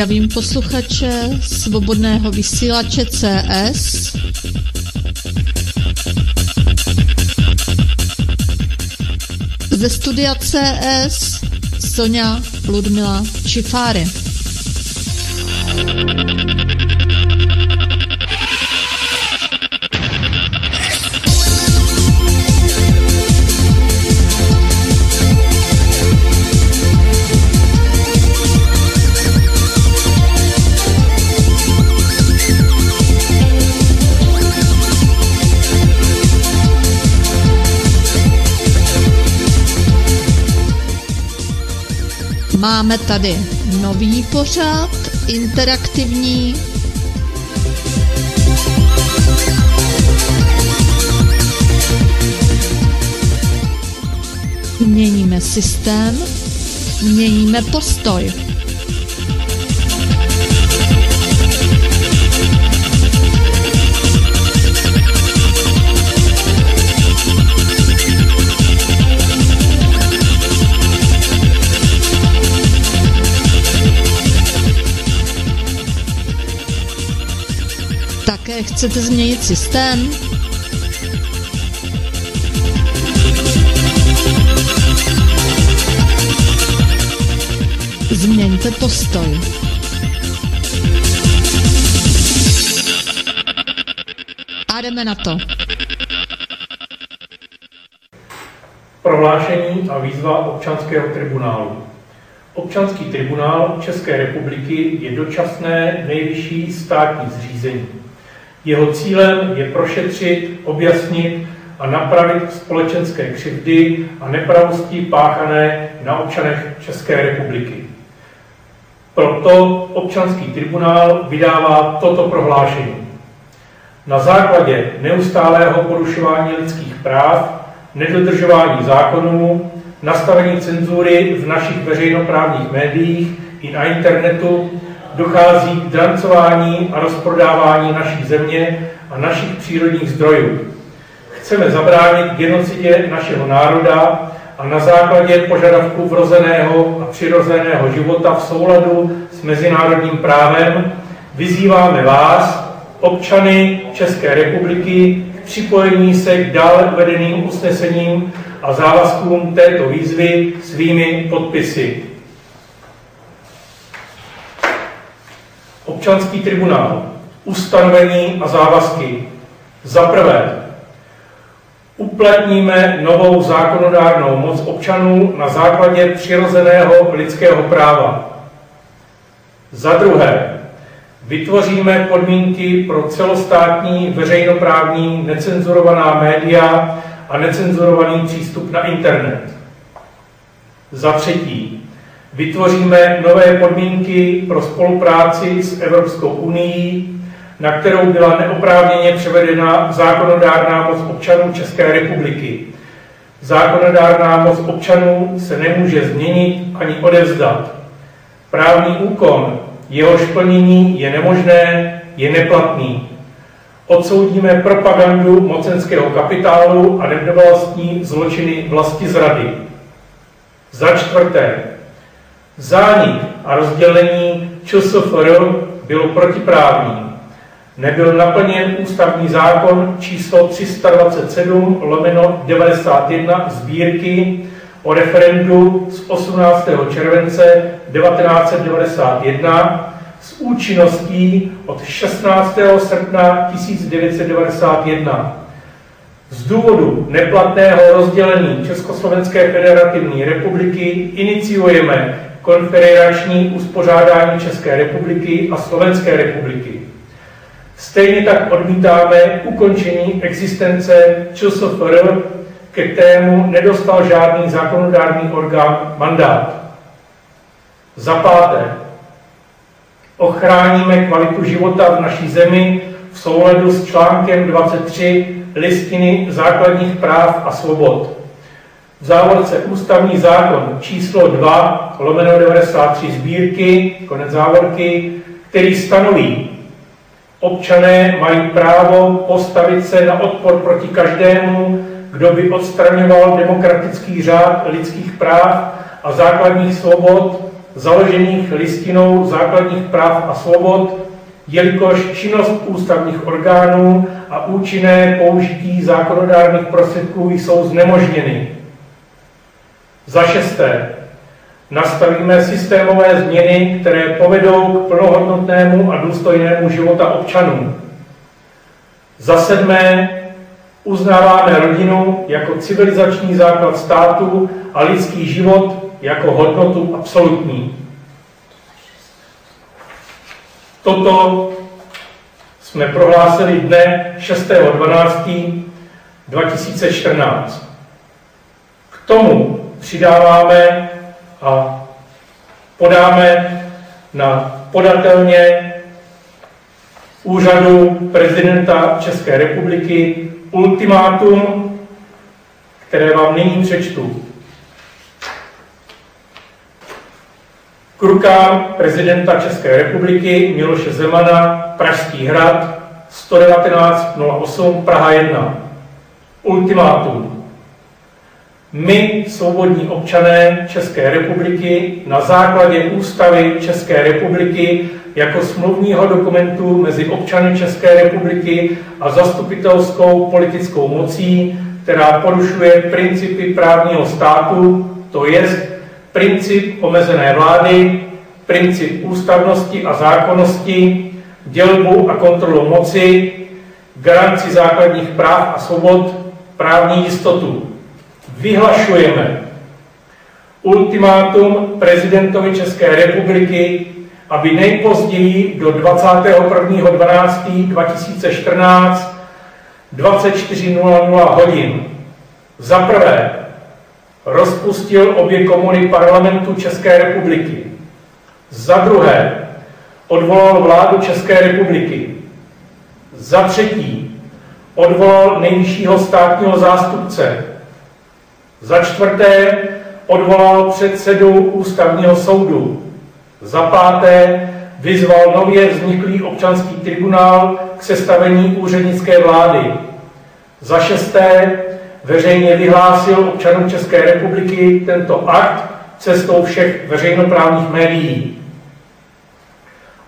Zdravím posluchače svobodného vysílače CS. Ze studia CS Sonja Ludmila Čifáry. Máme tady nový pořád, interaktivní. Měníme systém, měníme postoj. Chcete změnit systém? Změňte postoj. A jdeme na to. Prohlášení a výzva občanského tribunálu. Občanský tribunál České republiky je dočasné nejvyšší státní. Jeho cílem je prošetřit, objasnit a napravit společenské křivdy a nepravosti páchané na občanech České republiky. Proto občanský tribunál vydává toto prohlášení. Na základě neustálého porušování lidských práv, nedodržování zákonů, nastavení cenzury v našich veřejnoprávních médiích i na internetu dochází k drancování a rozprodávání naší země a našich přírodních zdrojů. Chceme zabránit genocidě našeho národa a na základě požadavku vrozeného a přirozeného života v souladu s mezinárodním právem vyzýváme vás, občany České republiky, k připojení se k dále uvedeným usnesením a závazkům této výzvy svými podpisy. Občanský tribunál. Ustanovení a závazky. Za prvé, uplatníme novou zákonodárnou moc občanů na základě přirozeného lidského práva. Za druhé, vytvoříme podmínky pro celostátní veřejnoprávní necenzurovaná média a necenzurovaný přístup na internet. Za třetí, Vytvoříme nové podmínky pro spolupráci s Evropskou unii, na kterou byla neoprávněně převedena zákonodárná moc občanů České republiky. Zákonodárná moc občanů se nemůže změnit ani odevzdat. Právní úkon, jehož plnění je nemožné, je neplatný. Odsoudíme propagandu mocenského kapitálu a nevlastní zločiny vlasti zrady. Za čtvrté, Zánik a rozdělení ČSFR bylo protiprávní. Nebyl naplněn ústavní zákon číslo 327 lomeno 91 sbírky o referendu z 18. července 1991 s účinností od 16. srpna 1991. Z důvodu neplatného rozdělení Československé federativní republiky iniciujeme konfederační uspořádání České republiky a Slovenské republiky. Stejně tak odmítáme ukončení existence ČSFR, ke kterému nedostal žádný zákonodárný orgán mandát. Za páté, ochráníme kvalitu života v naší zemi v souladu s článkem 23 listiny základních práv a svobod v závorce ústavní zákon číslo 2 lomeno 93 sbírky, konec závorky, který stanoví, občané mají právo postavit se na odpor proti každému, kdo by odstraňoval demokratický řád lidských práv a základních svobod, založených listinou základních práv a svobod, jelikož činnost ústavních orgánů a účinné použití zákonodárných prostředků jsou znemožněny. Za šesté, nastavíme systémové změny, které povedou k plnohodnotnému a důstojnému života občanů. Za sedmé, uznáváme rodinu jako civilizační základ státu a lidský život jako hodnotu absolutní. Toto jsme prohlásili dne 6.12.2014. K tomu přidáváme a podáme na podatelně úřadu prezidenta České republiky ultimátum, které vám nyní přečtu. K rukám prezidenta České republiky Miloše Zemana, Pražský hrad, 119.08, Praha 1. Ultimátum. My, svobodní občané České republiky, na základě ústavy České republiky jako smluvního dokumentu mezi občany České republiky a zastupitelskou politickou mocí, která porušuje principy právního státu, to jest princip omezené vlády, princip ústavnosti a zákonnosti, dělbu a kontrolu moci, garanci základních práv a svobod, právní jistotu. Vyhlašujeme ultimátum prezidentovi České republiky, aby nejpozději do 21.12.2014 24.00 hodin za prvé rozpustil obě komory parlamentu České republiky. Za druhé, odvolal vládu České republiky. Za třetí, odvolal nejvyššího státního zástupce. Za čtvrté, odvolal předsedu ústavního soudu. Za páté, vyzval nově vzniklý občanský tribunál k sestavení úřednické vlády. Za šesté, veřejně vyhlásil občanům České republiky tento akt cestou všech veřejnoprávních médií.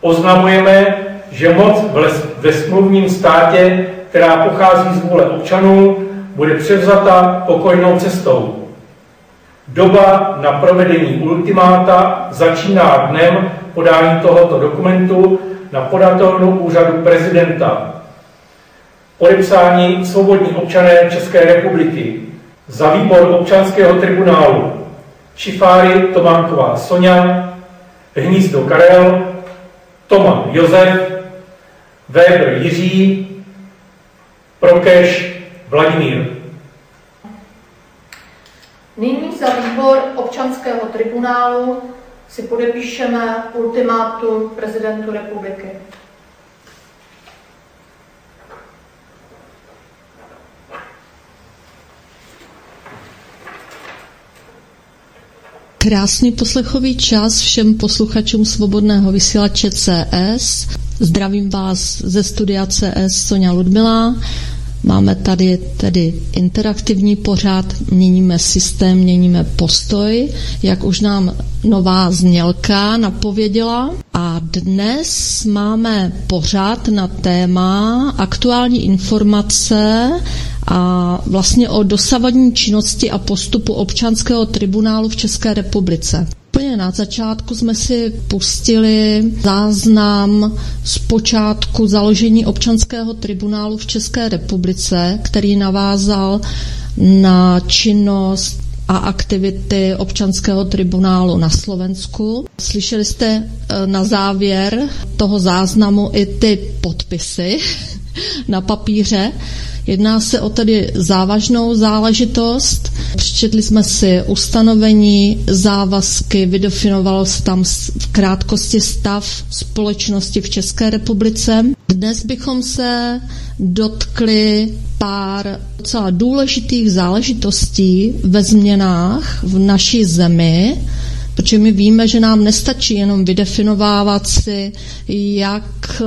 Oznamujeme, že moc ve smluvním státě, která pochází z vůle občanů, bude převzata pokojnou cestou. Doba na provedení ultimáta začíná dnem podání tohoto dokumentu na podatelnu úřadu prezidenta. Podepsání svobodní občané České republiky. Za výbor občanského tribunálu. Šifáry Tománková Sonja, Hnízdo Karel, Toma Josef, Weber Jiří, Prokeš Vladimír. Nyní za výbor občanského tribunálu si podepíšeme ultimátum prezidentu republiky. Krásný poslechový čas všem posluchačům svobodného vysílače CS. Zdravím vás ze studia CS Sonja Ludmila. Máme tady tedy interaktivní pořád, měníme systém, měníme postoj, jak už nám nová znělka napověděla. A dnes máme pořád na téma aktuální informace a vlastně o dosavadní činnosti a postupu občanského tribunálu v České republice. Úplně na začátku jsme si pustili záznam z počátku založení občanského tribunálu v České republice, který navázal na činnost a aktivity občanského tribunálu na Slovensku. Slyšeli jste eh, na závěr toho záznamu i ty podpisy na papíře. Jedná se o tedy závažnou záležitost. Přečetli jsme si ustanovení, závazky, vydefinovalo se tam v krátkosti stav společnosti v České republice. Dnes bychom se dotkli pár docela důležitých záležitostí ve změnách v naší zemi, protože my víme, že nám nestačí jenom vydefinovávat si, jak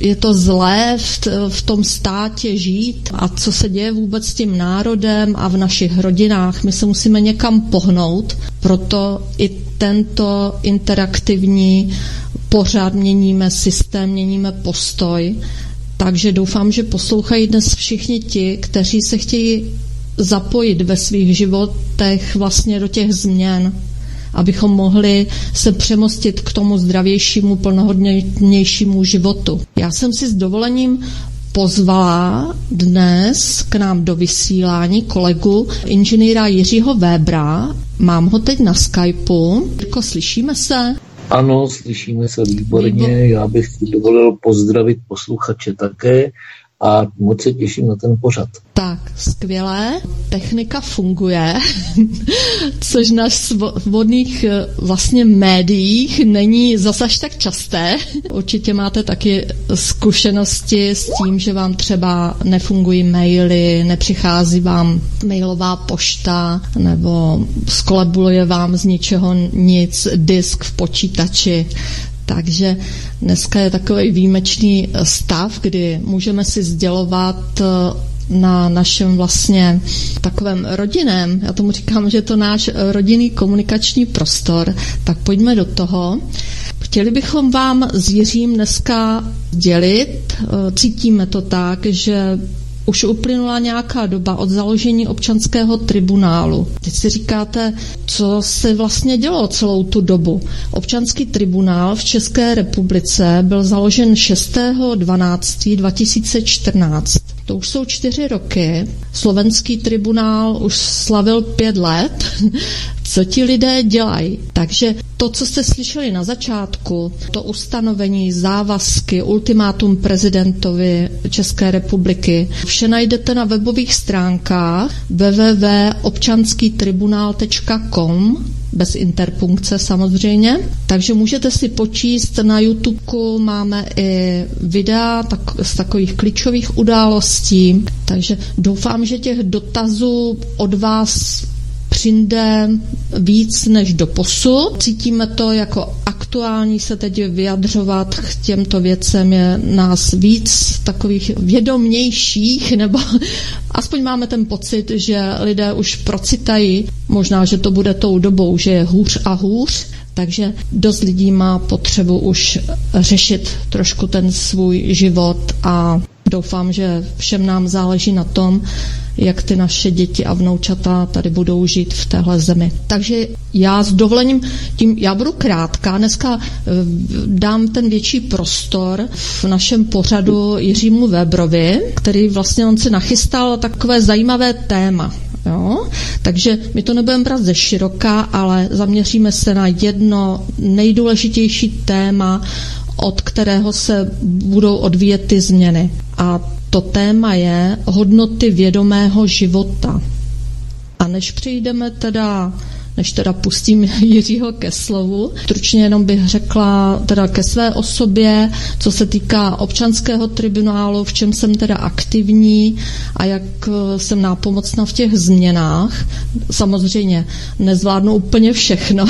je to zlé v, v tom státě žít a co se děje vůbec s tím národem a v našich rodinách. My se musíme někam pohnout, proto i tento interaktivní pořád měníme systém, měníme postoj. Takže doufám, že poslouchají dnes všichni ti, kteří se chtějí zapojit ve svých životech vlastně do těch změn, abychom mohli se přemostit k tomu zdravějšímu, plnohodnějšímu životu. Já jsem si s dovolením pozvala dnes k nám do vysílání kolegu inženýra Jiřího Webra. Mám ho teď na Skypeu. Jirko, slyšíme se? Ano, slyšíme se výborně. Já bych dovolil pozdravit posluchače také a moc se těším na ten pořad. Tak, skvělé. Technika funguje, což na svobodných eh, vlastně médiích není zase až tak časté. Určitě máte taky zkušenosti s tím, že vám třeba nefungují maily, nepřichází vám mailová pošta nebo skolabuluje vám z ničeho nic disk v počítači. Takže dneska je takový výjimečný stav, kdy můžeme si sdělovat eh, na našem vlastně takovém rodinném, já tomu říkám, že je to náš rodinný komunikační prostor, tak pojďme do toho. Chtěli bychom vám s Jiřím dneska dělit, eh, cítíme to tak, že už uplynula nějaká doba od založení občanského tribunálu. Teď si říkáte, co se vlastně dělo celou tu dobu. Občanský tribunál v České republice byl založen 6.12.2014. To už jsou čtyři roky. Slovenský tribunál už slavil pět let. Co ti lidé dělají? Takže to, co jste slyšeli na začátku, to ustanovení, závazky, ultimátum prezidentovi České republiky, vše najdete na webových stránkách www.občanskýtribunál.com bez interpunkce samozřejmě. Takže můžete si počíst na YouTubeku, máme i videa tak, z takových klíčových událostí, takže doufám, že těch dotazů od vás přijde víc než do posud. Cítíme to jako aktuální se teď vyjadřovat k těmto věcem je nás víc takových vědomějších, nebo aspoň máme ten pocit, že lidé už procitají, možná, že to bude tou dobou, že je hůř a hůř, takže dost lidí má potřebu už řešit trošku ten svůj život a doufám, že všem nám záleží na tom, jak ty naše děti a vnoučata tady budou žít v téhle zemi. Takže já s dovolením, tím já budu krátká, dneska eh, dám ten větší prostor v našem pořadu Jiřímu Webrovi, který vlastně on si nachystal takové zajímavé téma. Jo? Takže my to nebudeme brát ze široka, ale zaměříme se na jedno nejdůležitější téma, od kterého se budou odvíjet ty změny. A to téma je hodnoty vědomého života. A než přejdeme teda než teda pustím Jiřího ke slovu. Stručně jenom bych řekla teda ke své osobě, co se týká občanského tribunálu, v čem jsem teda aktivní a jak eh, jsem nápomocna v těch změnách. Samozřejmě nezvládnu úplně všechno.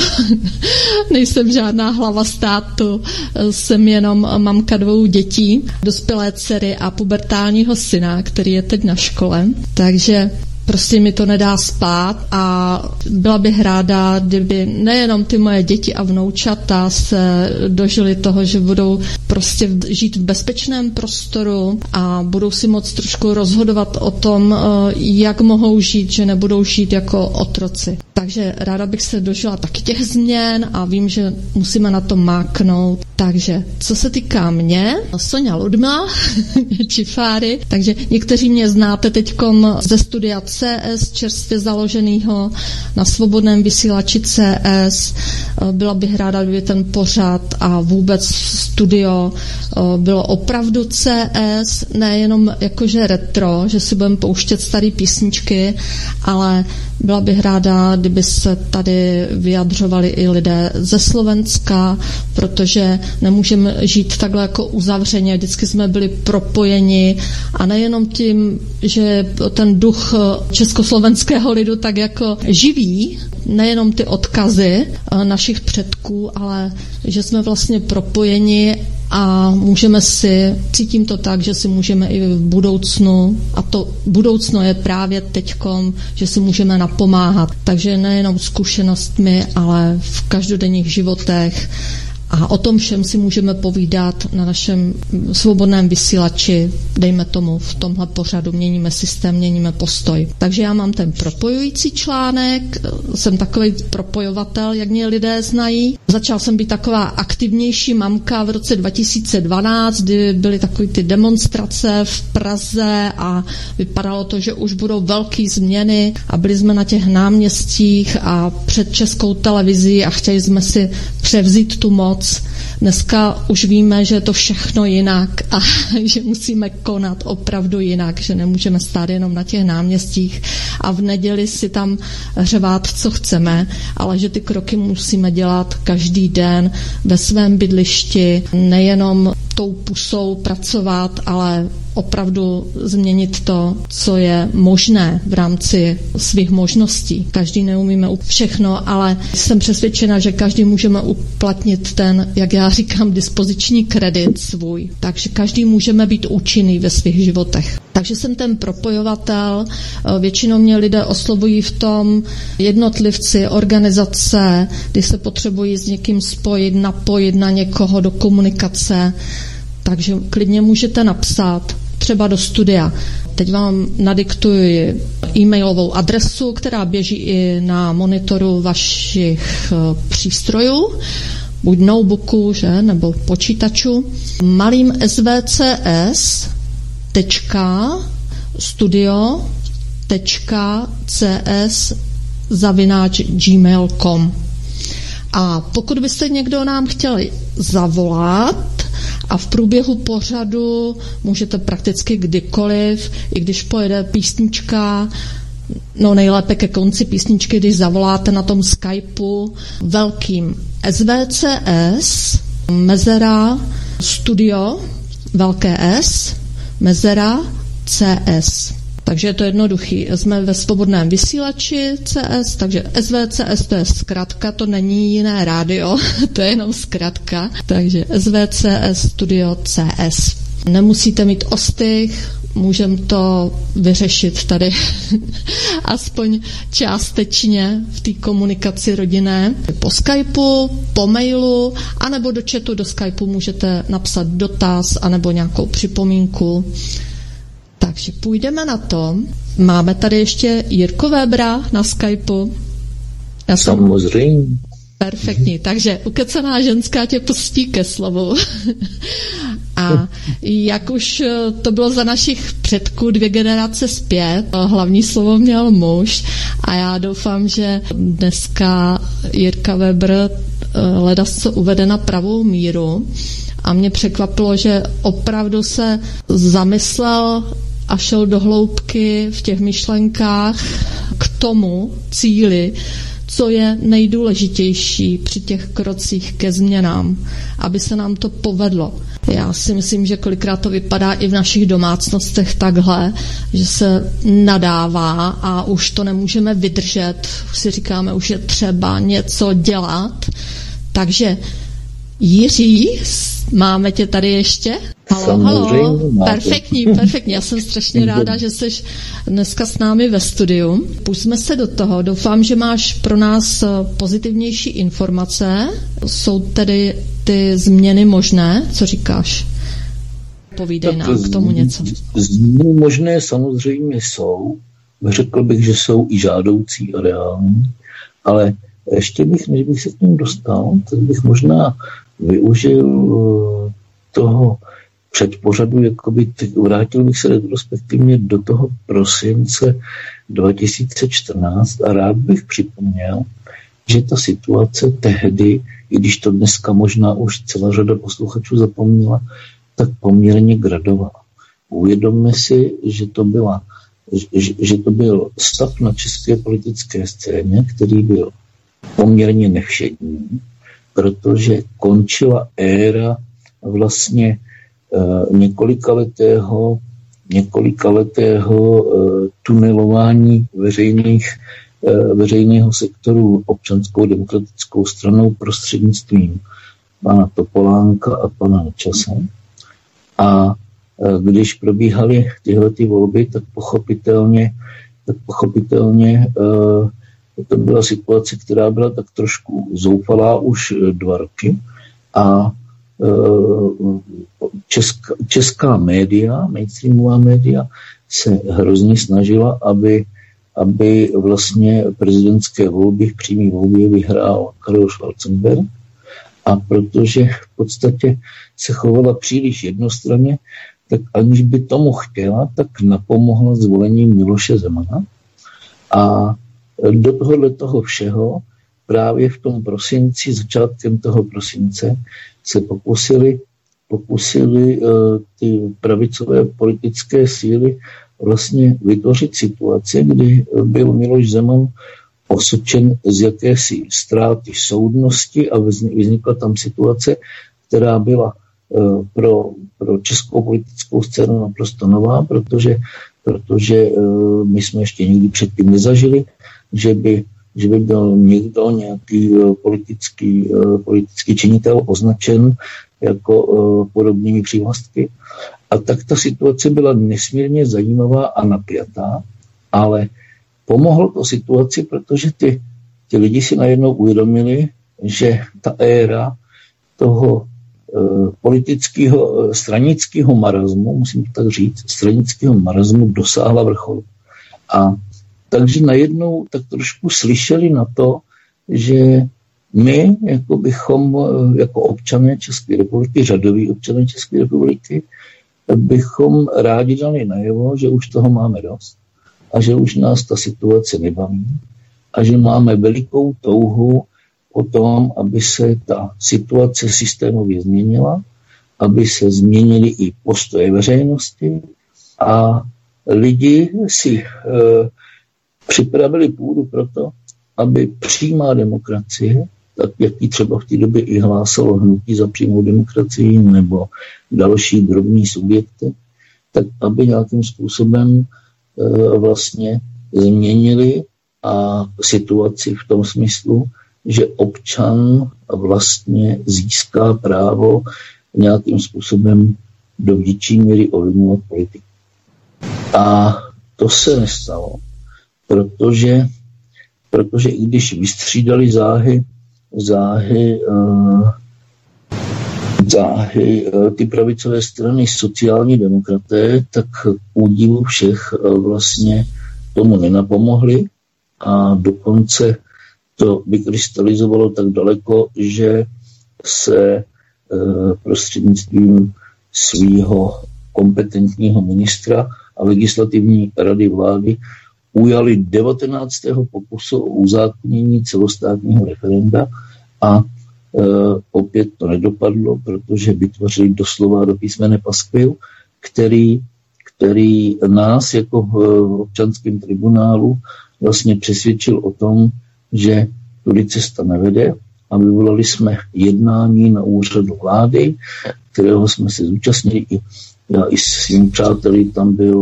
Nejsem žádná hlava státu, jsem jenom mamka dvou dětí, dospělé dcery a pubertálního syna, který je teď na škole. Takže prostě mi to nedá spát a byla bych ráda, kdyby nejenom ty moje děti a vnoučata se dožili toho, že budou prostě žít v bezpečném prostoru a budou si moc trošku rozhodovat o tom, eh, jak mohou žít, že nebudou žít jako otroci. Takže ráda bych se dožila taky těch změn a vím, že musíme na to máknout. Takže co se týká mě, Sonja Ludmila, Čifáry, takže někteří mě znáte teď ze studia CS, čerstvě založeného na svobodném vysílači CS. Byla bych ráda, kdyby ten pořad a vůbec studio bylo opravdu CS, nejenom jakože retro, že si budeme pouštět staré písničky, ale byla bych ráda, kdyby se tady vyjadřovali i lidé ze Slovenska, protože nemůžeme žít takhle jako uzavřeně. Vždycky jsme byli propojeni a nejenom tím, že ten duch československého lidu tak jako živý, nejenom ty odkazy našich předků, ale že jsme vlastně propojeni a můžeme si, cítím to tak, že si můžeme i v budoucnu, a to budoucno je právě teďkom, že si můžeme napomáhat. Takže nejenom zkušenostmi, ale v každodenních životech a o tom všem si můžeme povídat na našem svobodném vysílači, dejme tomu v tomhle pořadu, měníme systém, měníme postoj. Takže já mám ten propojující článek, jsem takový propojovatel, jak mě lidé znají. Začal jsem být taková aktivnější mamka v roce 2012, kdy byly takové ty demonstrace v Praze a vypadalo to, že už budou velké změny a byli jsme na těch náměstích a před českou televizí a chtěli jsme si převzít tu moc moc. Dneska už víme, že je to všechno jinak a že musíme konat opravdu jinak, že nemůžeme stát jenom na těch náměstích a v neděli si tam řevát, co chceme, ale že ty kroky musíme dělat každý den ve svém bydlišti, nejenom tou pusou pracovat, ale opravdu změnit to, co je možné v rámci svých možností. Každý neumíme všechno, ale jsem přesvědčena, že každý můžeme uplatnit ten, jak já říkám, dispoziční kredit svůj. Takže každý můžeme být účinný ve svých životech. Takže jsem ten propojovatel. Většinou mě lidé oslovují v tom jednotlivci, organizace, kdy se potřebují s někým spojit, napojit na někoho do komunikace. Takže klidně můžete napsat třeba do studia. Teď vám nadiktuji e-mailovou adresu, která běží i na monitoru vašich eh, přístrojů, buď notebooku, že, nebo počítaču. Malým svcs studio cs zavináč gmail.com a pokud byste někdo nám chtěli zavolat, a v průběhu pořadu můžete prakticky kdykoliv, i když pojede písnička, no nejlépe ke konci písničky, když zavoláte na tom Skypeu velkým SVCS, mezera studio, velké S, mezera CS. Takže je to jednoduchý. Jsme ve svobodném vysílači CS, takže SVCS to je zkratka, to není jiné rádio, to je jenom zkratka. Takže SVCS Studio CS. Nemusíte mít ostych, můžeme to vyřešit tady aspoň částečně v té komunikaci rodinné. Po Skypeu, po mailu, anebo do chatu do Skypeu můžete napsat dotaz, anebo nějakou připomínku. Takže půjdeme na to. Máme tady ještě Jirko Webra na Skypeu. Já jsem... Samozřejmě. Perfektní, takže ukecená ženská tě pustí ke slovu. A jak už to bylo za našich předků dvě generace zpět, hlavní slovo měl muž a já doufám, že dneska Jirka Weber eh, ledasco uvede na pravou míru a mě překvapilo, že opravdu se zamyslel a šel do hloubky v těch myšlenkách k tomu cíli, co je nejdůležitější při těch krocích ke změnám, aby se nám to povedlo. Já si myslím, že kolikrát to vypadá i v našich domácnostech takhle, že se nadává a už to nemůžeme vydržet. Už si říkáme, už je třeba něco dělat. Takže Jiří, máme tě tady ještě? Halo, halo. Perfektní, perfektní. Já jsem strašně ráda, že jsi dneska s námi ve studiu. Pusme se do toho. Doufám, že máš pro nás pozitivnější informace. Jsou tedy ty změny možné? Co říkáš? Povídej nám k tomu něco. Změny možné samozřejmě jsou. Řekl bych, že jsou i žádoucí a reální, ale ještě bych, než bych se k ním dostal, tak bych možná využil eh, toho předpořadu, jakoby vrátil bych se retrospektivně do toho prosince 2014 a rád bych připomněl, že ta situace tehdy, i když to dneska možná už celá řada posluchačů zapomněla, tak poměrně gradovala. Uvědomme si, že to, byla, že, že to byl stav na české politické scéně, který byl poměrně nevšední, protože končila éra vlastně uh, několikaletého, několikaletého uh, tunelování veřejných, uh, veřejného sektoru občanskou demokratickou stranou prostřednictvím pana Topolánka a pana Nečase. A když probíhaly tyhle ty volby, tak pochopitelně, tak pochopitelně to byla situace, která byla tak trošku zoufalá už dva roky a česká, česká média, mainstreamová média, se hrozně snažila, aby, aby vlastně prezidentské volby v přímé volbě vyhrál Karel Schwarzenberg. A protože v podstatě se chovala příliš jednostranně, tak aniž by tomu chtěla, tak napomohla zvolením Miloše Zemana. A do tohohle toho všeho právě v tom prosinci, začátkem toho prosince, se pokusili, pokusili uh, ty pravicové politické síly vlastně vytvořit situaci, kdy byl Miloš Zeman osočen z jakési ztráty soudnosti a vznikla tam situace, která byla uh, pro, pro českou politickou scénu naprosto nová, protože, protože uh, my jsme ještě nikdy předtím nezažili, že by že by byl někdo, nějaký eh, politický, eh, politický činitel označen jako eh, podobnými přívlastky. A tak ta situace byla nesmírně zajímavá a napjatá, ale pomohlo to situaci, protože ty, ty lidi si najednou uvědomili, že ta éra toho politického, stranického marazmu, musím to tak říct, stranického marazmu dosáhla vrcholu. A takže najednou tak trošku slyšeli na to, že my, jako bychom, jako občané České republiky, řadoví občané České republiky, bychom rádi dali najevo, že už toho máme dost a že už nás ta situace nebaví a že máme velikou touhu o tom, aby se ta situace systémově změnila, aby se změnily i postoje veřejnosti a lidi si eh, připravili půdu pro to, aby přímá demokracie, tak jak ji třeba v té době i hlásalo hnutí za přímou demokracii nebo další drobní subjekty, tak aby nějakým způsobem e, vlastně změnili a situaci v tom smyslu, že občan vlastně získá právo nějakým způsobem do větší míry ovlivňovat politiku. A to se nestalo protože, protože i když vystřídali záhy, záhy, uh, záhy uh, ty pravicové strany sociální demokraté, tak údivu všech uh, vlastně tomu nenapomohli a dokonce to vykrystalizovalo tak daleko, že se prostřednictvím svého kompetentního ministra a legislativní rady vlády ujali 19. pokusu o uzákonění celostátního referenda a e, opět to nedopadlo, protože vytvořili doslova do písmene paskvil, který, který nás jako v občanském tribunálu vlastně přesvědčil o tom, že tudy cesta nevede a vyvolali jsme jednání na úřadu vlády, kterého jsme se zúčastnili i já i s svými přáteli, tam byl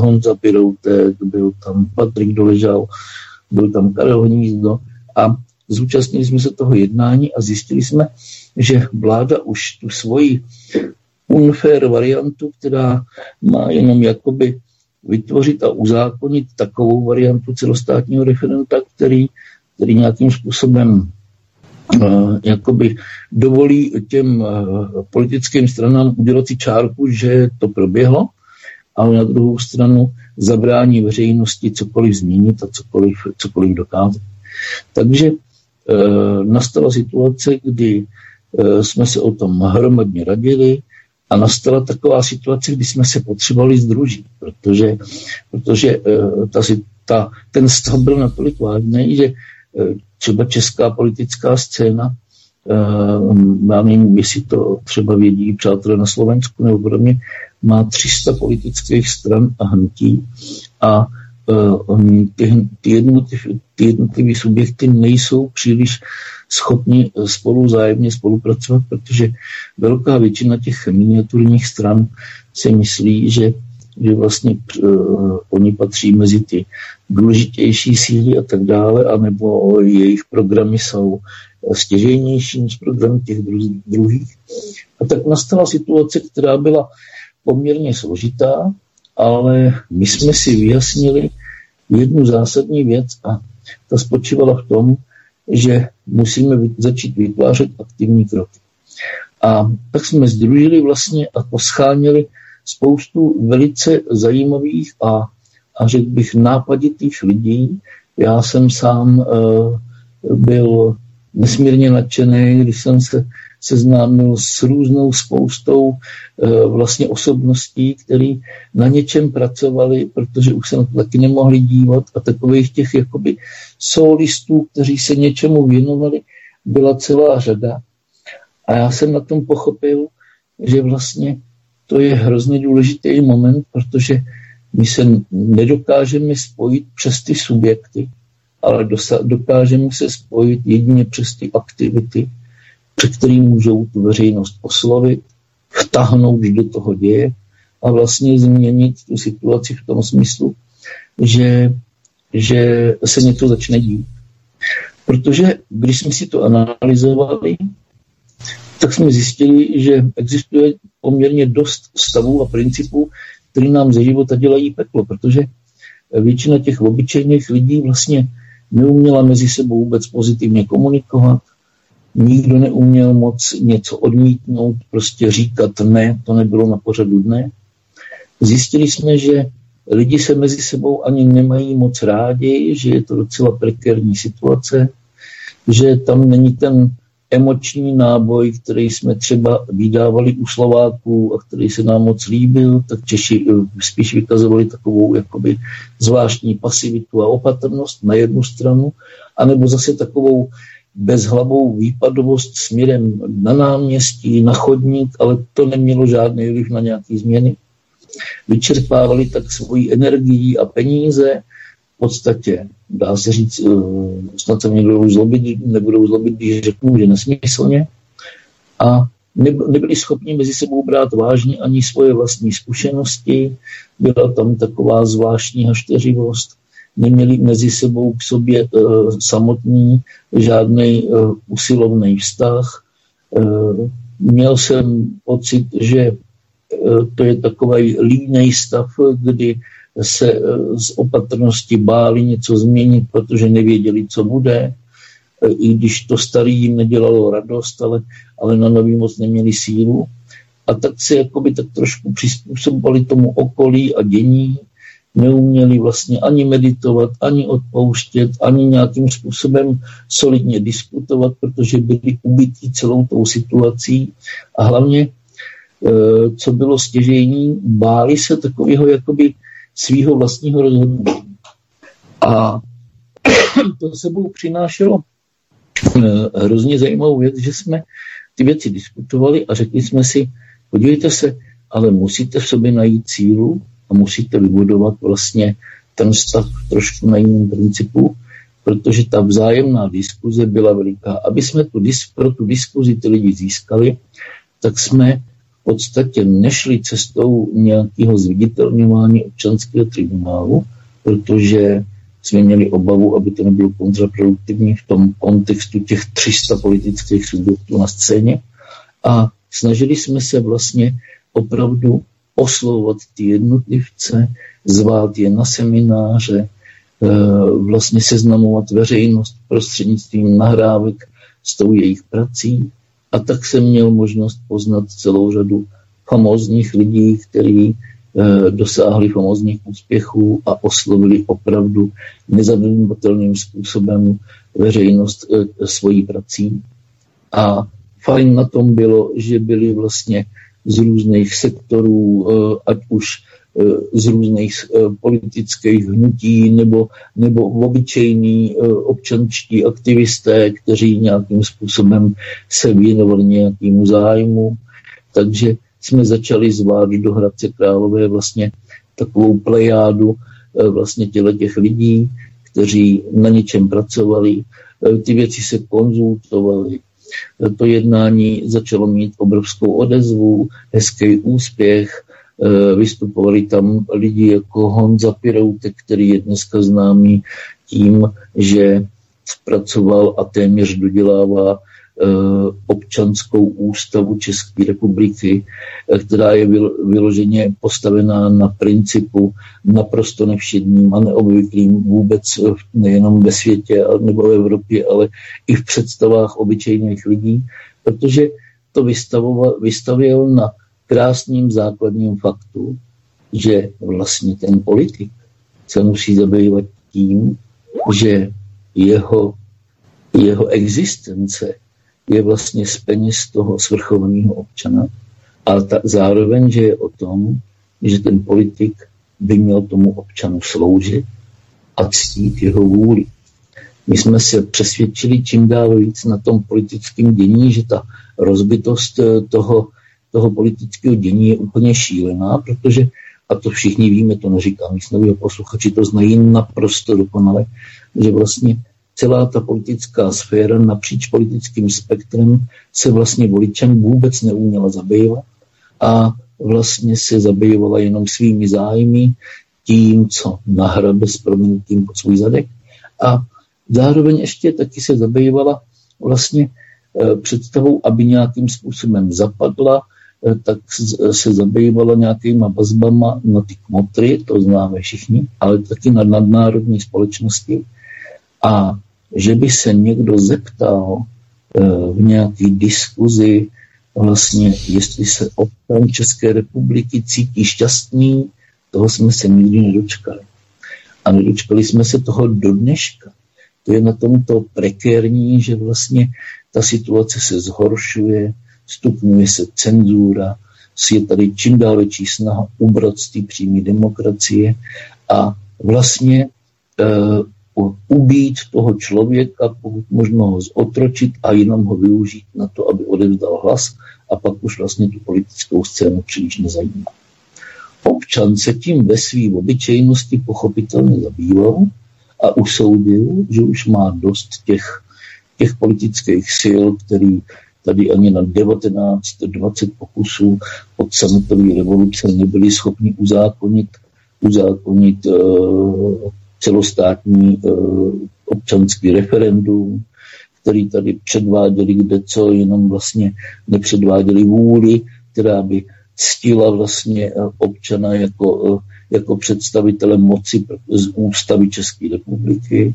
Honza Piroutek, byl tam Patrik Doležal, byl tam Karel Hnízdo a zúčastnili jsme se toho jednání a zjistili jsme, že vláda už tu svoji unfair variantu, která má jenom jakoby vytvořit a uzákonit takovou variantu celostátního referenta, který, který nějakým způsobem jakoby dovolí těm eh, politickým stranám udělat si čárku, že to proběhlo, ale na druhou stranu zabrání veřejnosti cokoliv změnit a cokoliv, cokoliv dokázat. Takže e, nastala situace, kdy jsme se o tom hromadně radili a nastala taková situace, kdy jsme se potřebovali združit, protože, protože ta, ta, ten stav byl natolik vážný, že třeba česká politická scéna, eh, já nevím, jestli to třeba vědí přátelé na Slovensku nebo podobně, má 300 politických stran a hnutí a eh, ty, ty, jednotlivé, ty jednotlivé subjekty nejsou příliš schopni spolu vzájemně spolupracovat, protože velká většina těch miniaturních stran si myslí, že že vlastně uh, oni patří mezi ty důležitější síly a tak dále, anebo jejich programy jsou stěžejnější než program těch druhých. A tak nastala situace, která byla poměrně složitá, ale my jsme si vyjasnili jednu zásadní věc a ta spočívala v tom, že musíme začít vytvářet aktivní kroky. A tak jsme združili vlastně a poschánili spoustu velice zajímavých a, a řekl bych nápaditých lidí. Já jsem sám uh, byl nesmírně nadšený, když jsem se seznámil s různou spoustou uh, vlastně osobností, které na něčem pracovali, protože už se na to taky nemohli dívat a takových těch jakoby solistů, kteří se něčemu věnovali, byla celá řada. A já jsem na tom pochopil, že vlastně to je hrozně důležitý moment, protože my se nedokážeme spojit přes ty subjekty, ale dokážeme se spojit jedině přes ty aktivity, před kterým můžou tu veřejnost oslovit, vtáhnout do toho děje a vlastně změnit tu situaci v tom smyslu, že, že se něco začne dít. Protože když jsme si to analyzovali, tak jsme zjistili, že existuje poměrně dost stavů a principů, které nám ze života dělají peklo, protože většina těch obyčejných lidí vlastně neuměla mezi sebou vůbec pozitivně komunikovat, nikdo neuměl moc něco odmítnout, prostě říkat ne, to nebylo na pořadu dne. Zjistili jsme, že lidi se mezi sebou ani nemají moc rádi, že je to docela prekérní situace, že tam není ten emoční náboj, který jsme třeba vydávali u Slováků a který se nám moc líbil, tak Češi eh, spíš vykazovali takovou jakoby zvláštní pasivitu a opatrnost na jednu stranu, anebo zase takovou bezhlavou výpadovost směrem na náměstí, na chodník, ale to nemělo žádný vliv na nějaké změny. Vyčerpávali tak svoji energii a peníze, v podstatě, dá se říct, eh, snad se mě nebudou zlobit, nebudou zlobit, když řeknu, že nesmyslně. A nebyli schopni mezi sebou brát vážně ani svoje vlastní zkušenosti, byla tam taková zvláštní hašteřivost, neměli mezi sebou k sobě uh, samotný žádný uh, usilovný vztah. Uh, měl jsem pocit, že uh, to je takový línej stav, kdy se eh, z opatrnosti báli něco změnit, protože nevěděli, co bude, eh, i když to starý jim nedělalo radost, ale, ale na nový moc neměli sílu. A tak se jakoby tak trošku přizpůsobovali tomu okolí a dění, neuměli vlastně ani meditovat, ani odpouštět, ani nějakým způsobem solidně diskutovat, protože byli ubytí celou tou situací. A hlavně, eh, co bylo stěžení, báli se takového jakoby svého vlastního rozhodnutí. A to sebou přinášelo eh, hrozně zajímavou věc, že jsme ty věci diskutovali a řekli jsme si, podívejte se, ale musíte v sobě najít cílu a musíte vybudovat vlastně ten vztah trošku na jiném principu, protože ta vzájemná diskuze byla veliká. Aby jsme tu, pro tu diskuzi ty lidi získali, tak jsme podstatě nešli cestou nějakého zviditelňování občanského tribunálu, protože jsme měli obavu, aby to nebylo kontraproduktivní v tom kontextu těch 300 politických subjektů na scéně. A snažili jsme se vlastně opravdu oslovovat ty jednotlivce, zvát je na semináře, eh, vlastně seznamovat veřejnost prostřednictvím nahrávek s tou jejich prací a tak jsem měl možnost poznat celou řadu famózních lidí, kteří e, dosáhli famózních úspěchů a oslovili opravdu nezabývatelným způsobem veřejnost e, svojí prací. A fajn na tom bylo, že byli vlastně z různých sektorů, e, ať už z různých eh, politických hnutí nebo, nebo obyčejní eh, občanští aktivisté, kteří nějakým způsobem se věnovali nějakému zájmu. Takže jsme začali zvát do Hradce Králové vlastně takovou plejádu eh, vlastně těle těch lidí, kteří na něčem pracovali. Ty věci se konzultovaly. To jednání začalo mít obrovskou odezvu, hezký úspěch Eh, vystupovali tam lidi jako Honza Piroutek, který je dneska známý tím, že zpracoval a téměř dodělává občanskou ústavu České republiky, která je vyloženě postavená na principu naprosto nevšedním a neobvyklým vůbec nejenom ve světě nebo v Evropě, ale i v představách obyčejných lidí, protože to vystavil na krásným základním faktu, že vlastně ten politik se musí zabývat tím, že jeho, jeho existence je vlastně z peněz toho svrchovaného občana, ale ta, zároveň, že je o tom, že ten politik by měl tomu občanu sloužit a ctít jeho vůli. My jsme se přesvědčili čím dál víc na tom politickém dění, že ta rozbitost eh, toho, toho politického dění je úplně šílená, protože, a to všichni víme, to neříkám nic nového, posluchači to znají naprosto dokonale, že vlastně celá ta politická sféra napříč politickým spektrem se vlastně voličem vůbec neuměla zabývat a vlastně se zabývala jenom svými zájmy, tím, co nahrabe s proměnutím pod svůj zadek. A zároveň ještě taky se zabývala vlastně e, představou, aby nějakým způsobem zapadla, tak se zabývala nějakýma vazbama na ty kmotry, to známe všichni, ale taky na nadnárodní společnosti. A že by se někdo zeptal eh, v nějaké diskuzi, vlastně, jestli se občan České republiky cítí šťastný, toho jsme se nikdy nedočkali. A nedočkali jsme se toho do dneška. To je na tomto prekérní, že vlastně ta situace se zhoršuje, stupňuje se cenzura, je tady čím dál větší snaha ubrat z té přímé demokracie a vlastně eh, ubít toho člověka, pokud možno ho zotročit a jenom ho využít na to, aby odevzdal hlas a pak už vlastně tu politickou scénu příliš nezajímá. Občan se tím ve své obyčejnosti pochopitelně zabýval a usoudil, že už má dost těch, těch politických sil, který tady ani na 19-20 pokusů od sametové revoluce nebyli schopni uzákonit, uzákonit uh, celostátní eh, občanský referendum, který tady předváděli kde co, jenom vlastně nepředváděli vůli, která by ctila vlastně eh, občana jako, jako představitele moci z ústavy České republiky.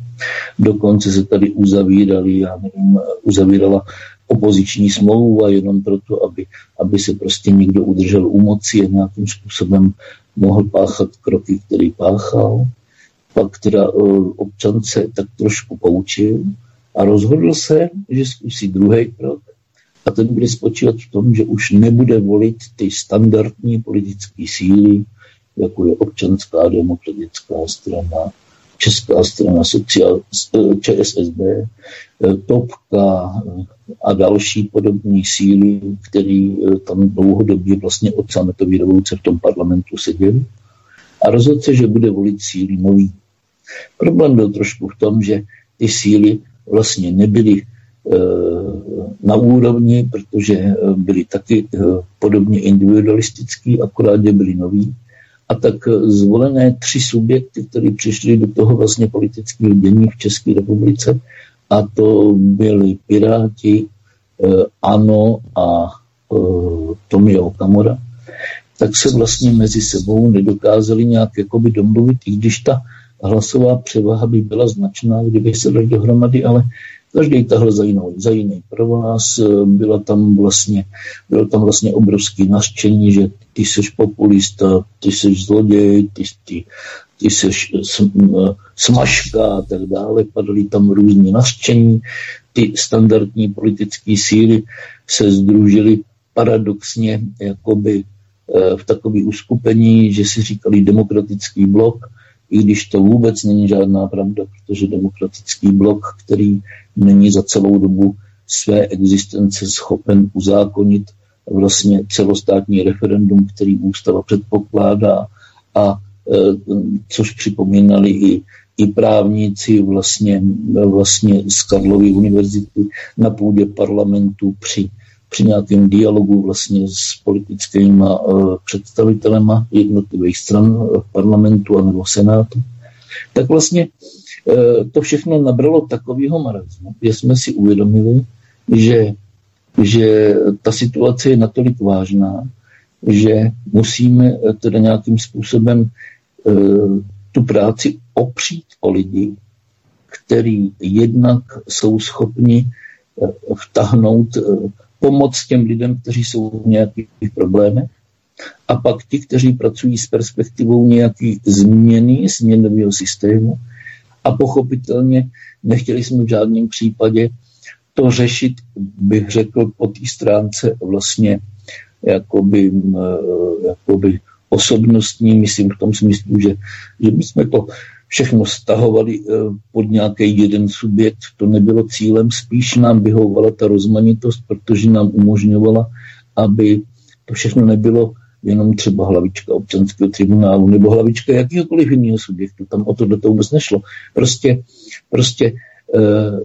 Dokonce se tady uzavírali, já nevím, uzavírala opoziční smlouva jenom proto, aby, aby se prostě někdo udržel u moci a nějakým způsobem mohl páchat kroky, který páchal. Pak teda uh, občan se tak trošku poučil a rozhodl se, že zkusí druhý krok. A ten bude spočívat v tom, že už nebude volit ty standardní politické síly, jako je občanská demokratická strana, Česká strana sociál, ČSSD, eh, Topka eh, a další podobné síly, které tam dlouhodobě vlastně od sametové revoluce v tom parlamentu seděli. A rozhodl se, že bude volit síly nový. Problém byl trošku v tom, že ty síly vlastně nebyly eh, na úrovni, protože eh, byly taky eh, podobně individualistický, akorát, byly noví. A tak zvolené tři subjekty, které přišly do toho vlastně politického dění v České republice, a to byli Piráti, ANO a Tomio Okamura, tak se vlastně mezi sebou nedokázali nějak jakoby domluvit, i když ta hlasová převaha by byla značná, kdyby se dali dohromady, ale každý tahle za, jinou, za jiný pro vás. Byla tam vlastně, bylo tam vlastně obrovské naštění, že ty seš populista, ty seš zloděj, ty, ty, ty seš smažka a tak dále. Padaly tam různě naštění. Ty standardní politické síly se združily paradoxně jakoby eh, v takové uskupení, že si říkali demokratický blok, i když to vůbec není žádná pravda, protože demokratický blok, který není za celou dobu své existence schopen uzákonit vlastně celostátní referendum, který ústava předpokládá a e, což připomínali i, i právníci vlastně, vlastně z Karlovy univerzity na půdě parlamentu při při nějakém dialogu vlastně s politickými uh, představitelema jednotlivých stran v parlamentu nebo senátu, tak vlastně to všechno nabralo takového marazmu, že jsme si uvědomili, že, že ta situace je natolik vážná, že musíme teda nějakým způsobem tu práci opřít o lidi, který jednak jsou schopni vtahnout pomoc těm lidem, kteří jsou v nějakých problémech, a pak ti, kteří pracují s perspektivou nějaký změny změnového systému. A pochopitelně nechtěli jsme v žádném případě to řešit, bych řekl, po té stránce vlastně jakoby, jakoby osobnostní, myslím v tom smyslu, že, že my jsme to všechno stahovali eh, pod nějaký jeden subjekt. To nebylo cílem, spíš nám vyhovovala ta rozmanitost, protože nám umožňovala, aby to všechno nebylo jenom třeba hlavička občanského tribunálu nebo hlavička jakýhokoliv jiného subjektu. Tam o to do toho vůbec nešlo. Prostě, prostě e,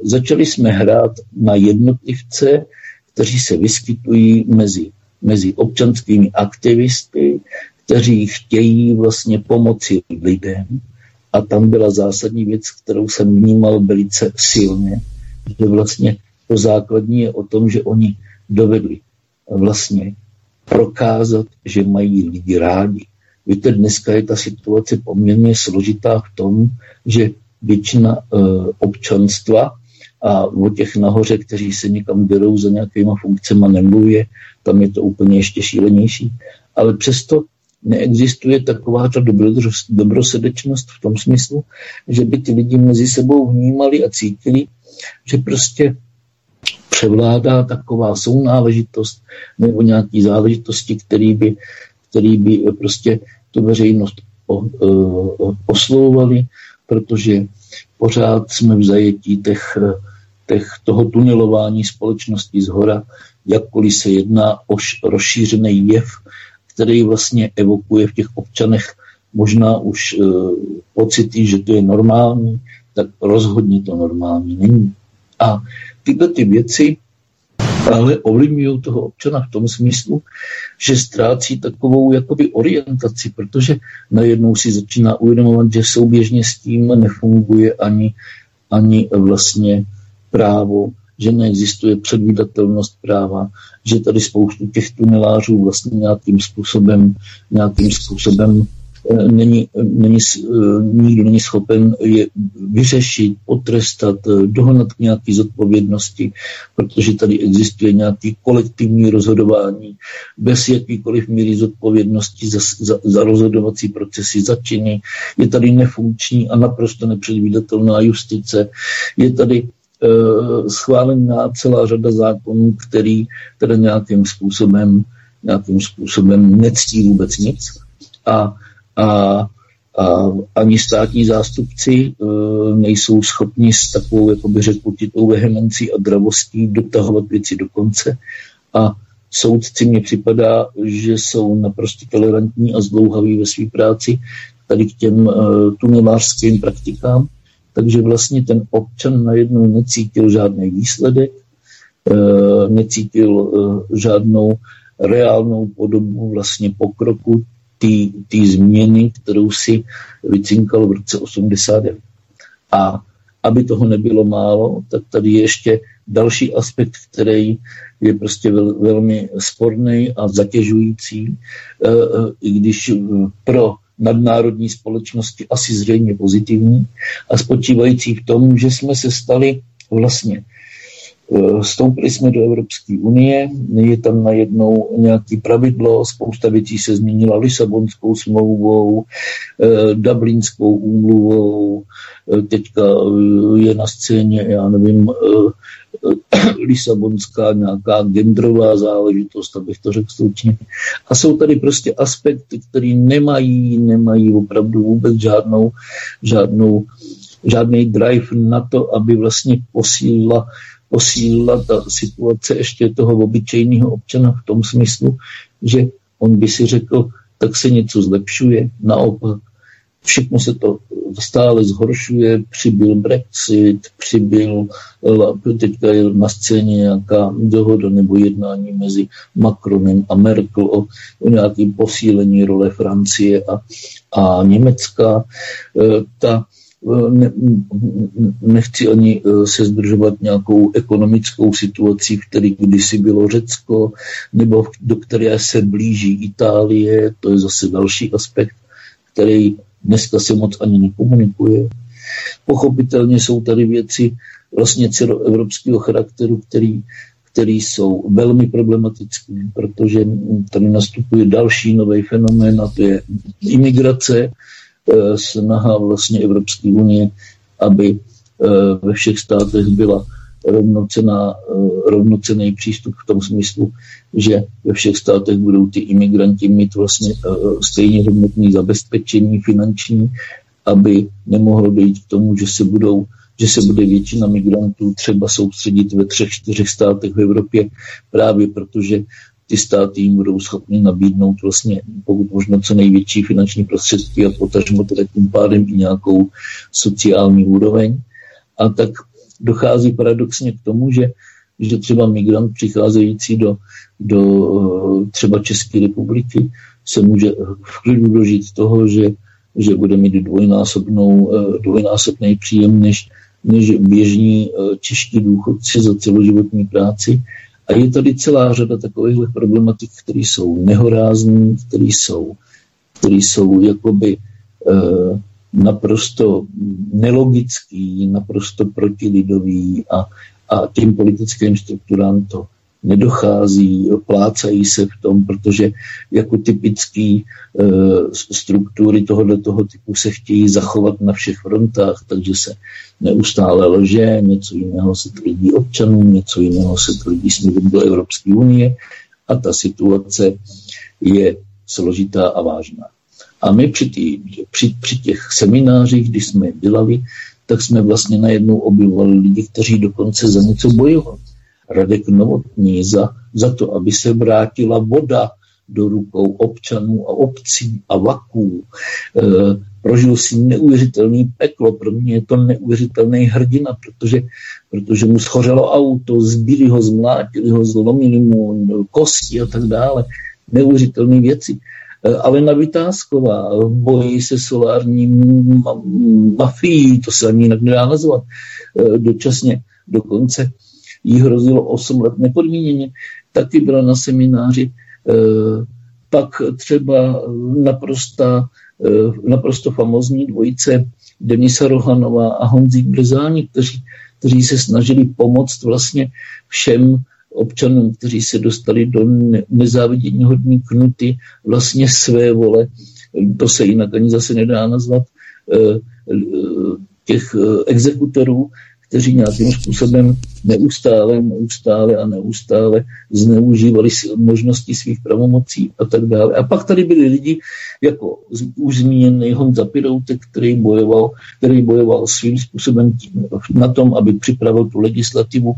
začali jsme hrát na jednotlivce, kteří se vyskytují mezi, mezi občanskými aktivisty, kteří chtějí vlastně pomoci lidem, a tam byla zásadní věc, kterou jsem vnímal velice silně, že vlastně to základní je o tom, že oni dovedli vlastně prokázat, že mají lidi rádi. Víte, dneska je ta situace poměrně složitá v tom, že většina e, občanstva a o těch nahoře, kteří se někam berou za nějakýma funkcemi, nemluvě, tam je to úplně ještě šílenější. Ale přesto neexistuje taková ta dobrosrdečnost v tom smyslu, že by ty lidi mezi sebou vnímali a cítili, že prostě převládá taková sounáležitost nebo nějaký záležitosti, který by, který by prostě tu veřejnost oslovovali, protože pořád jsme v zajetí těch, těch, toho tunelování společnosti z hora, jakkoliv se jedná o rozšířený jev, který vlastně evokuje v těch občanech možná už e, pocity, že to je normální, tak rozhodně to normální není. A tyhle ty věci ale ovlivňují toho občana v tom smyslu, že ztrácí takovou jakoby orientaci, protože najednou si začíná uvědomovat, že souběžně s tím nefunguje ani, ani vlastně právo, že neexistuje předvídatelnost práva, že tady spoustu těch tunelářů vlastně nějakým způsobem, nějakým způsobem eh, není, není, eh, nikdo není schopen je vyřešit, potrestat, eh, dohnat k zodpovědnosti, protože tady existuje nějaký kolektivní rozhodování bez jakýkoliv míry zodpovědnosti za, za, za rozhodovací procesy, za činy. Je tady nefunkční a naprosto nepředvídatelná justice. Je tady Eh, schválená celá řada zákonů, který teda nějakým způsobem, nějakým způsobem nectí vůbec nic. A, a, a ani státní zástupci uh, nejsou schopni s takovou, jako by řekl, určitou vehemencí a dravostí dotahovat věci do konce. A soudci mně připadá, že jsou naprosto tolerantní a zdlouhaví ve své práci tady k těm uh, tunelářským praktikám takže vlastně ten občan najednou necítil žádný výsledek, eh, necítil eh, žádnou reálnou podobu vlastně pokroku té změny, kterou si vycinkal v roce 89. A aby toho nebylo málo, tak tady je ještě další aspekt, který je prostě vel, velmi sporný a zatěžující, eh, i když pro nadnárodní společnosti asi zřejmě pozitivní a spočívající v tom, že jsme se stali vlastně eh, Vstoupili jsme do Evropské unie, je tam najednou nějaké pravidlo, spousta věcí se změnila Lisabonskou smlouvou, eh, Dublinskou úmluvou, eh, teďka je na scéně, já nevím, Lisabonská nějaká genderová záležitost, abych to řekl stručně. A jsou tady prostě aspekty, které nemají, nemají opravdu vůbec žádnou, žádnou, žádný drive na to, aby vlastně posílila, posílila ta situace ještě toho obyčejného občana v tom smyslu, že on by si řekl, tak se něco zlepšuje. Naopak, všechno se to stále zhoršuje, přibyl Brexit, přibyl, teďka je na scéně nějaká dohoda nebo jednání mezi Macronem a Merkel o, o nějakém posílení role Francie a, a Německa. E, ta ne, nechci ani se zdržovat nějakou ekonomickou situací, v které kdysi bylo Řecko, nebo do které se blíží Itálie, to je zase další aspekt, který dneska se moc ani nekomunikuje. Pochopitelně jsou tady věci vlastně celoevropského charakteru, který, který jsou velmi problematické, protože tady nastupuje další nový fenomén a to je imigrace, eh, snaha vlastně Evropské unie, aby eh, ve všech státech byla rovnocená, eh, rovnocený přístup v tom smyslu, že ve všech státech budou ty imigranti mít vlastně stejně hodnotné zabezpečení finanční, aby nemohlo dojít k tomu, že se budou že se bude většina migrantů třeba soustředit ve třech, čtyřech státech v Evropě, právě protože ty státy jim budou schopni nabídnout vlastně pokud možno co největší finanční prostředky a potažmo teda tím pádem i nějakou sociální úroveň. A tak dochází paradoxně k tomu, že, že třeba migrant přicházející do, do třeba České republiky se může v klidu dožít toho, že, že bude mít dvojnásobnou, dvojnásobný příjem, než, než běžní eh, čeští důchodci za celoživotní práci. A je tady celá řada takových problematik, které jsou nehorázní, které jsou, které jsou jakoby eh, naprosto nelogický, naprosto protilidový a, a tím politickým strukturám to nedochází, plácají se v tom, protože jako typický e, struktury tohoto toho typu se chtějí zachovat na všech frontách, takže se neustále lže, něco jiného se tvrdí občanům, něco jiného se tvrdí směrem do Evropské unie a ta situace je složitá a vážná. A my při, tý, při, při těch seminářích, když jsme dělali, tak jsme vlastně najednou objevovali lidi, kteří dokonce za něco bojovali. Radek Novotný za, za to, aby se vrátila voda do rukou občanů a obcí a vaků. E, prožil si neuvěřitelný peklo, pro mě je to neuvěřitelný hrdina, protože, protože mu schořelo auto, zbili ho, zmlátili ho, zlomili mu kosti a tak dále. Neuvěřitelné věci. E, Alena Vytázková v boji se solární mafií, to se ani jinak nedá nazvat, e, dočasně dokonce jí hrozilo 8 let nepodmíněně, taky byla na semináři. Eh, pak třeba naprosta, eh, naprosto famozní dvojice Denisa Rohanová a Honzík Brzáni, kteří, kteří se snažili pomoct vlastně všem občanům, kteří se dostali do nezávidění hodní knuty vlastně své vole, to se jinak ani zase nedá nazvat, eh, těch exekutorů, kteří nějakým způsobem neustále, neustále a neustále zneužívali možnosti svých pravomocí a tak dále. A pak tady byli lidi, jako už zmíněný Honza Piroutek, který bojoval, který bojoval svým způsobem tím, na tom, aby připravil tu legislativu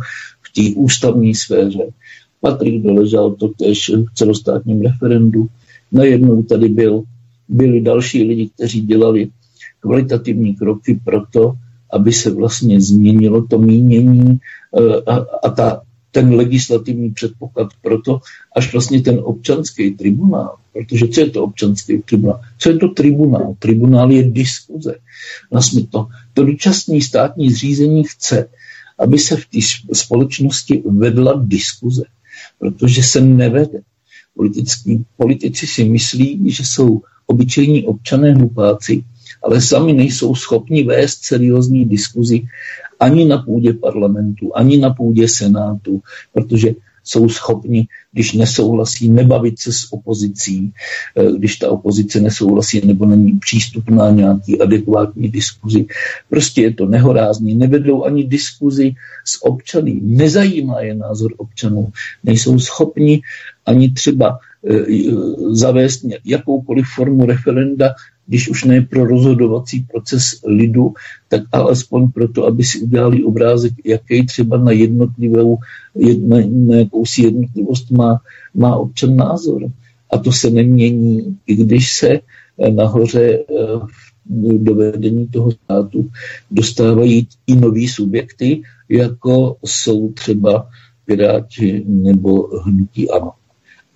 té ústavní sféře. Patrik doležal to tež v celostátním referendu. Najednou tady byl, byli další lidi, kteří dělali kvalitativní kroky pro to, aby se vlastně změnilo to mínění eh, a, a ta, ten legislativní předpoklad proto, až vlastně ten občanský tribunál, protože co je to občanský tribunál? Co je to tribunál? Tribunál je diskuze. Vlastně to, to dočasné státní zřízení chce, aby se v té společnosti vedla diskuze, protože se nevede. Politický, politici si myslí, že jsou obyčejní občané hlupáci, ale sami nejsou schopni vést seriózní diskuzi ani na půdě parlamentu, ani na půdě senátu, protože jsou schopni, když nesouhlasí, nebavit se s opozicí, eh, když ta opozice nesouhlasí nebo není přístupná nějaký adekvátní diskuzi. Prostě je to nehorázný, nevedou ani diskuzi s občany, nezajímá je názor občanů, nejsou schopni ani třeba zavést jakoukoliv formu referenda když už ne pro rozhodovací proces lidu, tak alespoň proto, aby si udělali obrázek, jaký třeba na jednotlivou, na, na jakousi jednotlivost má, má občan názor. A to se nemění, i když se eh, nahoře v eh, dovedení toho státu dostávají i noví subjekty, jako jsou třeba Piráti nebo Hnutí Ano.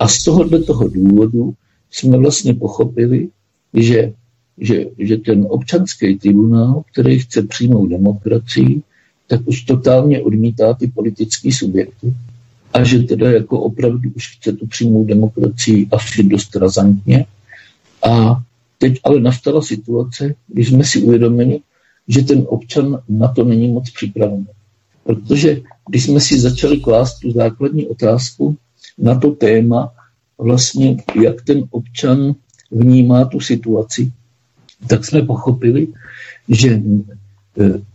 A z tohohle toho důvodu jsme vlastně pochopili, že že, že ten občanský tribunál, který chce přijmout demokracii, tak už totálně odmítá ty politické subjekty a že teda jako opravdu už chce tu přijmout demokracii asi dost razantně. A teď ale nastala situace, když jsme si uvědomili, že ten občan na to není moc připravený. Protože když jsme si začali klást tu základní otázku na to téma, vlastně jak ten občan vnímá tu situaci, tak jsme pochopili, že e,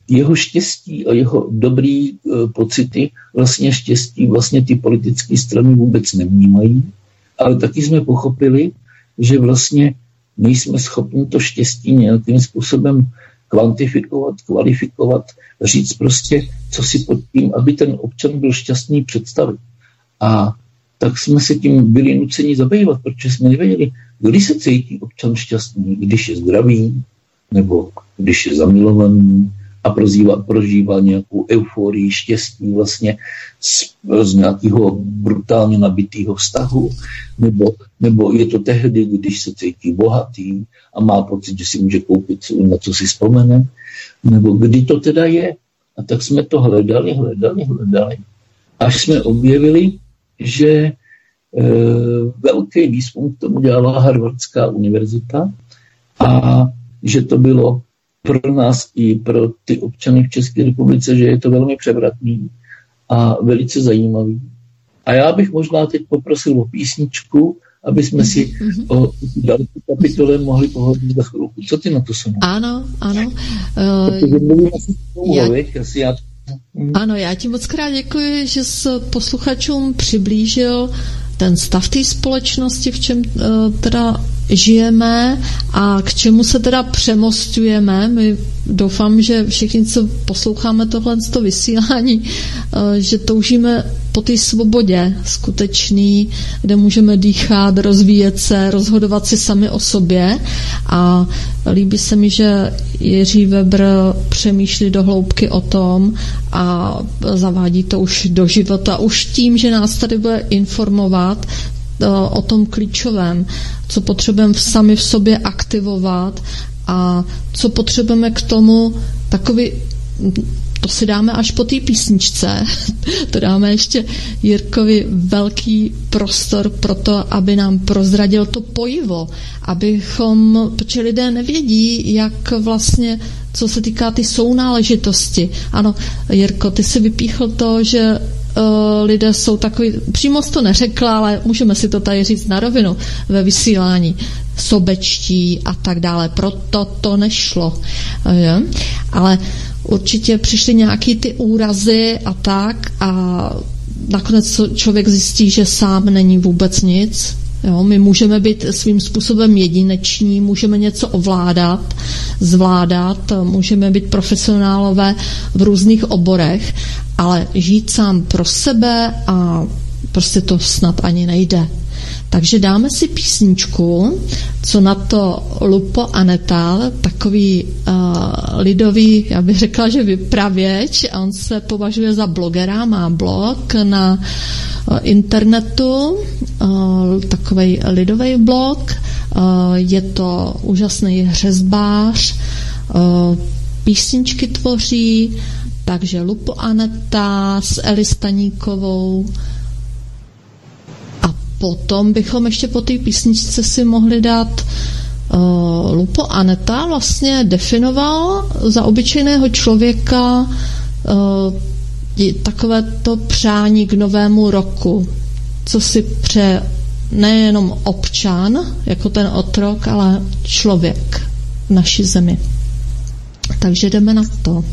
jeho štěstí a jeho dobrý e, pocity vlastně štěstí vlastně ty politické strany vůbec nevnímají, ale taky jsme pochopili, že vlastně nejsme schopni to štěstí nějakým způsobem kvantifikovat, kvalifikovat, říct prostě, co si pod tím, aby ten občan byl šťastný představit. A tak jsme se tím byli nuceni zabývat, protože jsme nevěděli, kdy se cítí občan šťastný, když je zdravý, nebo když je zamilovaný a prožívá, prožívá nějakou euforii, štěstí vlastně z, z nějakého brutálně nabitého vztahu, nebo, nebo je to tehdy, když se cítí bohatý a má pocit, že si může koupit, na co si vzpomene, nebo kdy to teda je. A tak jsme to hledali, hledali, hledali, až jsme objevili, že e, velký výzkum k tomu dělala Harvardská univerzita a že to bylo pro nás i pro ty občany v České republice, že je to velmi převratný a velice zajímavý. A já bych možná teď poprosil o písničku, aby jsme si mm-hmm. o další kapitole mohli pohodlit za chvilku. Co ty na to jsou? Ano, ano. Uh, já... Asi já ano, já ti moc krát děkuji, že s posluchačům přiblížil ten stav té společnosti, v čem uh, teda žijeme a k čemu se teda přemostujeme. My doufám, že všichni, co posloucháme tohle to vysílání, eh, že toužíme po té svobodě skutečný, kde můžeme dýchat, rozvíjet se, rozhodovat si sami o sobě a líbí se mi, že Jiří Weber přemýšlí do hloubky o tom a zavádí to už do života, už tím, že nás tady bude informovat o tom klíčovém, co potřebujeme sami v sobě aktivovat a co potřebujeme k tomu takový to si dáme až po té písničce. to dáme ještě Jirkovi velký prostor pro to, aby nám prozradil to pojivo, abychom, protože lidé nevědí, jak vlastně, co se týká ty sounáležitosti. Ano, Jirko, ty si vypíchl to, že lidé jsou takový, přímo to neřekla, ale můžeme si to tady říct na rovinu ve vysílání, sobečtí a tak dále. Proto to nešlo. Je? Ale určitě přišly nějaký ty úrazy a tak a nakonec člověk zjistí, že sám není vůbec nic, Jo, my můžeme být svým způsobem jedineční, můžeme něco ovládat, zvládat, můžeme být profesionálové v různých oborech, ale žít sám pro sebe a prostě to snad ani nejde. Takže dáme si písničku, co na to Lupo Anetal, takový uh, lidový, já bych řekla, že vypravěč, on se považuje za blogera, má blog na uh, internetu, uh, takový lidový blog, uh, je to úžasný hřezbář, uh, písničky tvoří, takže Lupo Aneta s Eli Staníkovou, potom bychom ještě po té písničce si mohli dát uh, Lupo Aneta vlastně definoval za obyčejného člověka uh, takové to přání k novému roku, co si pře nejenom občan, jako ten otrok, ale člověk v naší zemi. Takže jdeme na to.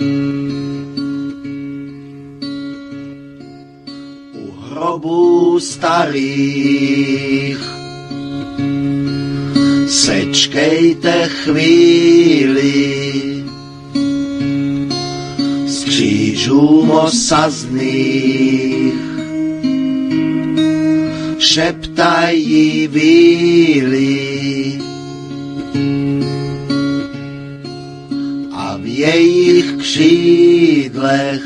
You hrobů starých. Sečkejte chvíli z křížů osazných, šeptají víly jejich křídlech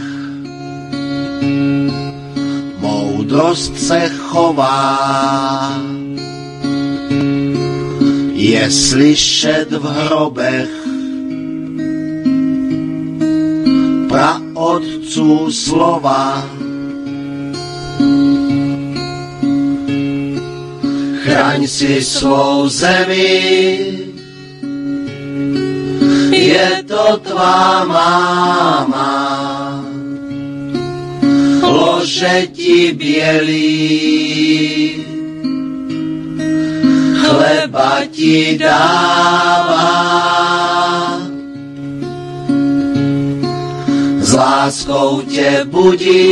moudrost se chová. je slyšet v hrobech praotců slova. Chraň si svou zemi, je to tvá máma. Lože ti bělý, chleba ti dává. S láskou tě budí,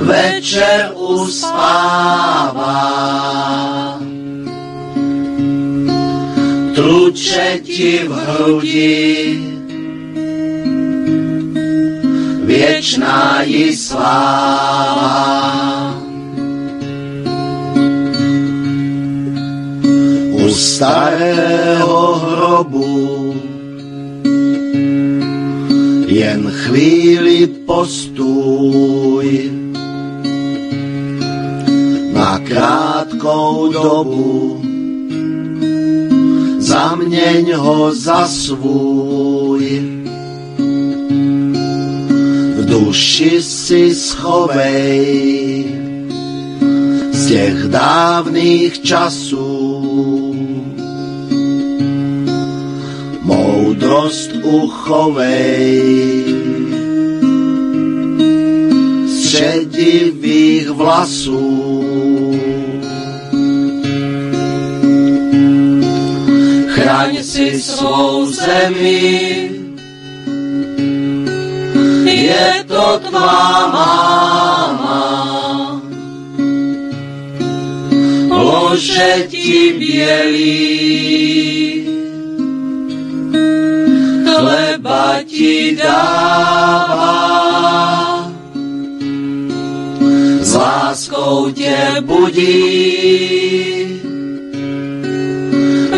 večer uspává. Tluče ti v hrudi, věčná jí sláva. U starého hrobu jen chvíli postůj na krátkou dobu zaměň ho za svůj. V duši si schovej. Z těch dávných časů. Moudrost uchovej. Z šedivých vlasů. Chraň si svou zemi, je to tvá máma. Lože ti bělý, chleba ti dává. S láskou tě budí,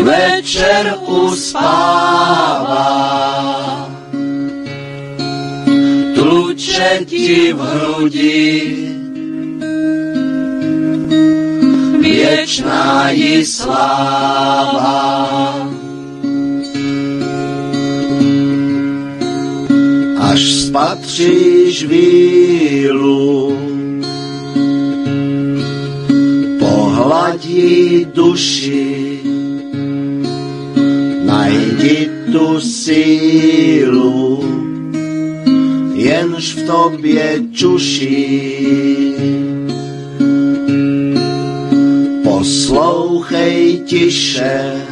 večer uspává. Tluče ti v hrudi, věčná jí sláva. Až spatříš vílu, pohladí duši, tu sílu, jenž v tobě čuší. Poslouchej tiše,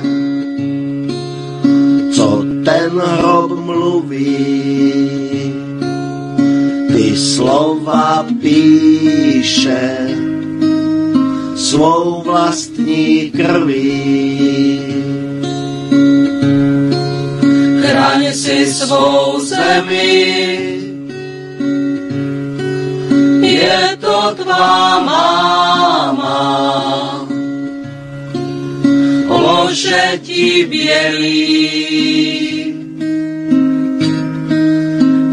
co ten hrob mluví. Ty slova píše svou vlastní krví. Si svou zemi, je to tvá máma. Lože ti bělý,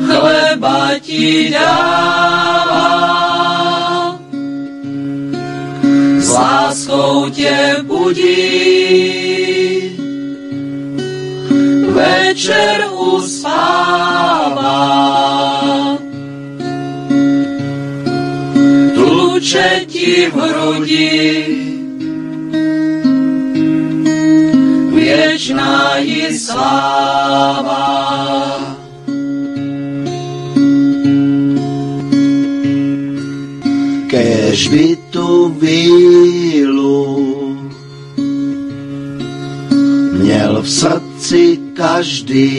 chleba ti dává. S láskou tě budí, večer uspává. Tluče ti v hrudi, věčná jí sláva. Kež by tu vílu měl v srdci každý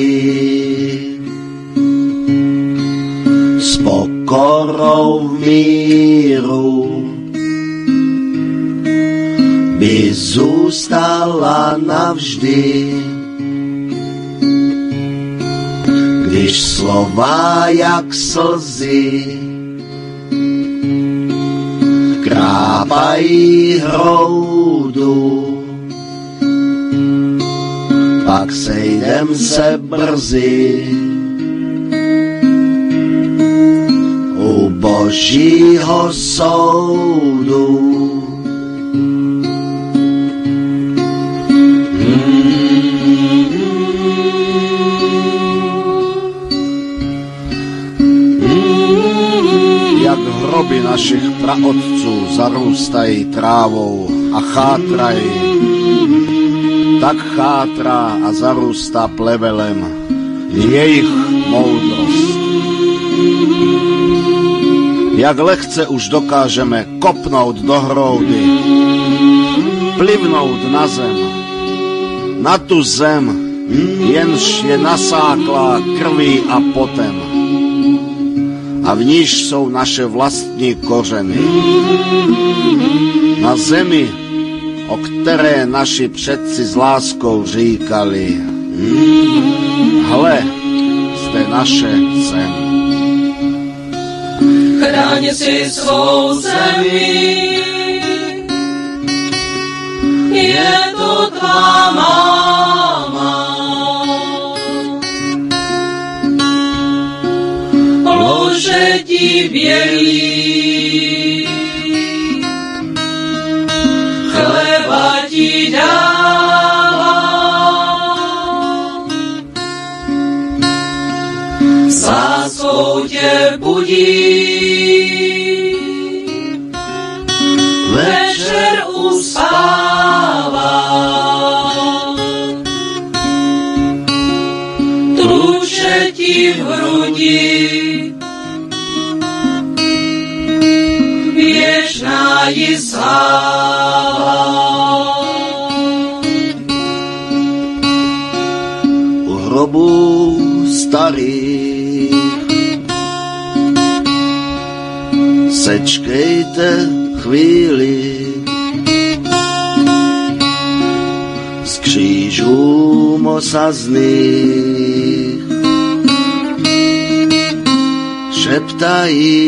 s pokorou v míru by zůstala navždy. Když slova jak slzy krápají hroudu, pak sejdem se brzy. U božího soudu. Jak hroby našich praotců zarůstají trávou a chátrají tak chátrá a zarůstá plevelem jejich moudrost. Jak lehce už dokážeme kopnout do hroudy, plivnout na zem, na tu zem, jenž je nasáklá krví a potem a v níž jsou naše vlastní kořeny. Na zemi, o které naši předci s láskou říkali, hle, zde naše zem. Chráň si svou zemi, je to tvá máma. Lože ti bělí, budí, sečkejte chvíli z křížů mosazných šeptají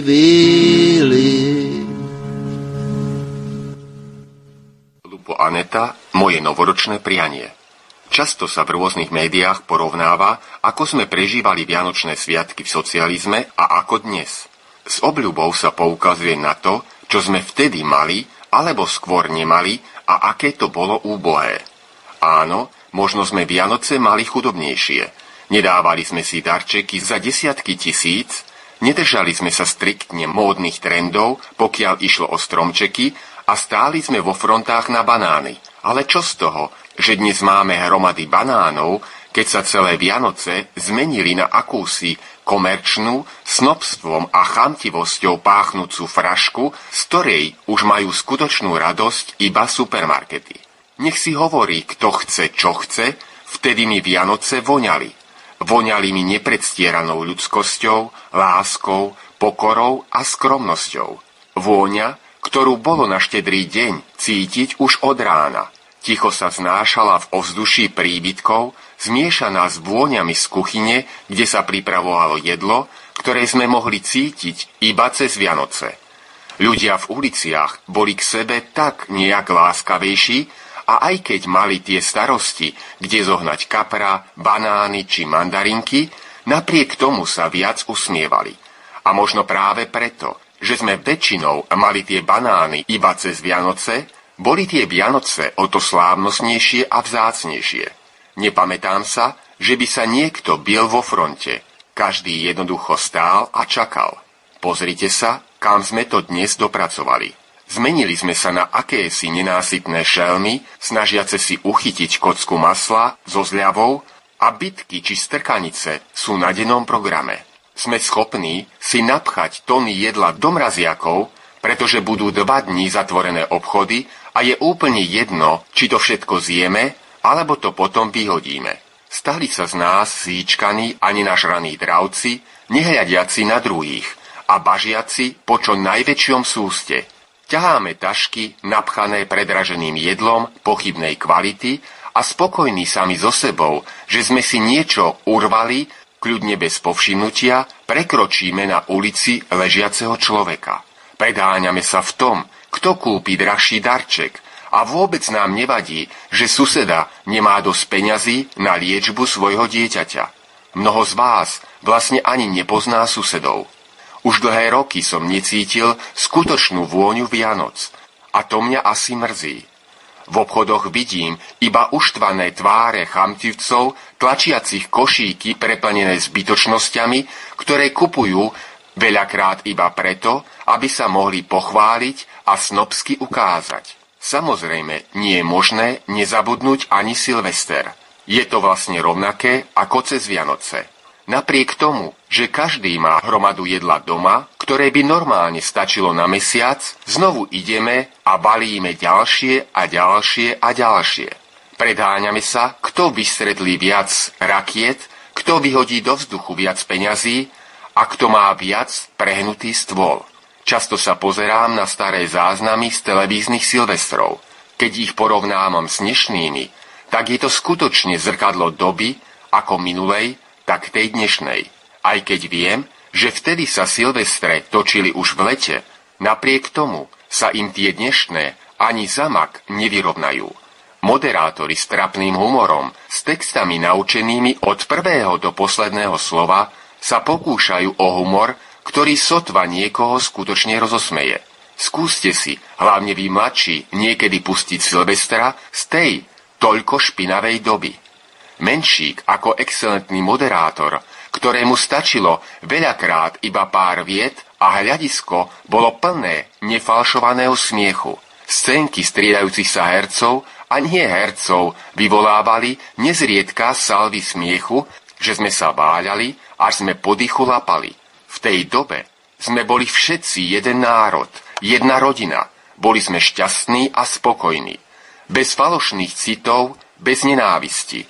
víly. Lupo Aneta, moje novoročné prianie. Často sa v rôznych médiách porovnáva, ako sme prežívali Vianočné sviatky v socializme a ako dnes. S obľubou sa poukazuje na to, čo sme vtedy mali, alebo skôr nemali a aké to bolo úbohé. Áno, možno sme Vianoce mali chudobnejšie. Nedávali sme si darčeky za desiatky tisíc, nedržali sme sa striktne módnych trendov, pokiaľ išlo o stromčeky a stáli sme vo frontách na banány. Ale čo z toho, že dnes máme hromady banánov, keď sa celé Vianoce zmenili na akúsi komerčnú, snobstvom a chamtivosťou páchnúcu frašku, z ktorej už majú skutočnú radosť iba supermarkety. Nech si hovorí, kto chce, čo chce, vtedy mi Vianoce voňali. Voňali mi nepredstieranou ľudskosťou, láskou, pokorou a skromnosťou. Vôňa, ktorú bolo na štedrý deň cítiť už od rána. Ticho sa znášala v ovzduší príbytkov, zmiešaná s vôňami z kuchyne, kde sa pripravovalo jedlo, ktoré sme mohli cítiť iba cez Vianoce. Ľudia v uliciach boli k sebe tak nejak láskavejší a aj keď mali tie starosti, kde zohnať kapra, banány či mandarinky, napriek tomu sa viac usmievali. A možno práve preto, že sme väčšinou mali tie banány iba cez Vianoce, boli tie Vianoce o to slávnostnejšie a vzácnejšie. Nepamätám sa, že by sa niekto bil vo fronte. Každý jednoducho stál a čakal. Pozrite sa, kam sme to dnes dopracovali. Zmenili sme sa na akési nenásytné šelmy, snažiace si uchytiť kocku masla so zľavou a bitky či strkanice sú na dennom programe. Sme schopní si napchať tony jedla do mraziakov, pretože budú dva dní zatvorené obchody a je úplne jedno, či to všetko zjeme, alebo to potom vyhodíme. Stali sa z nás zíčkaní a nenažraní dravci, nehľadiaci na druhých a bažiaci po čo najväčšom súste. Ťaháme tašky napchané predraženým jedlom pochybnej kvality a spokojní sami so sebou, že sme si niečo urvali, kľudne bez povšimnutia, prekročíme na ulici ležiaceho človeka. Predáňame sa v tom, kto kúpi drahší darček a vôbec nám nevadí, že suseda nemá dosť peňazí na liečbu svojho dieťaťa. Mnoho z vás vlastne ani nepozná susedov. Už dlhé roky som necítil skutočnú vôňu Vianoc a to mňa asi mrzí. V obchodoch vidím iba uštvané tváre chamtivcov, tlačiacich košíky preplnené zbytočnosťami, ktoré kupujú Veľakrát iba preto, aby sa mohli pochváliť a snobsky ukázať. Samozrejme, nie je možné nezabudnúť ani Silvester. Je to vlastne rovnaké ako cez Vianoce. Napriek tomu, že každý má hromadu jedla doma, ktoré by normálne stačilo na mesiac, znovu ideme a balíme ďalšie a ďalšie a ďalšie. Predháňame sa, kto vystredlí viac rakiet, kto vyhodí do vzduchu viac peňazí a kto má viac prehnutý stôl. Často sa pozerám na staré záznamy z televíznych silvestrov. Keď ich porovnávam s dnešnými, tak je to skutočne zrkadlo doby, ako minulej, tak tej dnešnej. Aj keď viem, že vtedy sa Silvestre točili už v lete, napriek tomu sa im tie dnešné ani zamak nevyrovnajú. Moderátori s trapným humorom, s textami naučenými od prvého do posledného slova, sa pokúšajú o humor, ktorý sotva niekoho skutočne rozosmeje. Skúste si, hlavne vy mladší, niekedy pustiť Silvestra z tej toľko špinavej doby. Menšík ako excelentný moderátor ktorému stačilo veľakrát iba pár viet a hľadisko bolo plné nefalšovaného smiechu. Scénky striedajúcich sa hercov a nie hercov vyvolávali nezriedka salvy smiechu, že sme sa váľali, až sme podychu lapali. Tej dobe sme boli všetci jeden národ, jedna rodina. Boli sme šťastní a spokojní. Bez falošných citov, bez nenávisti.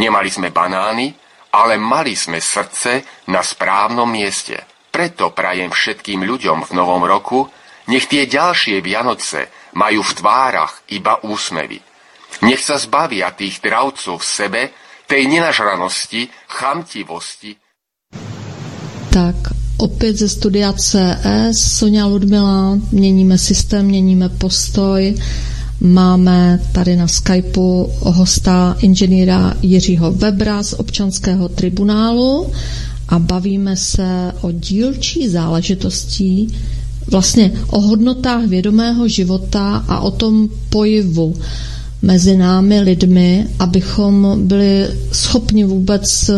Nemali sme banány, ale mali sme srdce na správnom mieste. Preto prajem všetkým ľuďom v novom roku, nech tie ďalšie Vianoce majú v tvárach iba úsmevy. Nech sa zbavia tých dravcov v sebe, tej nenažranosti, chamtivosti. Tak, opět ze studia CS, Sonja Ludmila, měníme systém, měníme postoj. Máme tady na Skypeu hosta inženýra Jiřího Webra z občanského tribunálu a bavíme se o dílčí záležitostí, vlastně o hodnotách vědomého života a o tom pojivu mezi námi lidmi, abychom byli schopni vůbec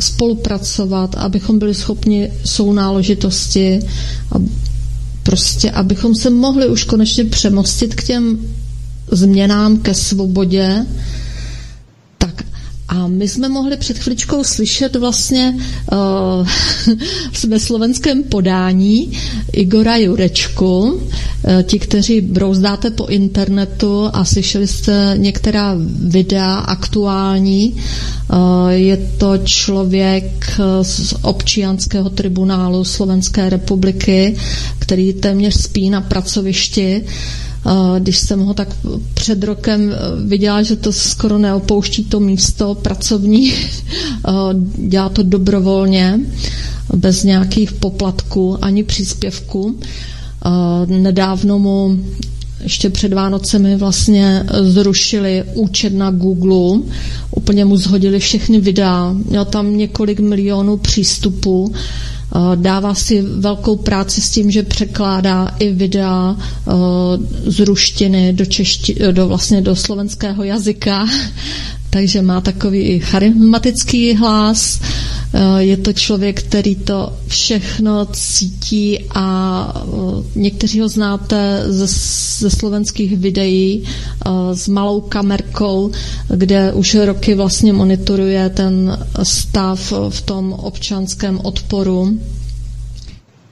spolupracovat, abychom byli schopni sounáležitosti a prostě abychom se mohli už konečně přemostit k těm změnám ke svobodě. A my jsme mohli před chvíličkou slyšet vlastně uh, ve slovenském podání Igora Jurečku. Uh, ti, kteří brouzdáte po internetu a slyšeli jste některá videa aktuální, uh, je to člověk z občianského tribunálu Slovenské republiky, který téměř spí na pracovišti. Uh, když jsem ho tak před rokem eh, viděla, že to skoro neopouští to místo pracovní, eh, dělá to dobrovolně, bez nějakých poplatků ani příspěvků. Eh, nedávno mu ještě před Vánocemi vlastně zrušili účet na Google, úplně mu zhodili všechny videa, měl tam několik milionů přístupů. Eh, dává si velkou práci s tím, že překládá i videa eh, z ruštiny do, češti, do, vlastně do slovenského jazyka, takže má takový charismatický hlas. Eh, je to člověk, který to všechno cítí a někteří ho znáte ze, ze slovenských videí s malou kamerkou, kde už roky vlastně monitoruje ten stav v tom občanském odporu.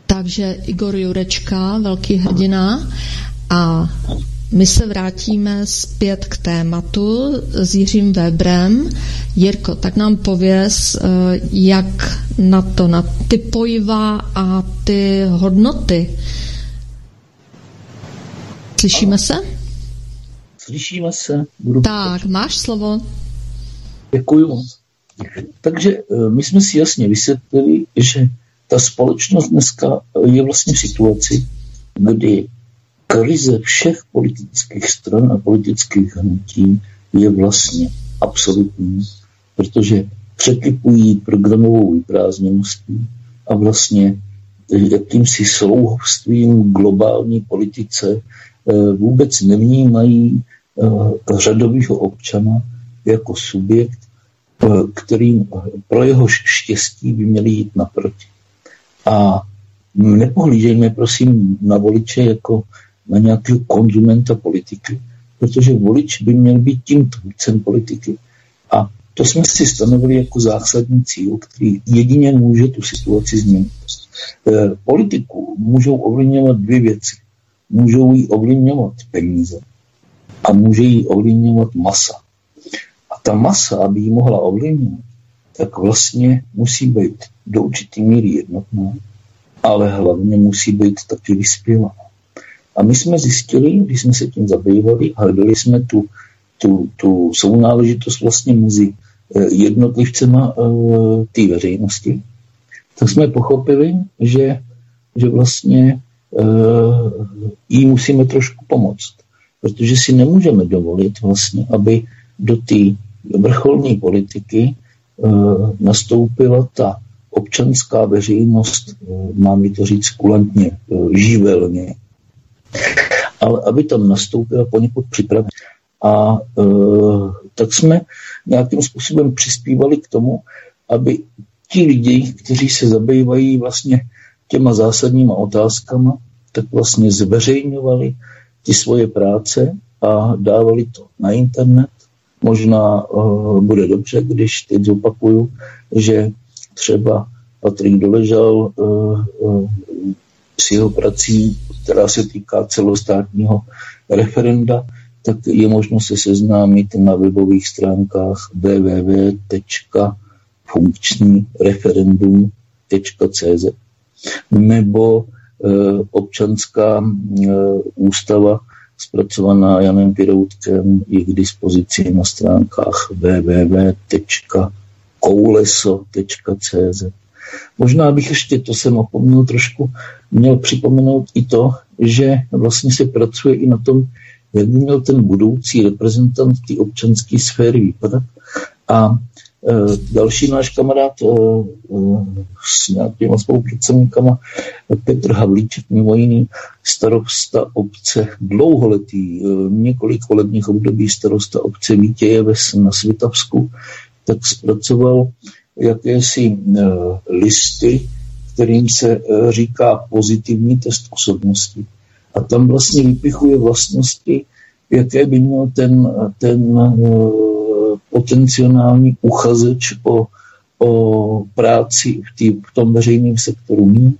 Takže Igor Jurečka, velký hrdina. A my se vrátíme zpět k tématu s Jiřím Webrem. Jirko, tak nám pověz, eh, jak na to, na ty pojiva a ty hodnoty. Slyšíme se? Slyšíme se. Budu tak, pokračovat. máš slovo. Děkuji. Takže eh, my jsme si jasně vysvětlili, že ta společnost dneska je vlastně v situaci, kdy krize všech politických stran a politických hnutí je vlastně absolutní, protože překypují programovou vyprázdněností a vlastně jakýmsi slouhovstvím globální politice eh, vůbec nevnímají eh, řadového občana jako subjekt, eh, kterým pro jeho štěstí by měli jít naproti. A nepohlížejme prosím na voliče jako na nějakého konzumenta politiky, protože volič by měl být tím tvůrcem politiky. A to jsme si stanovili jako zásadní cíl, který jedině může tu situaci změnit. E, politiku můžou ovlivňovat dvě věci. Můžou jí ovlivňovat peníze a může jí ovlivňovat masa. A ta masa, aby ji mohla ovlivňovat, tak vlastně musí být do určitý míry jednotná, ale hlavně musí být taky vyspělá. A my jsme zjistili, když jsme se tím zabývali hledali jsme tu, tu, tu sounáležitost vlastně mezi eh, jednotlivcema uh, té veřejnosti, tak jsme pochopili, že, že vlastně uh, jí musíme trošku pomoct. Protože si nemůžeme dovolit vlastně, aby do té vrcholní politiky nastoupila ta občanská veřejnost, mám to říct kulantně, živelně, ale aby tam nastoupila poněkud připravená. A e, tak jsme nějakým způsobem přispívali k tomu, aby ti lidi, kteří se zabývají vlastně těma zásadníma otázkama, tak vlastně zveřejňovali ty svoje práce a dávali to na internet. Možná uh, bude dobře, když teď zopakuju, že třeba Patrik Doležal uh, uh, s jeho prací, která se týká celostátního referenda, tak je možno se seznámit na webových stránkách www.funkčníreferendum.cz nebo e, občanská e, ústava zpracovaná Janem Piroutkem je k dispozici na stránkách www.kouleso.cz. Možná bych ještě, to jsem opomněl trošku, měl připomenout i to, že vlastně se pracuje i na tom, jak by měl ten budoucí reprezentant té občanské sféry vypadat. A e, další náš kamarád e, e, s nějakými spolupracovníkama, Petr Havlíček, mimo jiný, starosta obce, dlouholetý, e, několik volebních období starosta obce Vítějeves na Svitavsku, tak zpracoval jakési e, listy, kterým se e, říká pozitivní test osobnosti. A tam vlastně vypichuje vlastnosti, jaké by měl ten, ten e, potenciální uchazeč o, o práci v, tý, v tom veřejném sektoru mít.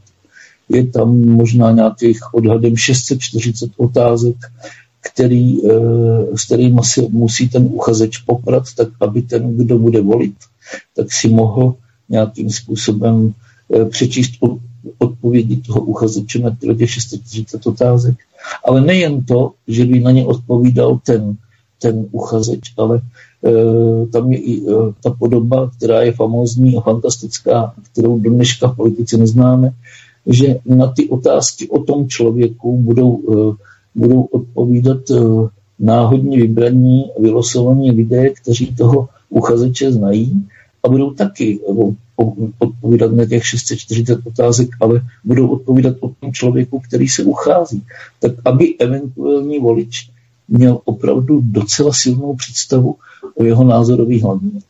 Je tam možná nějakých odhadem 640 otázek, který, s kterými musí ten uchazeč poprat, tak aby ten, kdo bude volit, tak si mohl nějakým způsobem eh, přečíst odpovědi toho uchazeče na těch 630 otázek. Ale nejen to, že by na ně odpovídal ten, ten uchazeč, ale e, tam je i e, ta podoba, která je famózní a fantastická, kterou do dneška v politice neznáme, že na ty otázky o tom člověku budou, e, budou odpovídat e, náhodně vybraní, vylosovaní lidé, kteří toho uchazeče znají a budou taky odpovídat na těch 640 otázek, ale budou odpovídat o tom člověku, který se uchází. Tak aby eventuální volič měl opravdu docela silnou představu o jeho názorových hladině.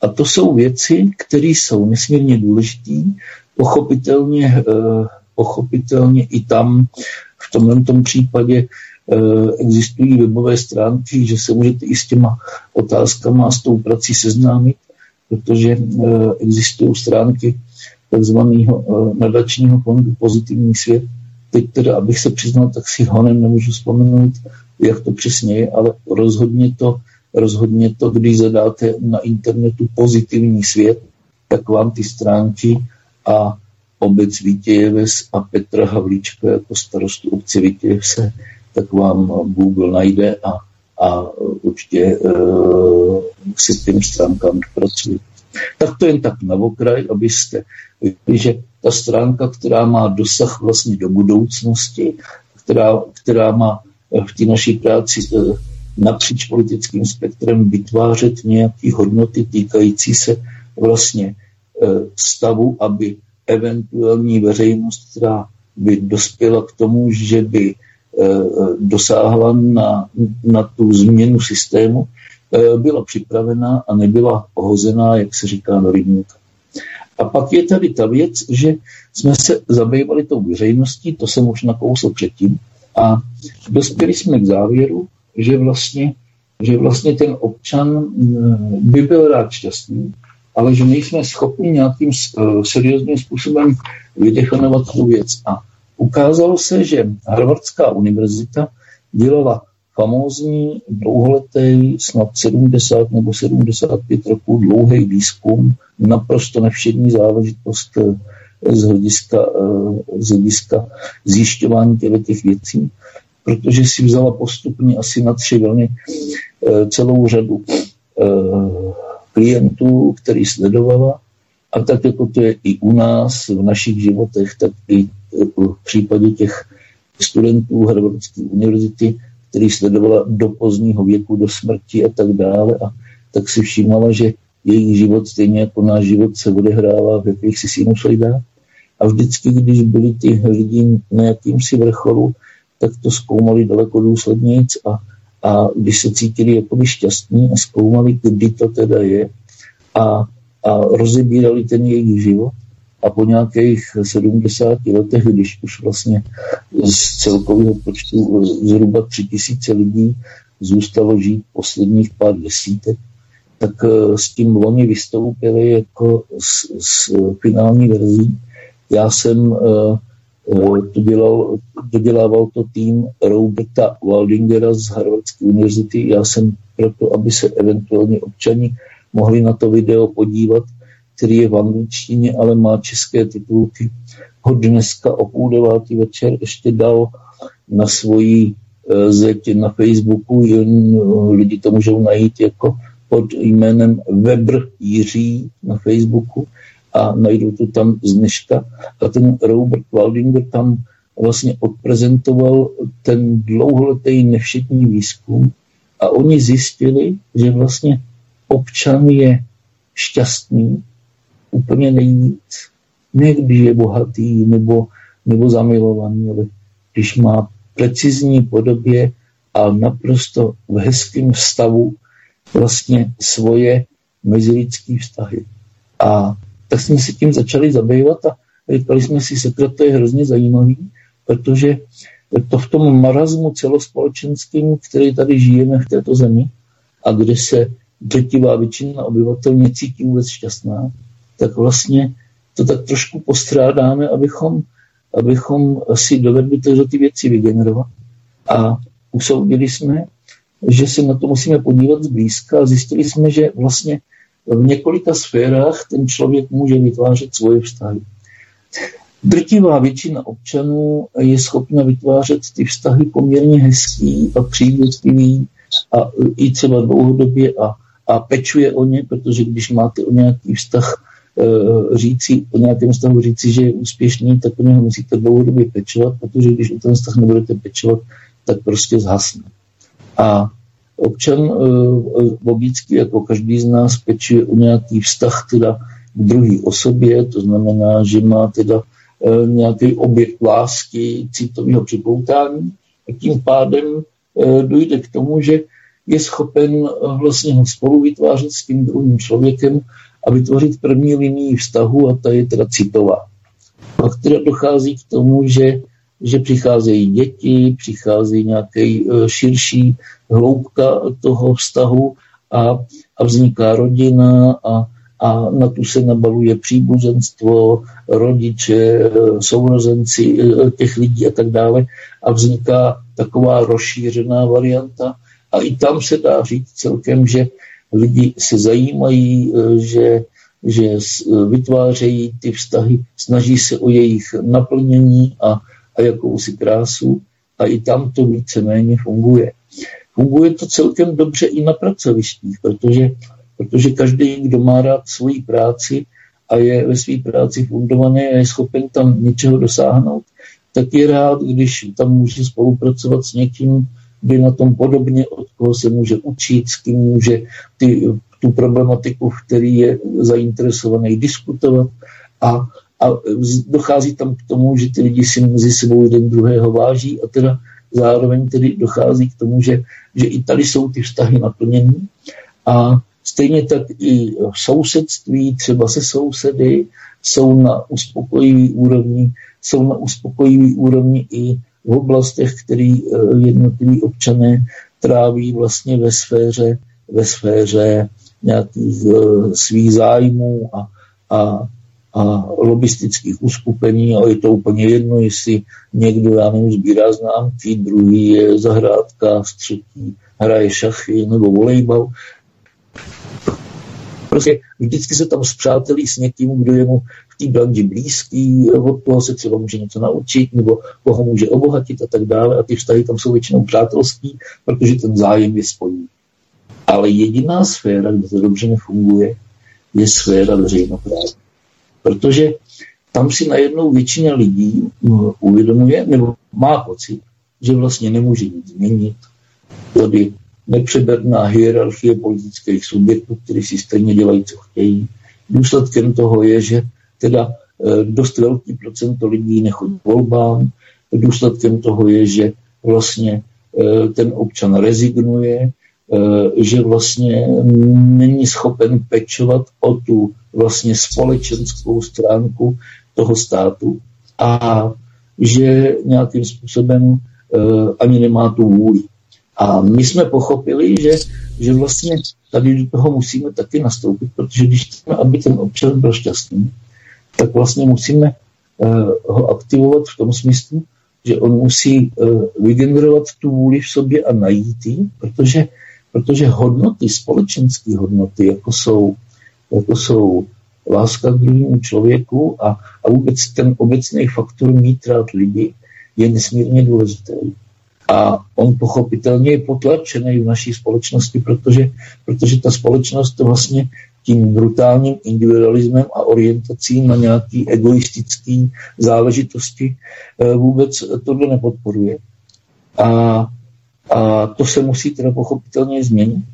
A to jsou věci, které jsou nesmírně důležité, pochopitelně, eh, pochopitelně i tam v tomhle tom případě eh, existují webové stránky, že se můžete i s těma otázkama a s tou prací seznámit protože eh, existují stránky takzvaného eh, nadačního fondu Pozitivní svět. Teď teda, abych se přiznal, tak si honem nemůžu vzpomenout, jak to přesně je, ale rozhodně to, rozhodně to, když zadáte na internetu Pozitivní svět, tak vám ty stránky a obec Vítějeves a Petra Havlíčka jako starostu obce Vítějevse, tak vám Google najde a a určitě uh, si s těmi stránkami pracuji. Tak to jen tak na okraj, abyste viděli, že ta stránka, která má dosah vlastně do budoucnosti, která, která má v té naší práci uh, napříč politickým spektrem vytvářet nějaké hodnoty týkající se vlastně uh, stavu, aby eventuální veřejnost, která by dospěla k tomu, že by Eh, dosáhla na, na tu změnu systému, eh, byla připravená a nebyla ohozená, jak se říká, na rybníka. A pak je tady ta věc, že jsme se zabývali tou veřejností, to jsem už nakousl předtím, a dospěli jsme k závěru, že vlastně, že vlastně ten občan by byl rád šťastný, ale že nejsme schopni nějakým seriózním způsobem vydefinovat tu věc. A ukázalo se, že Harvardská univerzita dělala famózní, dlouholetý, snad 70 nebo 75 roků dlouhý výzkum, naprosto nevšední záležitost eh, z hlediska, eh, z hlediska zjišťování těch věcí, protože si vzala postupně asi na tři vlny eh, celou řadu klientů, který sledovala a tak jako to je i u nás v našich životech, tak i v případě těch studentů Harvardské univerzity, který sledovala do pozdního věku, do smrti a tak dále. A tak si všímala, že jejich život, stejně jako náš život, se odehrává v jakýchsi sinusoidách. A vždycky, když byli ty lidi na jakýmsi vrcholu, tak to zkoumali daleko důslednějc a, a když se cítili jako šťastní a zkoumali, kdy to teda je a, a rozebírali ten jejich život, a po nějakých 70 letech, když už vlastně z celkového počtu zhruba 3000 lidí zůstalo žít posledních pár desítek, tak eh, s tím loni vystoupili jako s, s finální verzí. Já jsem uh, to dělal, dodělával to tým Roberta Waldingera z Harvardské univerzity. Já jsem proto, aby se eventuálně občani mohli na to video podívat, který je v angličtině, ale má české titulky, ho dneska o půl devátý večer ještě dal na svoji uh, zeď na Facebooku, jen uh, lidi to můžou najít jako pod jménem Weber Jiří na Facebooku a najdou to tam z dneška. A ten Robert Waldinger tam vlastně odprezentoval ten dlouholetý nevšetní výzkum a oni zjistili, že vlastně občan je šťastný úplně nejvíc. Ne když je bohatý nebo, nebo zamilovaný, ale když má precizní podobě a naprosto v hezkém stavu vlastně svoje mezilidské vztahy. A tak jsme si tím začali zabývat a říkali jsme si, sekret to je hrozně zajímavý, protože to v tom marazmu celospolečenském, který tady žijeme v této zemi a kde se drtivá většina obyvatel necítí vůbec šťastná, tak vlastně to tak trošku postrádáme, abychom, abychom si dovedli tyhle ty věci vygenerovat. A usoudili jsme, že se na to musíme podívat zblízka a zjistili jsme, že vlastně v několika sférách ten člověk může vytvářet svoje vztahy. Drtivá většina občanů je schopna vytvářet ty vztahy poměrně hezký a přívětivý a i třeba dlouhodobě a, a pečuje o ně, protože když máte o nějaký vztah Eh, říci, o nějakém vztahu říci, že je úspěšný, tak o něho musíte dlouhodobě pečovat, protože když o ten vztah nebudete pečovat, tak prostě zhasne. A občan eh, logicky, jako každý z nás, pečuje o nějaký vztah teda k druhé osobě, to znamená, že má teda eh, nějaký objekt lásky, citového připoutání a tím pádem dojde k tomu, že je schopen vlastně ho spolu vytvářet s tím druhým člověkem a vytvořit první linii vztahu a ta je teda citová. Pak teda dochází k tomu, že, že přicházejí děti, přichází nějaký e, širší hloubka toho vztahu a, a vzniká rodina a, a na tu se nabaluje příbuzenstvo, rodiče, e, sourozenci těch lidí a tak dále a vzniká taková rozšířená varianta a i tam se dá říct celkem, že lidi se zajímají, eh, že, že eh, vytvářejí ty vztahy, snaží se o jejich naplnění a, a jakousi krásu a i tam to víceméně funguje. Funguje to celkem dobře i na pracovištích, protože, protože každý, kdo má rád svoji práci a je ve své práci fundovaný a je schopen tam něčeho dosáhnout, tak je rád, když tam může spolupracovat s někým, kdy na tom podobně, od koho se může učit, s kým může ty, tu problematiku, který je zainteresovaný, diskutovat. A, a dochází tam k tomu, že ty lidi si mezi sebou jeden druhého váží a teda zároveň tedy dochází k tomu, že, že i tady jsou ty vztahy naplněny a Stejně tak i v sousedství, třeba se sousedy, jsou na uspokojivý úrovni, jsou na uspokojivý úrovni i v oblastech, které eh, jednotliví občané tráví vlastně ve sféře, ve sféře nějakých uh, svých zájmů a, a, a lobistických uskupení a je to úplně jedno, jestli někdo, já nevím, sbírá známky, druhý je zahrádka, třetí hraje šachy nebo volejbal. Prostě vždycky se tam zpřátelí s někým, kdo je mu v té branži blízký, od toho se třeba může něco naučit, nebo koho může obohatit a tak dále. A ty vztahy tam jsou většinou přátelský, protože ten zájem je spojí. Ale jediná sféra, kde to dobře nefunguje, je sféra veřejnoprávní. Protože tam si najednou většina lidí hm, uvědomuje, nebo má pocit, že vlastně nemůže nic změnit. Tady nepřeberná hierarchie politických subjektů, kteří si stejně dělají, co chtějí. Důsledkem toho je, že teda eh, dost velký procento lidí nechodí k volbám. Důsledkem toho je, že vlastně eh, ten občan rezignuje, eh, že vlastně není schopen pečovat o tu vlastně společenskou stránku toho státu a že nějakým způsobem ani nemá tu vůli. A my jsme pochopili, že, že vlastně tady do toho musíme taky nastoupit, protože když chceme, aby ten občan byl šťastný, tak vlastně musíme uh, ho aktivovat v tom smyslu, že on musí uh, vygenerovat tu vůli v sobě a najít ji, protože, protože hodnoty, společenské hodnoty, jako jsou, jako jsou láska k druhému člověku a, a vůbec ten obecný faktor mít rád lidi, je nesmírně důležitý. A on pochopitelně je potlačený v naší společnosti, protože, protože ta společnost to vlastně tím brutálním individualismem a orientací na nějaký egoistický záležitosti eh, vůbec tohle nepodporuje. A, a to se musí teda pochopitelně změnit.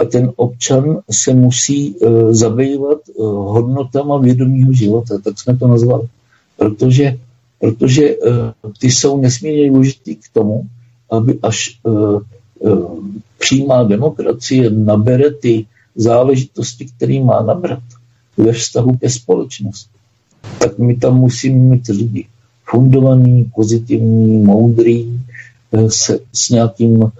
A ten občan se musí uh, zabývat uh, hodnotama vědomího života, tak jsme to nazvali. Protože, protože uh, ty jsou nesmírně důležitý k tomu, aby až uh, uh, přímá demokracie nabere ty záležitosti, který má nabrat ve vztahu ke společnosti, tak my tam musíme mít lidi fundovaný, pozitivní, moudrý, eh, se, s nějakým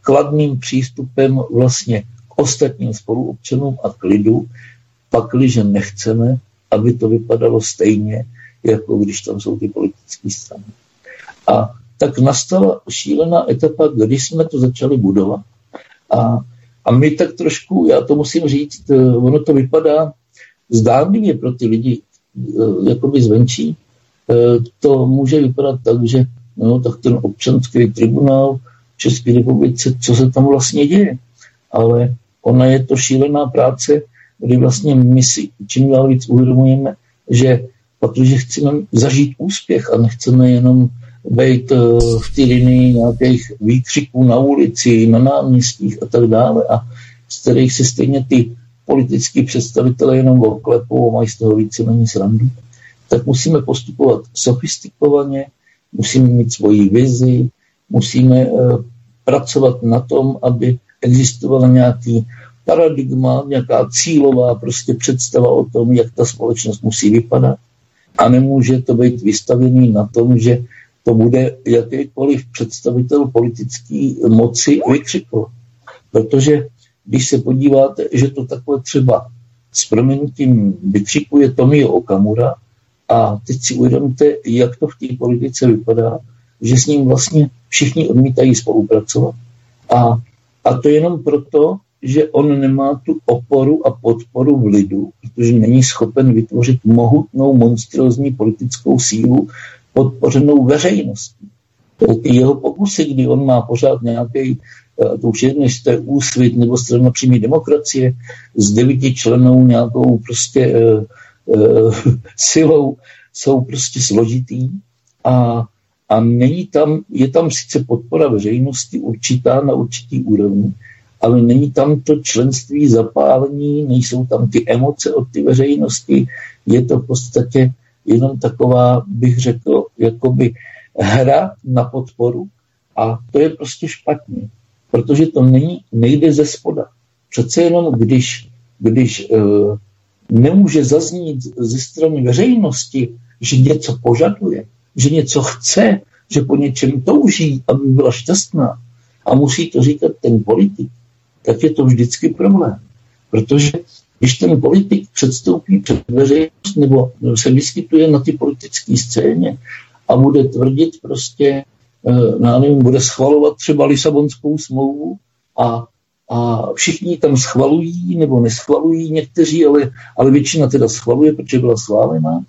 kladným přístupem vlastně k ostatním spoluobčanům a k lidu, pakliže nechceme, aby to vypadalo stejně, jako když tam jsou ty politické strany. A tak nastala šílená etapa, kdy jsme to začali budovat. A, a my tak trošku, já to musím říct, eh, ono to vypadá zdánlivě pro ty lidi, eh, jakoby zvenčí, eh, to může vypadat tak, že no, tak ten občanský tribunál v České republice, co se tam vlastně děje. Ale ona je to šílená práce, kdy vlastně my si čím dál víc uvědomujeme, že protože chceme zažít úspěch a nechceme jenom být eh, v té linii nějakých výkřiků na ulici, na náměstích a tak dále a z kterých se stejně ty politický představitelé jenom oklepou a mají z toho víceméně srandu, tak musíme postupovat sofistikovaně, musíme mít svoji vizi, musíme uh, pracovat na tom, aby existovala nějaký paradigma, nějaká cílová prostě představa o tom, jak ta společnost musí vypadat. A nemůže to být vystavený na tom, že to bude jakýkoliv představitel politické moci vykřikovat. Protože když se podíváte, že to takhle třeba s proměnutím vykřikuje Tomio Okamura a teď si uvědomte, jak to v té politice vypadá, že s ním vlastně všichni odmítají spolupracovat. A, a to jenom proto, že on nemá tu oporu a podporu v lidu, protože není schopen vytvořit mohutnou, monstrozní politickou sílu, podpořenou veřejností. Ty jeho pokusy, kdy on má pořád nějaký, eh, to už jedno, jestli to je úsvit nebo strana přímé demokracie, s devíti členou nějakou prostě uh, uh, silou, jsou prostě složitý a, a není tam, je tam sice podpora veřejnosti určitá na určitý úrovni, ale není tam to členství zapálení, nejsou tam ty emoce od ty veřejnosti, je to v podstatě jenom taková, bych řekl, jakoby hra na podporu a to je prostě špatně, protože to není, nejde ze spoda. Přece jenom, když, když uh, nemůže zaznít ze strany veřejnosti, že něco požaduje, že něco chce, že po něčem touží, aby byla šťastná a musí to říkat ten politik, tak je to vždycky problém. Protože když ten politik předstoupí před veřejnost nebo se vyskytuje na ty politické scéně a bude tvrdit prostě, já eh, nevím, bude schvalovat třeba Lisabonskou smlouvu a, a všichni tam schvalují nebo neschvalují někteří, ale, ale většina teda schvaluje, protože byla schválená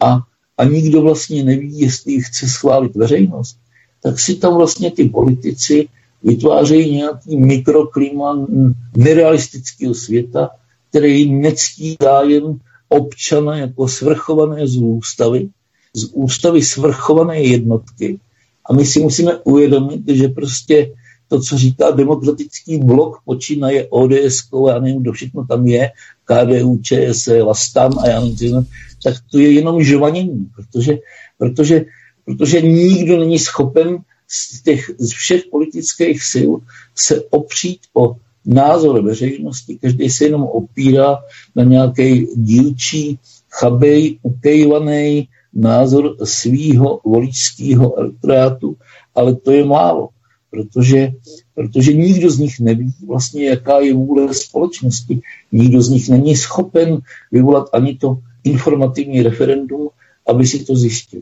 a, a nikdo vlastně neví, jestli chce schválit veřejnost, tak si tam vlastně ty politici vytvářejí nějaký mikroklima nerealistického světa, který nectí zájem občana jako svrchované z ústavy, z ústavy svrchované jednotky. A my si musíme uvědomit, že prostě to, co říká demokratický blok, počínaje ODS, já nevím, kdo všechno tam je, KDU, ČSL a STAN a já nevím, tak to je jenom žvanění, protože, protože, protože nikdo není schopen z, těch, z všech politických sil se opřít o názor veřejnosti, každý se jenom opírá na nějaký dílčí, chabej, ukejvaný názor svýho voličského elektorátu, ale to je málo, protože, protože nikdo z nich neví vlastně, jaká je vůle společnosti. Nikdo z nich není schopen vyvolat ani to informativní referendum, aby si to zjistil.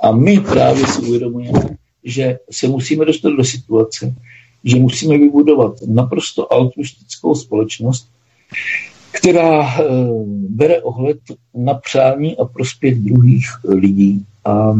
A my právě si uvědomujeme, že se musíme dostat do situace, že musíme vybudovat naprosto altruistickou společnost, která e, bere ohled na přání a prospěch druhých lidí. A,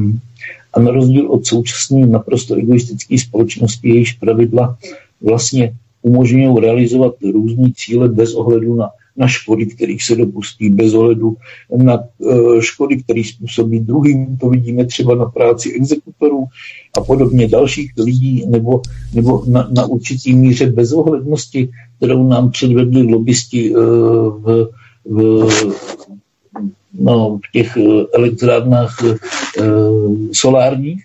a na rozdíl od současné naprosto egoistické společnosti, jejíž pravidla vlastně umožňují realizovat různé cíle bez ohledu na na škody, kterých se dopustí bez ohledu na uh, škody, které způsobí druhým. To vidíme třeba na práci exekutorů a podobně dalších lidí, nebo, nebo na, na určitý míře bezohlednosti, kterou nám předvedli lobbysti uh, v, v, no, v těch uh, elektrárnách solárních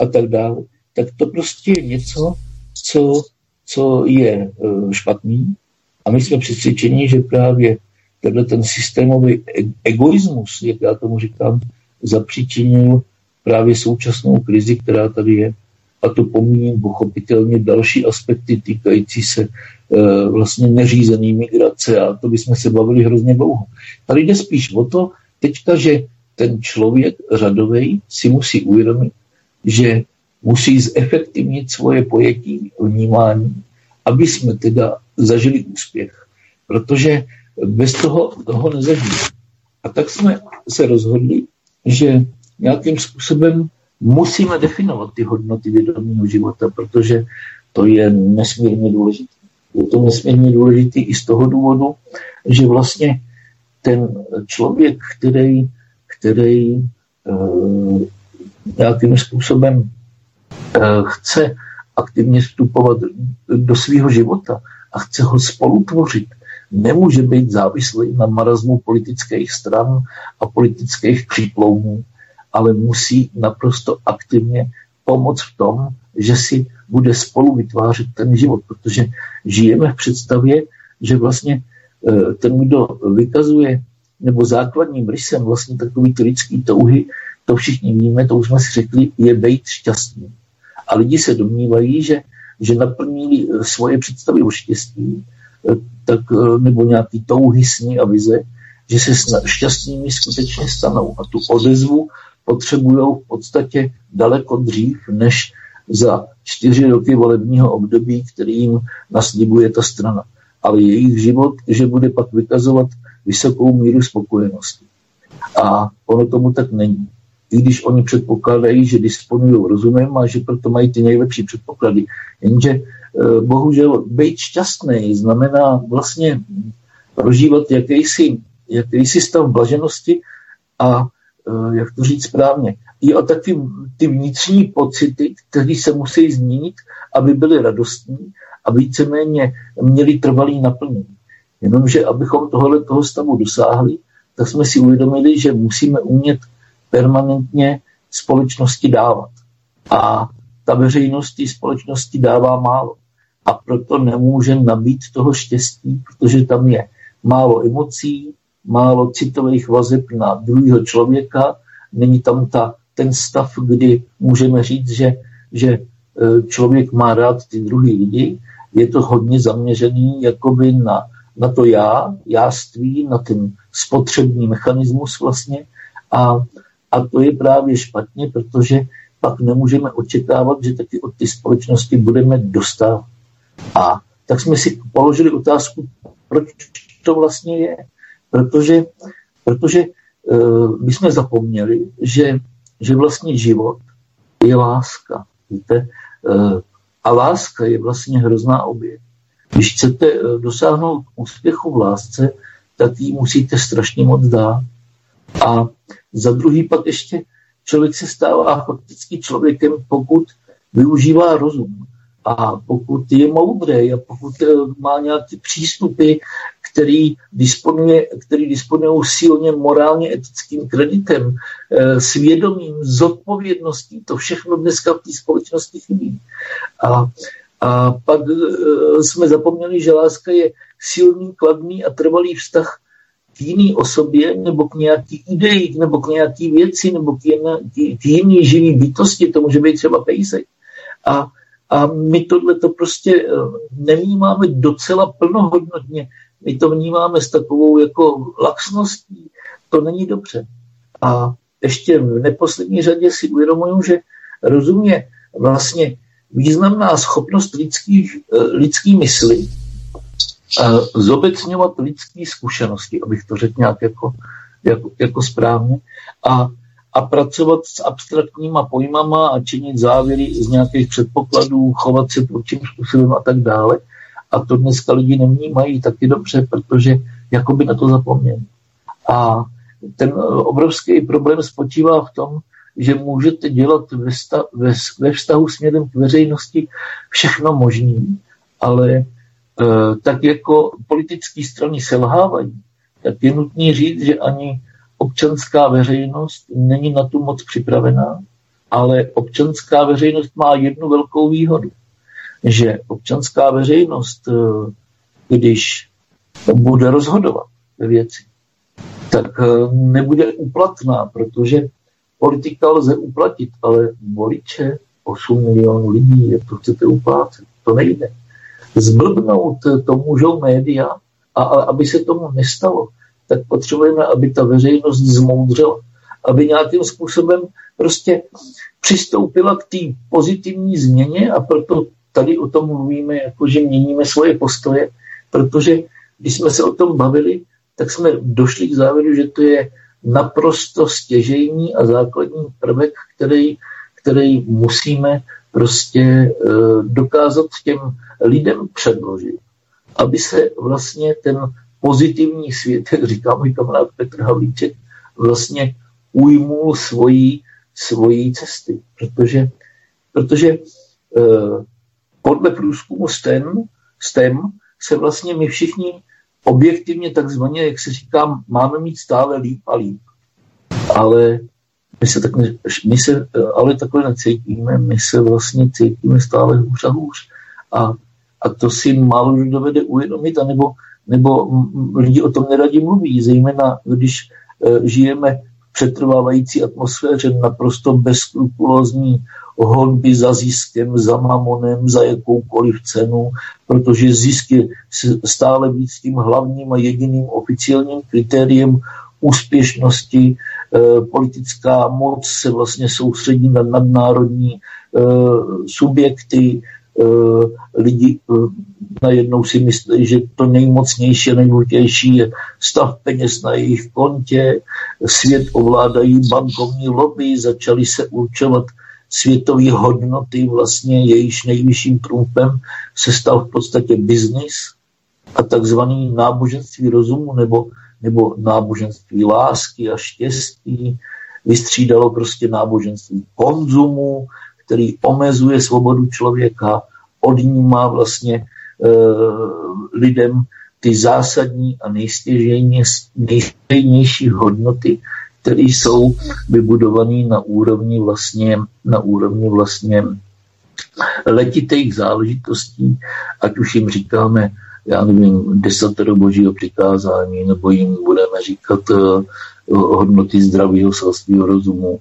a tak dále. Tak to prostě je něco, co, co je špatný, a my jsme přesvědčeni, že právě tenhle ten systémový e- egoismus, jak já tomu říkám, zapříčinil právě současnou krizi, která tady je. A to pomíním pochopitelně další aspekty týkající se e, vlastně neřízený migrace a to bychom se bavili hrozně dlouho. Tady jde spíš o to teďka, že ten člověk řadový si musí uvědomit, že musí zefektivnit svoje pojetí vnímání, aby jsme teda zažili úspěch. Protože bez toho toho nezažili. A tak jsme se rozhodli, že nějakým způsobem musíme definovat ty hodnoty vědomého života, protože to je nesmírně důležité. Je to nesmírně důležité i z toho důvodu, že vlastně ten člověk, který, který uh, nějakým způsobem uh, chce aktivně vstupovat do svého života, a chce ho spolutvořit, nemůže být závislý na marazmu politických stran a politických příploumů, ale musí naprosto aktivně pomoct v tom, že si bude spolu vytvářet ten život, protože žijeme v představě, že vlastně eh, ten, kdo vykazuje, nebo základním rysem vlastně takový lidský touhy, to všichni víme, to už jsme si řekli, je být šťastný. A lidi se domnívají, že že naplnili eh, svoje představy o štěstí, eh, tak, eh, nebo nějaký touhy, sny a vize, že se šťastnými skutečně stanou. A tu odezvu potřebují v podstatě daleko dřív, než za čtyři roky volebního období, který jim naslibuje ta strana. Ale jejich život, že bude pak vykazovat vysokou míru spokojenosti. A ono tomu tak není i když oni předpokládají, že disponují rozumem a že proto mají ty nejlepší předpoklady. Jenže eh, bohužel být šťastný znamená vlastně prožívat jakýsi, jakýsi stav blaženosti a eh, jak to říct správně, i o taky ty vnitřní pocity, které se musí změnit, aby byly radostní a víceméně měli trvalý naplnění. Jenomže abychom tohle toho stavu dosáhli, tak jsme si uvědomili, že musíme umět permanentně společnosti dávat. A ta veřejnost té společnosti dává málo. a proto nemůže nabít toho štěstí, protože tam je málo emocí, málo citových vazeb na druhého člověka, není tam ta, ten stav, kdy můžeme říct, že, že e, člověk má rád ty druhý lidi, je to hodně zaměřený jakoby na, na to já, jáství, na ten spotřební mechanismus vlastně a, a to je právě špatně, protože pak nemůžeme očekávat, že taky od ty společnosti budeme dostat. A tak jsme si položili otázku, proč to vlastně je. Protože, protože uh, my jsme zapomněli, že, že vlastně život je láska. Víte? Uh, a láska je vlastně hrozná oběť. Když chcete uh, dosáhnout úspěchu v lásce, tak ji musíte strašně moc dát. A za druhý pak ještě člověk se stává fakticky člověkem, pokud využívá rozum a pokud je moudrý a pokud má nějaké přístupy, který disponuje, který disponují silně morálně etickým kreditem, eh, svědomím, zodpovědností, to všechno dneska v té společnosti chybí. A, a pak eh, jsme zapomněli, že láska je silný, kladný a trvalý vztah k jiný osobě, nebo k nějaký ideji, nebo k nějaký věci, nebo k, jiné, k jiný živý bytosti, to může být třeba pejsek. A, a my tohle to prostě eh, nevnímáme docela plnohodnotně my to vnímáme s takovou jako laxností, to není dobře. A ještě v neposlední řadě si uvědomuju, že rozumně vlastně významná schopnost lidský, lidský mysli zobecňovat lidské zkušenosti, abych to řekl nějak jako, jako, jako správně, a, a pracovat s abstraktníma pojmama a činit závěry z nějakých předpokladů, chovat se určitým způsobem a tak dále. A to dneska lidi nevnímají taky dobře, protože jakoby na to zapomněli. A ten obrovský problém spočívá v tom, že můžete dělat ve, vztahu směrem k veřejnosti všechno možné, ale tak jako politické strany selhávají, tak je nutný říct, že ani občanská veřejnost není na tu moc připravená, ale občanská veřejnost má jednu velkou výhodu že občanská veřejnost, eh, když bude rozhodovat ve věci, tak eh, nebude uplatná, protože politika lze uplatit, ale voliče 8 milionů lidí, jak to chcete uplácet, to nejde. Zblbnout to můžou média a, a aby se tomu nestalo, tak potřebujeme, aby ta veřejnost zmoudřela, aby nějakým způsobem prostě přistoupila k té pozitivní změně a proto tady o tom mluvíme, jako že měníme svoje postoje, protože když jsme se o tom bavili, tak jsme došli k závěru, že to je naprosto stěžejní a základní prvek, který, který musíme prostě e, dokázat těm lidem předložit, aby se vlastně ten pozitivní svět, jak říká můj kamarád Petr Havlíček, vlastně ujmul svojí, svojí cesty. Protože, protože e, podle průzkumu STEM, STEM se vlastně my všichni objektivně takzvaně, jak se říká, máme mít stále líp a líp. Ale my se, tak my se ale takhle necítíme, my se vlastně cítíme stále hůř a hůř. A, a to si málo kdo dovede uvědomit, anebo, nebo lidi o tom neradí mluví, zejména když e, žijeme v přetrvávající atmosféře naprosto bezskrupulózní honby za ziskem, za mamonem, za jakoukoliv cenu, protože zisk je stále víc tím hlavním a jediným oficiálním kritériem úspěšnosti. E, politická moc se vlastně soustředí na nadnárodní e, subjekty, e, lidi najednou si myslí, že to nejmocnější a nejdůležitější je stav peněz na jejich kontě, svět ovládají bankovní lobby, začaly se určovat světové hodnoty, vlastně jejíž nejvyšším trumfem se stal v podstatě biznis a takzvaný náboženství rozumu nebo, nebo náboženství lásky a štěstí vystřídalo prostě náboženství konzumu, který omezuje svobodu člověka, odnímá vlastně e, lidem ty zásadní a nejstěžejnější hodnoty, které jsou vybudované na úrovni vlastně, na úrovni vlastně letitých záležitostí, ať už jim říkáme, já nevím, desatero božího přikázání, nebo jim budeme říkat uh, hodnoty zdravého selského rozumu.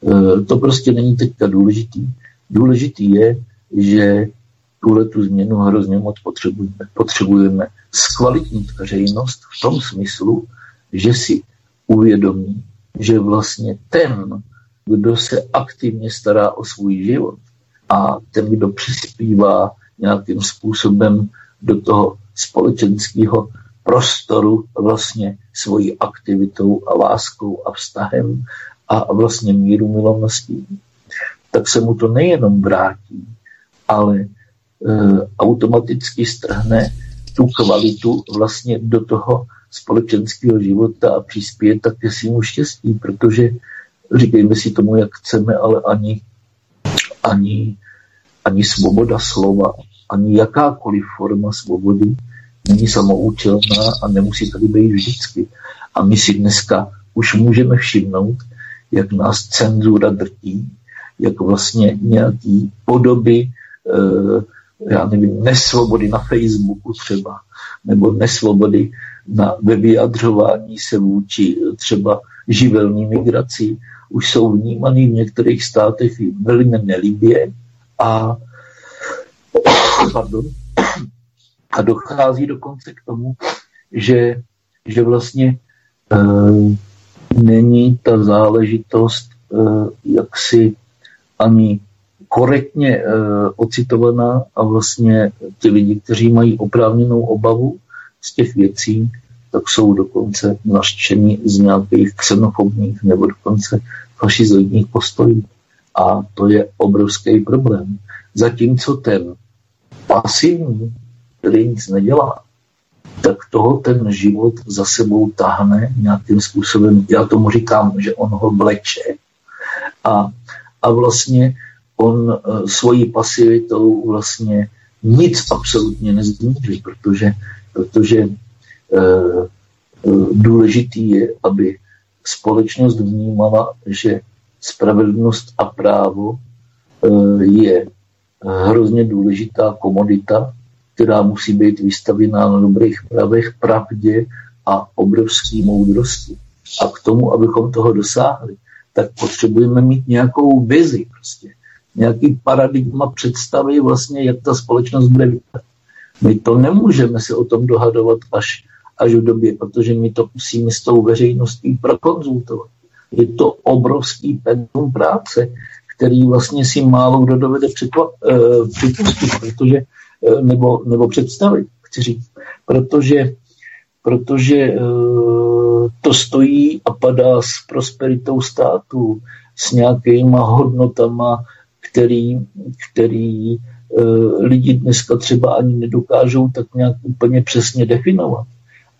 Uh, to prostě není teďka důležitý. Důležitý je, že tuhle tu změnu hrozně moc potřebujeme. Potřebujeme zkvalitnit veřejnost v tom smyslu, že si uvědomí, že vlastně ten, kdo se aktivně stará o svůj život a ten, kdo přispívá nějakým způsobem do toho společenského prostoru vlastně svojí aktivitou a láskou a vztahem a vlastně míru milovností, tak se mu to nejenom vrátí, ale e, automaticky strhne tu kvalitu vlastně do toho společenského života a přispěje také svýmu štěstí, protože říkejme si tomu, jak chceme, ale ani, ani, ani svoboda slova, ani jakákoliv forma svobody není samoučelná a nemusí tady být vždycky. A my si dneska už můžeme všimnout, jak nás cenzura drtí, jak vlastně nějaký podoby, eh, já nevím, nesvobody na Facebooku třeba, nebo nesvobody na, ve vyjadřování se vůči třeba živelní migraci, už jsou vnímaný v některých státech velmi nelibě a, pardon, a dochází dokonce k tomu, že, že vlastně e, není ta záležitost e, jaksi ani korektně e, ocitovaná a vlastně ti lidi, kteří mají oprávněnou obavu z těch věcí, tak jsou dokonce naštěni z nějakých xenofobních nebo dokonce fašizoidních postojů. A to je obrovský problém. Zatímco ten pasivní, který nic nedělá, tak toho ten život za sebou tahne nějakým způsobem. Já tomu říkám, že on ho vleče. A, a vlastně on e, svojí pasivitou vlastně nic absolutně nezměří, protože, protože Eh, důležitý je, aby společnost vnímala, že spravedlnost a právo eh, je hrozně důležitá komodita, která musí být vystavěná na dobrých pravech, pravdě a obrovské moudrosti. A k tomu, abychom toho dosáhli, tak potřebujeme mít nějakou vizi, prostě, nějaký paradigma představy, vlastně, jak ta společnost bude vypadat. My to nemůžeme se o tom dohadovat až až v době, protože my to musíme s tou veřejností prokonzultovat. Je to obrovský penzum práce, který vlastně si málo kdo dovede eh, připustit, protože, eh, nebo, nebo představit, chci říct, protože, protože eh, to stojí a padá s prosperitou státu, s nějakýma hodnotama, který, který lidi dneska třeba ani nedokážou tak nějak úplně přesně definovat.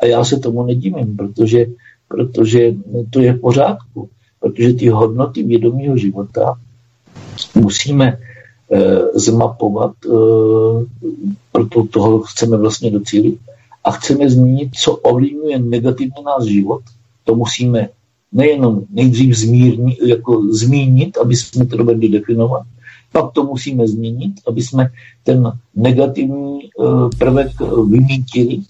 A já se tomu nedivím, protože, protože to je v pořádku. Protože ty hodnoty vědomího života musíme e, zmapovat, e, proto toho chceme vlastně docílit a chceme zmínit, co ovlivňuje negativně náš život. To musíme nejenom nejdřív zmírni, jako zmínit, aby jsme to dovedli definovat, pak to musíme změnit, aby jsme ten negativní e, prvek vymítili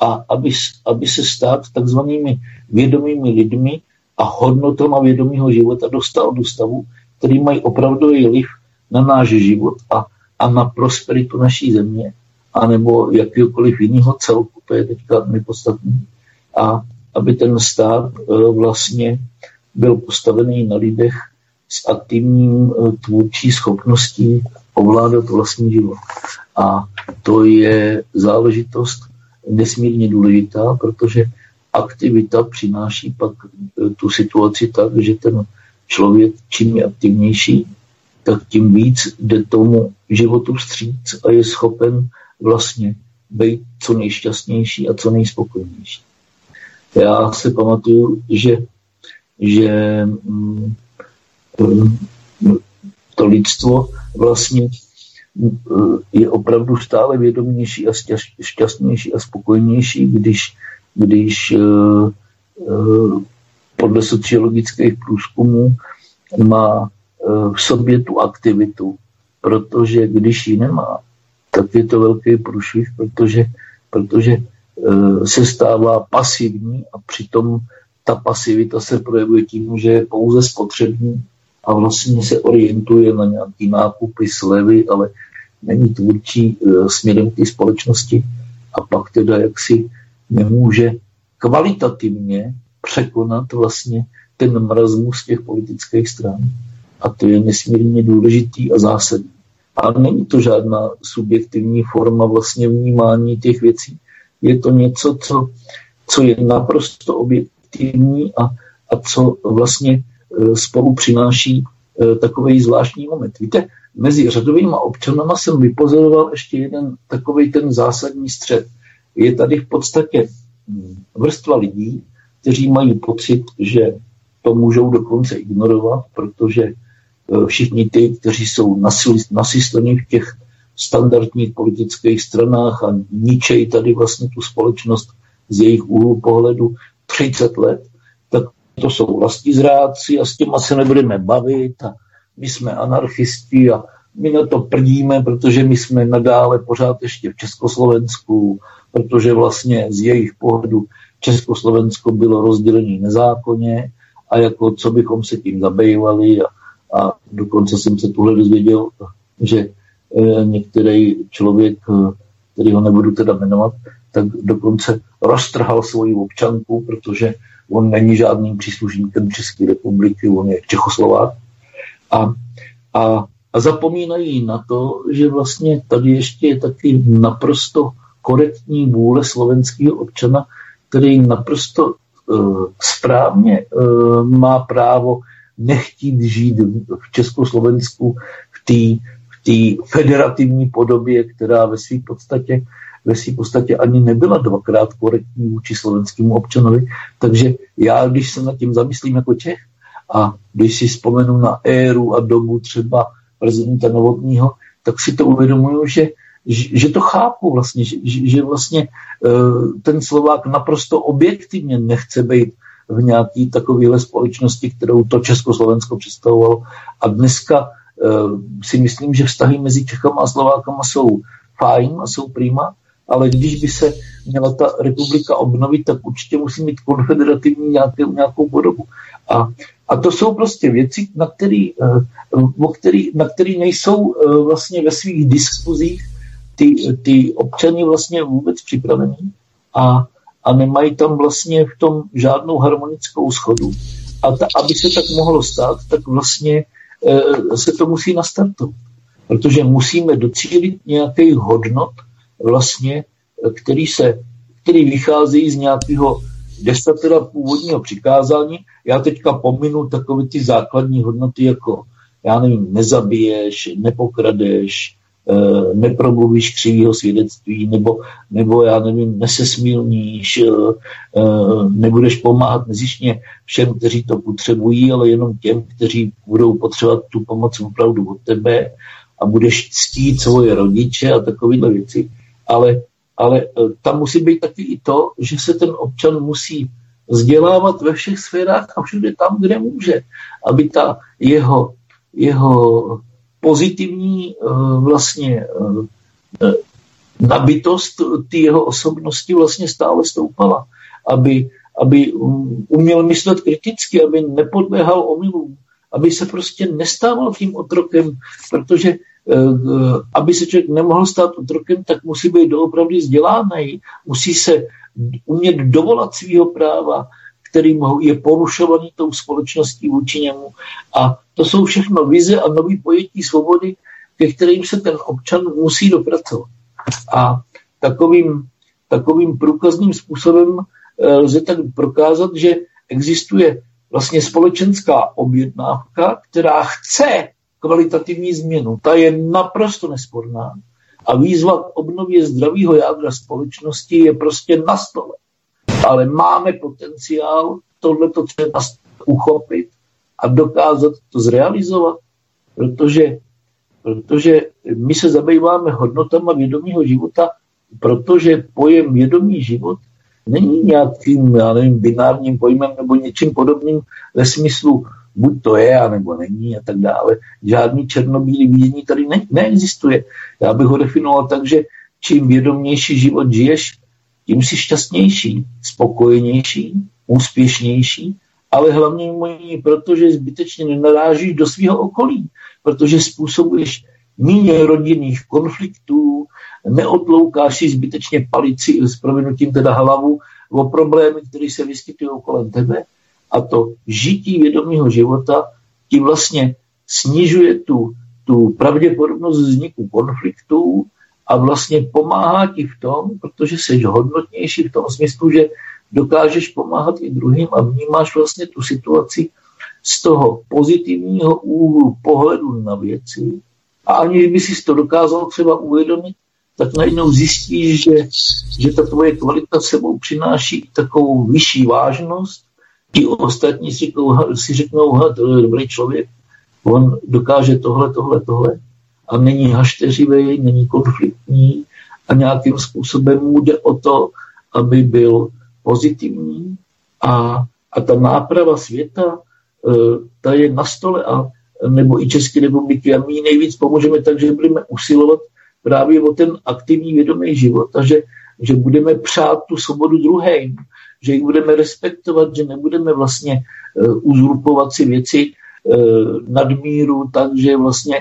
a aby, aby se stát takzvanými vědomými lidmi a hodnotama vědomého života dostal do stavu, který mají opravdový vliv na náš život a, a na prosperitu naší země, anebo jakýkoliv jiného celku, to je teďka nepodstatné. A aby ten stát e, vlastně byl postavený na lidech s aktivním e, tvůrčí schopností ovládat vlastní život. A to je záležitost, nesmírně důležitá, protože aktivita přináší pak e, tu situaci tak, že ten člověk čím je aktivnější, tak tím víc jde tomu životu vstříc a je schopen vlastně být co nejšťastnější a co nejspokojnější. Já si pamatuju, že, že mm, to lidstvo vlastně je opravdu stále vědomější a šťastnější a spokojenější, když, když eh, eh, podle sociologických průzkumů má eh, v sobě tu aktivitu, protože když ji nemá, tak je to velký průšvih, protože, protože e, se stává pasivní a přitom ta pasivita se projevuje tím, že je pouze spotřební a vlastně se orientuje na nějaký nákupy, slevy, ale není tvůrčí e, směrem k společnosti a pak teda jaksi nemůže kvalitativně překonat vlastně ten mrazmus těch politických stran. A to je nesmírně důležitý a zásadní. A není to žádná subjektivní forma vlastně vnímání těch věcí. Je to něco, co, co je naprosto objektivní a, a co vlastně e, spolu přináší e, takový zvláštní moment. Víte, mezi řadovými občanama jsem vypozoroval ještě jeden takový ten zásadní střed. Je tady v podstatě hm, vrstva lidí, kteří mají pocit, že to můžou dokonce ignorovat, protože e, všichni ty, kteří jsou nasysleni v těch standardních politických stranách a ničejí tady vlastně tu společnost z jejich úhlu pohledu 30 let, tak to jsou zrádci a s těma se nebudeme bavit a my jsme anarchisti a my na to prdíme, protože my jsme nadále pořád ještě v Československu, protože vlastně z jejich pohledu Československo bylo rozdělené nezákonně a jako co bychom se tím zabývali a, a dokonce jsem se tuhle dozvěděl, že e, některý člověk, e, který ho nebudu teda jmenovat, tak dokonce roztrhal svoji občanku, protože on není žádným příslušníkem České republiky, on je Čechoslovák. A, a, a zapomínají na to, že vlastně tady ještě je taky naprosto korektní vůle slovenského občana, který naprosto uh, správně uh, má právo nechtít žít v Československu v té v federativní podobě, která ve své podstatě ve své podstatě ani nebyla dvakrát korektní vůči slovenskému občanovi. Takže já, když se nad tím zamyslím jako Čech a když si vzpomenu na éru a dobu třeba prezidenta Novotního, tak si to uvědomuju, že že to chápu vlastně, že, že vlastně e, ten Slovák naprosto objektivně nechce být v nějaký takovéhle společnosti, kterou to Československo představovalo. A dneska e, si myslím, že vztahy mezi Čechama a Slovákama jsou fajn a jsou prima, ale když by se měla ta republika obnovit, tak určitě musí mít konfederativní nějaké, nějakou podobu. A, a to jsou prostě věci, na který, e, který, na který nejsou vlastně ve svých diskuzích ty, ty občany vlastně vůbec připravení a, a nemají tam vlastně v tom žádnou harmonickou schodu. A ta, aby se tak mohlo stát, tak vlastně e, se to musí nastartovat. Protože musíme docílit nějakých hodnot, vlastně, který, se, který vychází z nějakého desatera původního přikázání. Já teďka pominu takové ty základní hodnoty, jako já nevím, nezabiješ, nepokradeš, Eh, nepromluvíš křivýho svědectví, nebo, nebo já nevím, nesesmilníš, eh, eh, nebudeš pomáhat nezišně všem, kteří to potřebují, ale jenom těm, kteří budou potřebovat tu pomoc opravdu od tebe a budeš ctít svoje rodiče a takovéhle věci. Ale, ale tam musí být taky i to, že se ten občan musí vzdělávat ve všech sférách a všude tam, kde může, aby ta jeho, jeho pozitivní eh, vlastně eh, nabitost té jeho osobnosti vlastně stále stoupala, aby, aby uměl myslet kriticky, aby nepodléhal omylům, aby se prostě nestával tím otrokem, protože eh, aby se člověk nemohl stát otrokem, tak musí být doopravdy vzdělaný, musí se umět dovolat svého práva, který je porušovaný tou společností vůči němu. A to jsou všechno vize a nový pojetí svobody, ke kterým se ten občan musí dopracovat. A takovým, takovým průkazným způsobem eh, lze tak prokázat, že existuje vlastně společenská objednávka, která chce kvalitativní změnu. Ta je naprosto nesporná. A výzva k obnově zdravého jádra společnosti je prostě na stole ale máme potenciál tohleto třeba uchopit a dokázat to zrealizovat, protože, protože my se zabýváme hodnotama vědomého života, protože pojem vědomý život není nějakým, já nevím, binárním pojmem nebo něčím podobným ve smyslu buď to je, anebo není a tak dále. Žádný černobílý vidění tady ne, neexistuje. Já bych ho definoval tak, že čím vědomější život žiješ, tím jsi šťastnější, spokojenější, úspěšnější, ale hlavně mojí, protože zbytečně nenarážíš do svého okolí, protože způsobuješ míně rodinných konfliktů, neotloukáš si zbytečně palici s provinutím teda hlavu o problémy, které se vyskytují kolem tebe a to žití vědomého života ti vlastně snižuje tu, tu pravděpodobnost vzniku konfliktů a vlastně pomáhá ti v tom, protože jsi hodnotnější v tom smyslu, že dokážeš pomáhat i druhým a vnímáš vlastně tu situaci z toho pozitivního úhlu pohledu na věci. A aniž by si to dokázal třeba uvědomit, tak najednou zjistíš, že, že ta tvoje kvalita sebou přináší takovou vyšší vážnost. Ti ostatní si, si řeknou, dobrý člověk, on dokáže tohle, tohle, tohle a není hašteřivý, není konfliktní a nějakým způsobem mu jde o to, aby byl pozitivní. A, a ta náprava světa, e, ta je na stole a nebo i České republiky a my nejvíc pomůžeme tak, že budeme usilovat právě o ten aktivní vědomý život a že, že budeme přát tu svobodu druhým, že jich budeme respektovat, že nebudeme vlastně uh, uzurpovat si věci uh, nadmíru, takže vlastně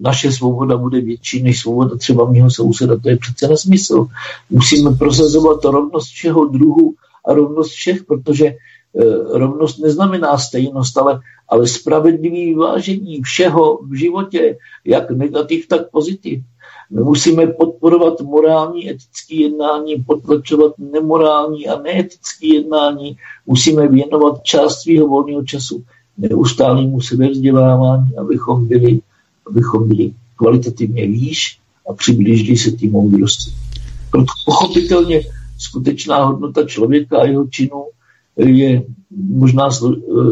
naše svoboda bude větší než svoboda třeba mého souseda. To je přece nesmysl. Musíme prosazovat rovnost všeho druhu a rovnost všech, protože rovnost neznamená stejnost, ale, ale spravedlivý vyvážení všeho v životě, jak negativ, tak pozitiv. My musíme podporovat morální, etické jednání, potlačovat nemorální a neetické jednání. Musíme věnovat část svého volného času neustálému sebevzdělávání, abychom byli, abychom byli kvalitativně výš a přiblížili se tím moudrosti. Proto pochopitelně skutečná hodnota člověka a jeho činu je možná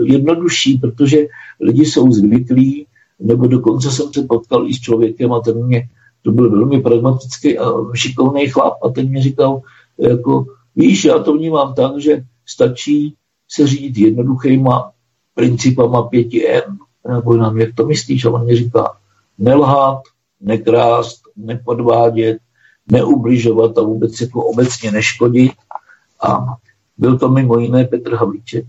jednodušší, protože lidi jsou zvyklí, nebo dokonce jsem se potkal i s člověkem a ten mě to byl velmi pragmatický a šikovný chlap a ten mi říkal, jako, víš, já to vnímám tak, že stačí se řídit jednoduchýma principama 5M, nebo nám, jak to myslíš? A on mi říká, nelhát, nekrást, nepodvádět, neubližovat a vůbec jako obecně neškodit. A byl to mimo jiné Petr Havlíček.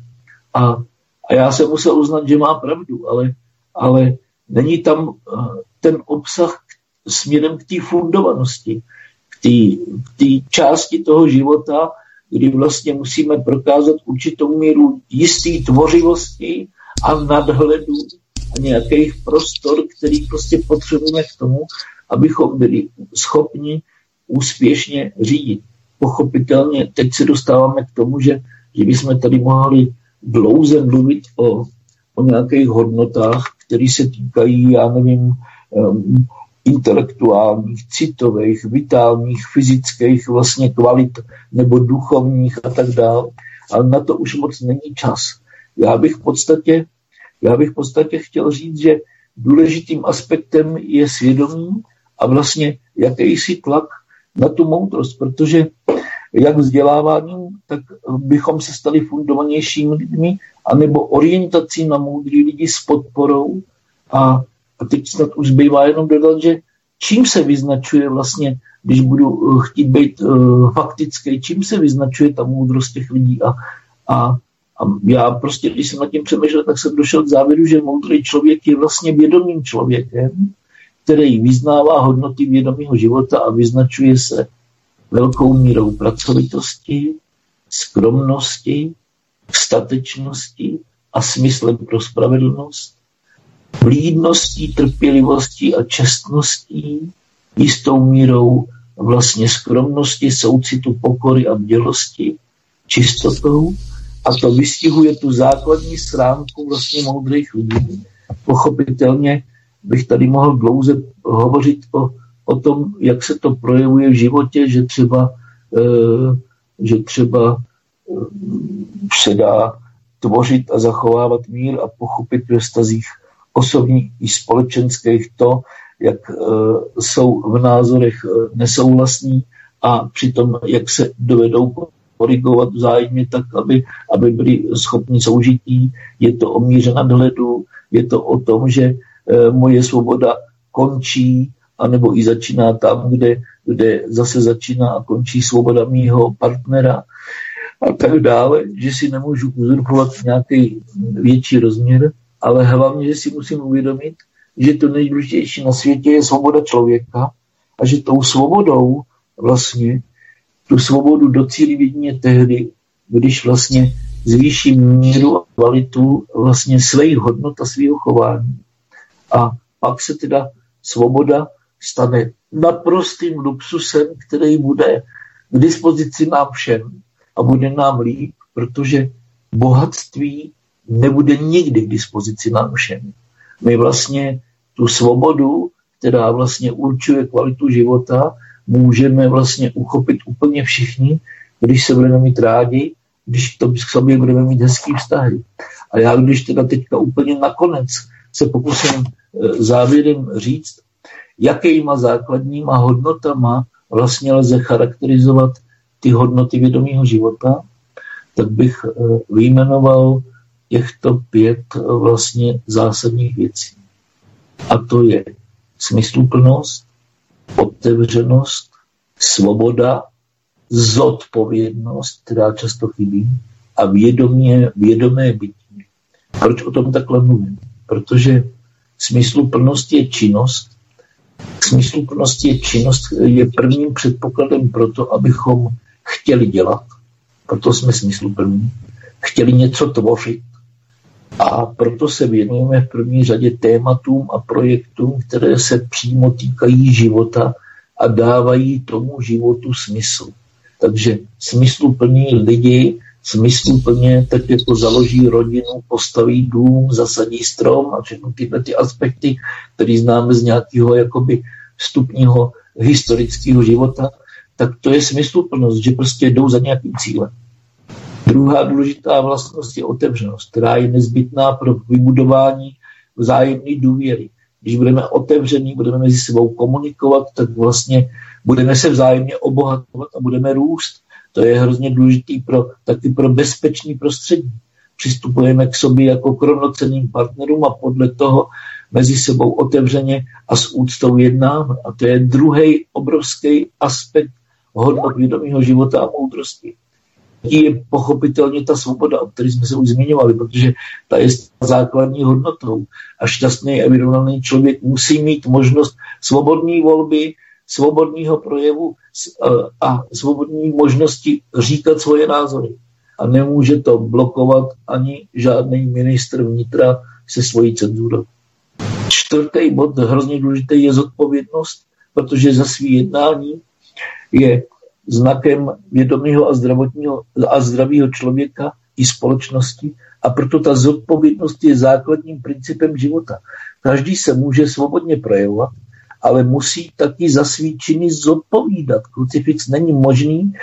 A, a já jsem musel uznat, že má pravdu, ale, ale není tam eh, ten obsah, směrem k té fundovanosti, k té části toho života, kdy vlastně musíme prokázat určitou míru jisté tvořivosti a nadhledu a nějakých prostor, který prostě potřebujeme k tomu, abychom byli schopni úspěšně řídit. Pochopitelně teď se dostáváme k tomu, že, že bychom tady mohli dlouze mluvit o, o nějakých hodnotách, které se týkají, já nevím, um, intelektuálních, citových, vitálních, fyzických vlastně kvalit nebo duchovních a tak dále. Ale na to už moc není čas. Já bych v podstatě, já bych v podstatě chtěl říct, že důležitým aspektem je svědomí a vlastně jakýsi tlak na tu moudrost, protože jak vzděláváním, tak bychom se stali fundovanějšími lidmi, anebo orientací na moudrý lidi s podporou. A a teď snad už zbývá jenom dodat, že čím se vyznačuje vlastně, když budu eh, chtít být uh, faktický, čím se vyznačuje ta moudrost těch lidí a, a, a já prostě, když jsem nad tím přemýšlel, tak jsem došel k závěru, že moudrý člověk je vlastně vědomým člověkem, který vyznává hodnoty vědomého života a vyznačuje se velkou mírou pracovitosti, skromnosti, statečnosti a smyslem pro spravedlnost vlídností, trpělivostí a čestností, jistou mírou vlastně skromnosti, soucitu, pokory a bdělosti, čistotou a to vystihuje tu základní sránku vlastně moudrých lidí. Pochopitelně bych tady mohl dlouze hovořit o, o tom, jak se to projevuje v životě, že třeba, e, že třeba e, se dá tvořit a zachovávat mír a pochopit ve stazích osobních i společenských to, jak e, jsou v názorech nesouhlasní a přitom, jak se dovedou korigovat vzájemně tak, aby, aby byli schopni soužití. Je to o míře nadhledu, je to o tom, že e, moje svoboda končí, anebo i začíná tam, kde, kde zase začíná a končí svoboda mýho partnera a tak dále, že si nemůžu uzurpovat nějaký větší rozměr, ale hlavně, že si musím uvědomit, že to nejdůležitější na světě je svoboda člověka a že tou svobodou vlastně tu svobodu docílí jedině tehdy, když vlastně zvýší míru a kvalitu vlastně svých hodnot a svého chování. A pak se teda svoboda stane naprostým luxusem, který bude k dispozici nám všem a bude nám líp, protože bohatství nebude nikdy k dispozici nám všem. My vlastně tu svobodu, která vlastně určuje kvalitu života, můžeme vlastně uchopit úplně všichni, když se budeme mít rádi, když to k sobě budeme mít hezký vztahy. A já když teda teďka úplně nakonec se pokusím eh, závěrem říct, jakýma základníma hodnotama vlastně lze charakterizovat ty hodnoty vědomého života, tak bych eh, vyjmenoval těchto pět eh, vlastně zásadních věcí. A to je smysluplnost, otevřenost, svoboda, zodpovědnost, která často chybí, a vědomě, vědomé bytí. Proč o tom takhle mluvím? Protože smysluplnost je činnost. Smysluplnost je činnost, je prvním předpokladem pro to, abychom chtěli dělat, proto jsme smysluplní, chtěli něco tvořit, a proto se věnujeme v první řadě tématům a projektům, které se přímo týkají života a dávají tomu životu smysl. Takže smysluplní lidi, smysluplně tak jako založí rodinu, postaví dům, zasadí strom a všechny tyhle ty aspekty, které známe z nějakého jakoby vstupního historického života, tak to je smysluplnost, že prostě jdou za nějakým cílem. Druhá důležitá vlastnost je otevřenost, která je nezbytná pro vybudování vzájemné důvěry. Když budeme otevření, budeme mezi sebou komunikovat, tak vlastně budeme se vzájemně obohatovat a budeme růst. To je hrozně důležitý pro, taky pro bezpečný prostředí. Přistupujeme k sobě jako k rovnocenným partnerům a podle toho mezi sebou otevřeně a s úctou jednáme. A to je druhý obrovský aspekt hodnot vědomého života a moudrosti je pochopitelně ta svoboda, o které jsme se už zmiňovali, protože ta je základní hodnotou. A šťastný a vyrovnaný člověk musí mít možnost svobodné volby, svobodného projevu e, a svobodné možnosti říkat svoje názory. A nemůže to blokovat ani žádný ministr vnitra se svojí cenzurou. Čtvrtý bod, hrozně důležitý, je zodpovědnost, protože za svý jednání je znakem vědomého a, zdravotního, a zdravého člověka i společnosti a proto ta zodpovědnost je základním principem života. Každý se může svobodně projevovat, ale musí taky za svý činy zodpovídat. Krucifix není možný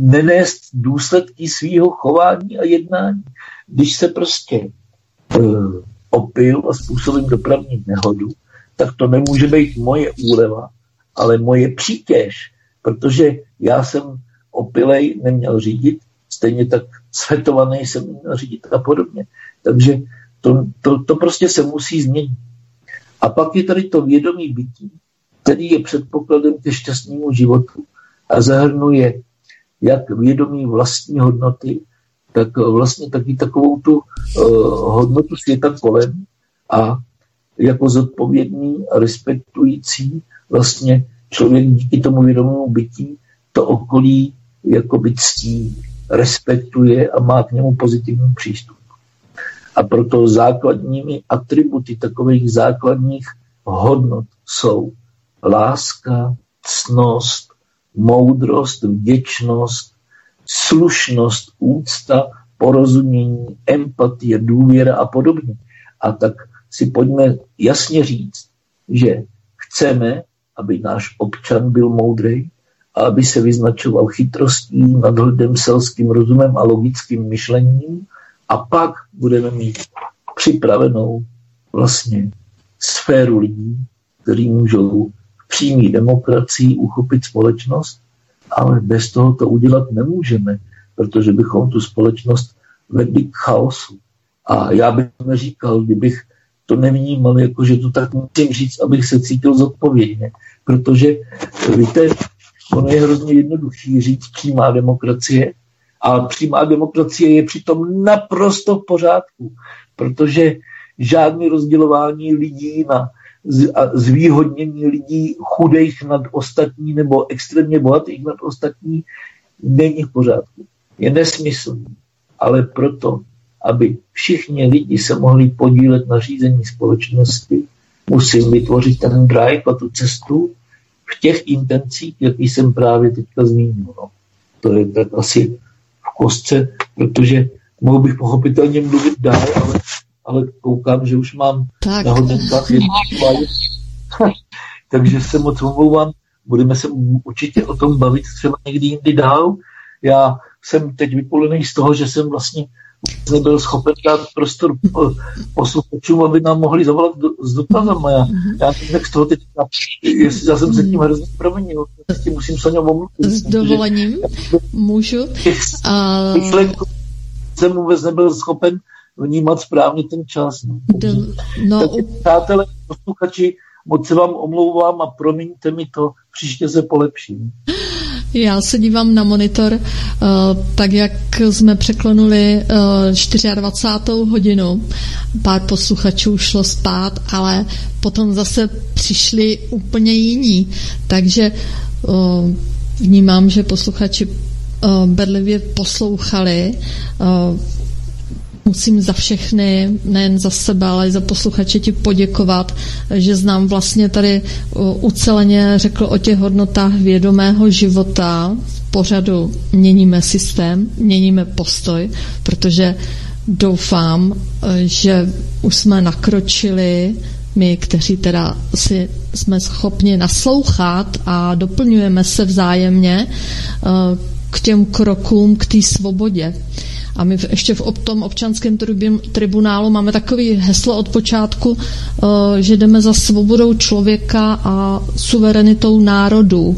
nenést důsledky svého chování a jednání. Když se prostě uh, opil a způsobím dopravní nehodu, tak to nemůže být moje úleva, ale moje přítěž protože já jsem opilej neměl řídit, stejně tak svetovaný jsem neměl řídit a podobně. Takže to, to, to prostě se musí změnit. A pak je tady to vědomí bytí, který je předpokladem ke šťastnému životu a zahrnuje jak vědomí vlastní hodnoty, tak vlastně taky takovou tu uh, hodnotu světa kolem a jako zodpovědný a respektující vlastně člověk díky tomu vědomému bytí to okolí jako by ctí, respektuje a má k němu pozitivní přístup. A proto základními atributy takových základních hodnot jsou láska, ctnost, moudrost, vděčnost, slušnost, úcta, porozumění, empatie, důvěra a podobně. A tak si pojďme jasně říct, že chceme, aby náš občan byl moudrý a aby se vyznačoval chytrostí, nadhledem, selským rozumem a logickým myšlením a pak budeme mít připravenou vlastně sféru lidí, kteří můžou v přímý demokracii uchopit společnost, ale bez toho to udělat nemůžeme, protože bychom tu společnost vedli k chaosu. A já bych neříkal, kdybych to nevnímal, jako že to tak musím říct, abych se cítil zodpovědně. Protože, víte, ono je hrozně jednoduchý říct přímá demokracie, a přímá demokracie je přitom naprosto v pořádku, protože žádné rozdělování lidí na zvýhodnění lidí chudých nad ostatní nebo extrémně bohatých nad ostatní není v pořádku. Je nesmyslný. Ale proto, aby všichni lidi se mohli podílet na řízení společnosti, musím vytvořit ten drive a tu cestu v těch intencích, jaký jsem právě teďka zmínil. No. To je tak asi v kostce, protože mohl bych pochopitelně mluvit dál, ale, ale koukám, že už mám tak. na hodinkách Takže se moc omlouvám, budeme se určitě o tom bavit třeba někdy jindy dál. Já jsem teď vypolený z toho, že jsem vlastně nebyl schopen dát prostor posluchačům, aby nám mohli zavolat do, s dotazem. Já, mhm. já tak z toho teď, jestli já jsem se tím hrozně proměnil, s tím musím Soně omluvit. S dovolením můžu. A... jsem vůbec nebyl schopen vnímat správně ten čas. No. Do, no, tak, přátelé, posluchači, moc se vám omlouvám a promiňte mi to, příště se polepším. Já se dívám na monitor, uh, tak jak jsme překlonuli uh, 24. hodinu, pár posluchačů šlo spát, ale potom zase přišli úplně jiní. Takže uh, vnímám, že posluchači bedlivě poslouchali musím za všechny, nejen za sebe, ale i za posluchače ti poděkovat, že znám vlastně tady uceleně řekl o těch hodnotách vědomého života v pořadu měníme systém, měníme postoj, protože doufám, že už jsme nakročili my, kteří teda si jsme schopni naslouchat a doplňujeme se vzájemně k těm krokům, k té svobodě. A my ještě v tom občanském tribunálu máme takový heslo od počátku, eh, že jdeme za svobodou člověka a suverenitou národů.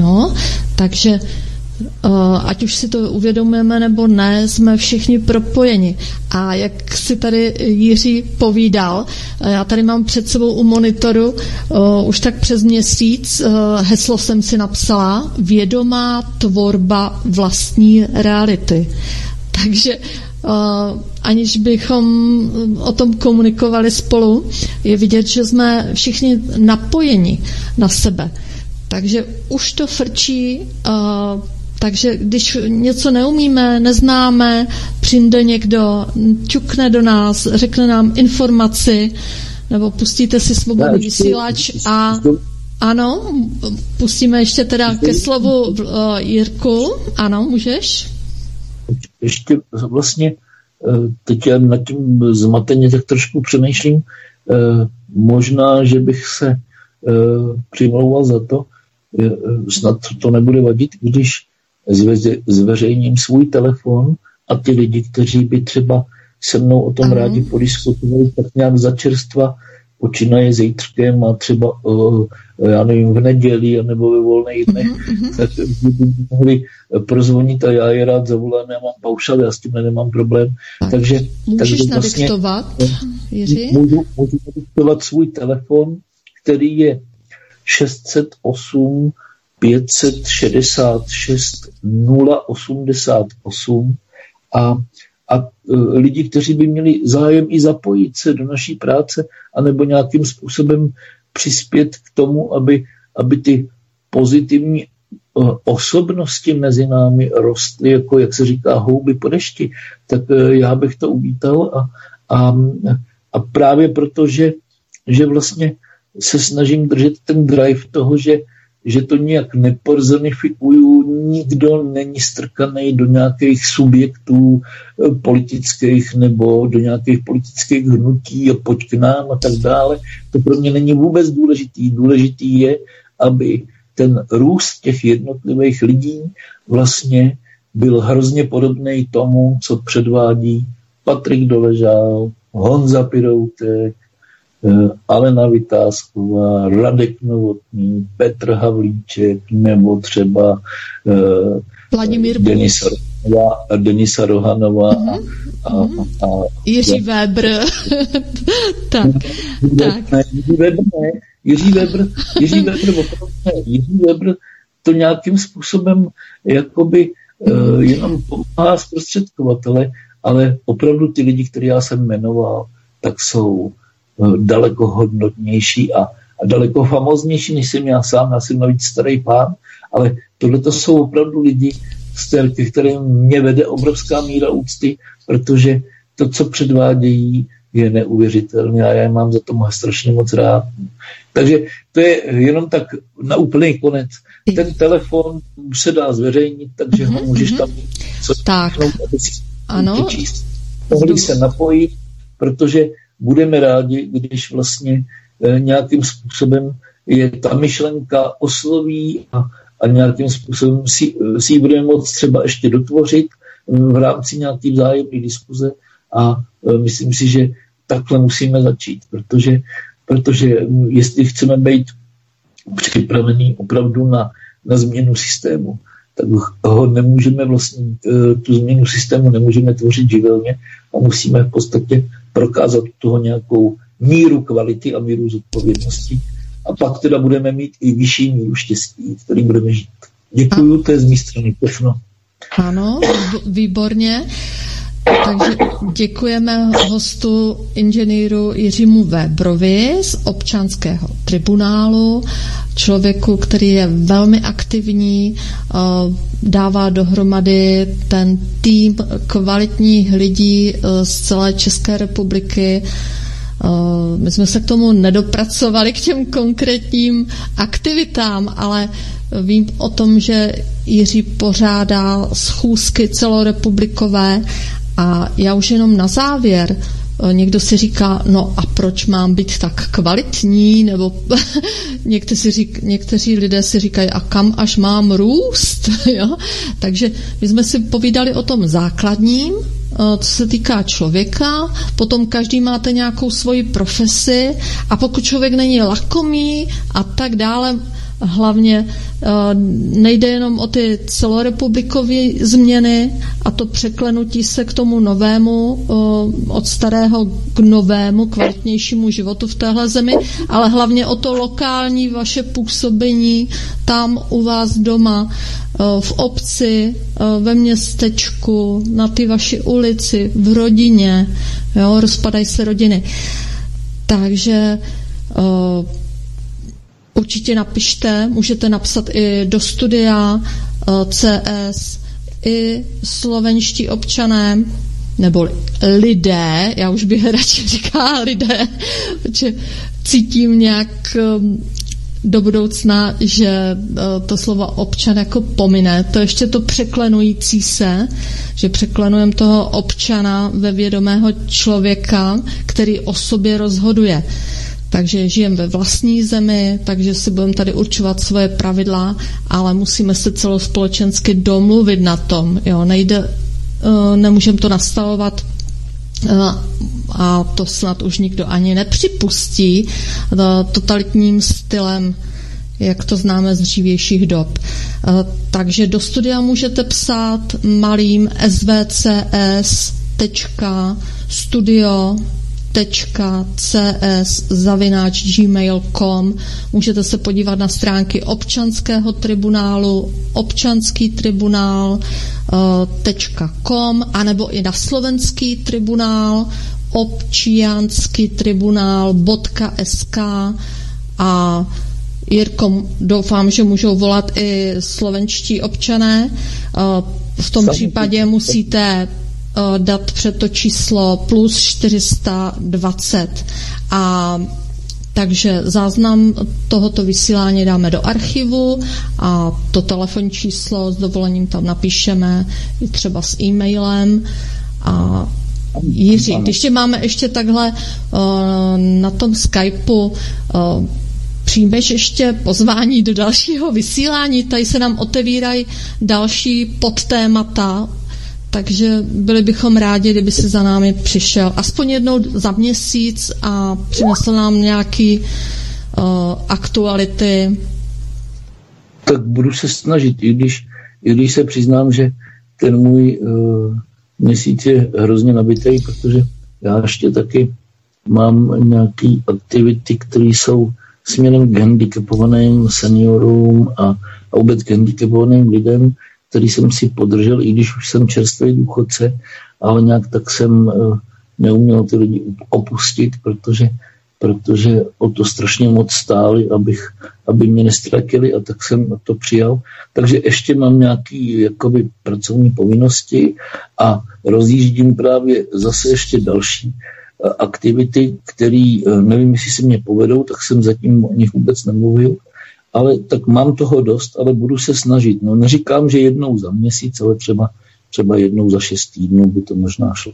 Jo? Takže eh, ať už si to uvědomujeme nebo ne, jsme všichni propojeni. A jak si tady Jiří povídal, eh, já tady mám před sebou u monitoru už tak přes měsíc, heslo jsem si napsala, vědomá tvorba vlastní reality. Takže aniž bychom o tom komunikovali spolu, je vidět, že jsme všichni napojeni na sebe. Takže už to frčí, takže když něco neumíme, neznáme, přijde někdo, ťukne do nás, řekne nám informaci, nebo pustíte si svobodný vysílač a ano, pustíme ještě teda ke slovu uh, Jirku. Ano, můžeš? Ještě vlastně eh, teď já nad tím zmateně tak trošku přemýšlím, eh, možná, že bych se eh, přimlouval za to, snad to nebude vadit, když zveřejním svůj telefon a ty lidi, kteří by třeba se mnou o tom rádi podiskutovali, tak nějak začerstva počínaje zítřkem a třeba, uh, já nevím, v neděli nebo ve volných dnech, mm-hmm. tak by mohli prozvonit a já je rád zavolám, já mám paušal, já s tím nemám problém. Tak. Takže, Můžeš takže vlastně, nadiktovat, Jiří? Můžu, můžu nadiktovat svůj telefon, který je 608 566 088 a lidi, kteří by měli zájem i zapojit se do naší práce, anebo nějakým způsobem přispět k tomu, aby, aby ty pozitivní e, osobnosti mezi námi rostly, jako jak se říká, houby po dešti, tak e, já bych to uvítal a, a, a právě proto, že, že vlastně se snažím držet ten drive toho, že že to nějak nepersonifikuju, nikdo není strkaný do nějakých subjektů eh, politických nebo do nějakých politických hnutí a pojď k nám a tak dále. To pro mě není vůbec důležitý. Důležitý je, aby ten růst těch jednotlivých lidí vlastně byl hrozně podobný tomu, co předvádí Patrik Doležál, Honza Piroutek, Alena Vytázková, Radek Novotný, Petr Havlíček nebo třeba Vladimír Denis, a Denisa Rohanová mm-hmm. a, a, mhm. a, Jiří Weber. tak, tak. Ne, Jiří Weber ne, Jiří Weber, Jiří Weber, opravdu ne, Jiří Weber to nějakým způsobem jakoby uh, jenom pomáhá zprostředkovatele, ale opravdu ty lidi, které já jsem jmenoval, tak jsou daleko hodnotnější a, a daleko famoznější, než jsem já sám. Já jsem navíc starý pán, ale tohle to jsou opravdu lidi, ke kterým mě vede obrovská míra úcty, protože to, co předvádějí, je neuvěřitelné a já je mám za to strašně moc rád. Takže to je jenom tak na úplný konec. Ten telefon se dá zveřejnit, takže mm-hmm, ho mhm, můžeš mhm. tam co tak. ano. Číst. Mohli se napojit, protože budeme rádi, když vlastně e, nějakým způsobem je ta myšlenka osloví a, a nějakým způsobem si, si ji budeme moct třeba ještě dotvořit v rámci nějaké vzájemné diskuze. A e, myslím si, že takhle musíme začít, protože, protože jestli chceme být připravený opravdu na, na změnu systému, tak ho nemůžeme vlastně, tu změnu systému nemůžeme tvořit živelně a musíme v podstatě prokázat toho nějakou míru kvality a míru zodpovědnosti. A pak teda budeme mít i vyšší míru štěstí, který budeme žít. Děkuju, to je z mé strany všechno. Ano, výborně. Takže děkujeme hostu inženýru Jiřímu Webrovi z občanského tribunálu, člověku, který je velmi aktivní, eh, dává dohromady ten tým kvalitních lidí eh, z celé České republiky. Eh, my jsme se k tomu nedopracovali, k těm konkrétním aktivitám, ale vím o tom, že Jiří pořádá schůzky celorepublikové a já už jenom na závěr, eh, někdo si říká, no a proč mám být tak kvalitní, nebo někteří, řík, někteří lidé si říkají, a kam až mám růst, jo? Takže my jsme si povídali o tom základním, eh, co se týká člověka, potom každý máte nějakou svoji profesi. A pokud člověk není lakomý a tak dále, hlavně eh, nejde jenom o ty celorepublikové změny a to překlenutí se k tomu novému, eh, od starého k novému, kvalitnějšímu životu v téhle zemi, ale hlavně o to lokální vaše působení tam u vás doma, eh, v obci, ve městečku, na ty vaši ulici, v rodině, jo, rozpadají se rodiny. Takže určitě napište, můžete napsat i do studia eh, CS, i slovenští občané, nebo lidé, já už bych radši říkala lidé, protože cítím nějak ehm, do budoucna, že eh, to slovo občan jako pomine. To ještě to překlenující se, že překlenujeme toho občana ve vědomého člověka, který o sobě rozhoduje. Takže žijeme ve vlastní zemi, takže si budeme tady určovat svoje pravidla, ale musíme se celospolečensky domluvit na tom. Jo, nejde, eh, nemůžeme to nastavovat eh, a to snad už nikdo ani nepřipustí eh, totalitním stylem, jak to známe z dřívějších dob. Takže do studia můžete psát malým svcs.studio cs zavináč gmail.com Můžete se podívat na stránky občanského tribunálu občanský tribunál .com anebo i na slovenský tribunál občianský tribunál.sk a Jirko, doufám, že můžou volat i slovenští občané. V tom případě musíte Eh, dát před to číslo plus 420 a takže záznam tohoto vysílání dáme do archivu a to telefonní číslo s dovolením tam napíšeme i třeba s e-mailem. A Jiří, když tě máme ještě takhle uh, na tom Skypeu, uh, přijmeš ještě pozvání do dalšího vysílání, tady se nám otevírají další podtémata takže byli bychom rádi, kdyby si za námi přišel aspoň jednou za měsíc a přinesl nám nějaký uh, aktuality. Tak budu se snažit, i když, i když se přiznám, že ten můj uh, měsíc je hrozně nabitý, protože já ještě taky mám nějaké aktivity, které jsou směrem k handicapovaným seniorům a, a vůbec k handicapovaným lidem, který jsem si podržel, i když už jsem čerstvý důchodce, ale nějak tak jsem uh, neuměl ty lidi opustit, protože protože o to strašně moc stáli, abych, aby mě nestratili a tak jsem to přijal. Takže ještě mám nějaké jakoby pracovní povinnosti a rozjíždím právě zase ještě další eh, aktivity, které eh, nevím, jestli se mě povedou, tak jsem zatím o nich vůbec nemluvil, ale tak mám toho dost, ale budu se snažit. No neříkám, že jednou za měsíc, ale třeba, třeba jednou za šest týdnů by to možná šlo.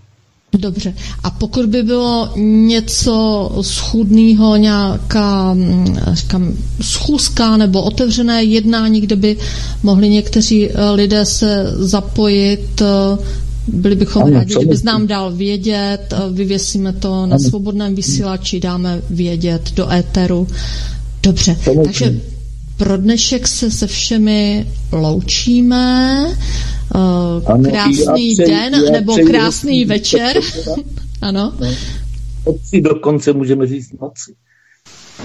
Dobře. A pokud by bylo něco schudného, nějaká říkám, schůzka nebo otevřené jednání, kde by mohli někteří eh, lidé se zapojit, eh, byli bychom ano, rádi, kdyby nám dal vědět, eh, vyvěsíme to na ano. svobodném vysílači, dáme vědět do éteru. Dobře, takže pro dnešek se se všemi loučíme. Uh, ano, krásný přeji, den nebo přeji, krásný večer. ano. No. Noci dokonce můžeme říct noci.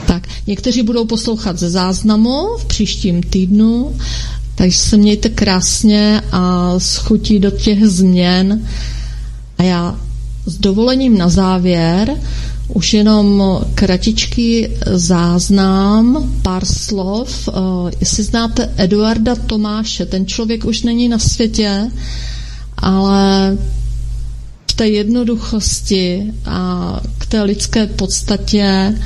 Tak, někteří budou poslouchat ze záznamu v příštím týdnu, takže se mějte krásně a schutí do těch změn. A já s dovolením na závěr už jenom kratičký záznam, pár slov. Eh, jestli znáte Eduarda Tomáše, ten člověk už není na světě, ale v té jednoduchosti a k té lidské podstatě eh,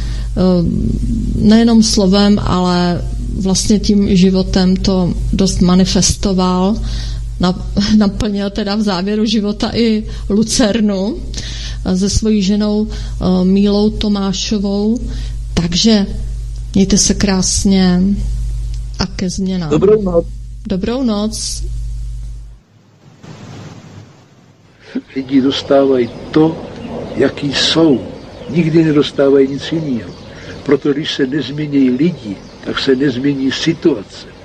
nejenom slovem, ale vlastně tím životem to dost manifestoval. Naplnil teda v závěru života i Lucernu se svojí ženou eh, Mílou Tomášovou. Takže mějte se krásně a ke změnám. Dobrou noc. Dobrou noc. Lidi dostávají to, jaký jsou. Nikdy nedostávají nic jiného. Proto když se nezmění lidi, tak se nezmění situace.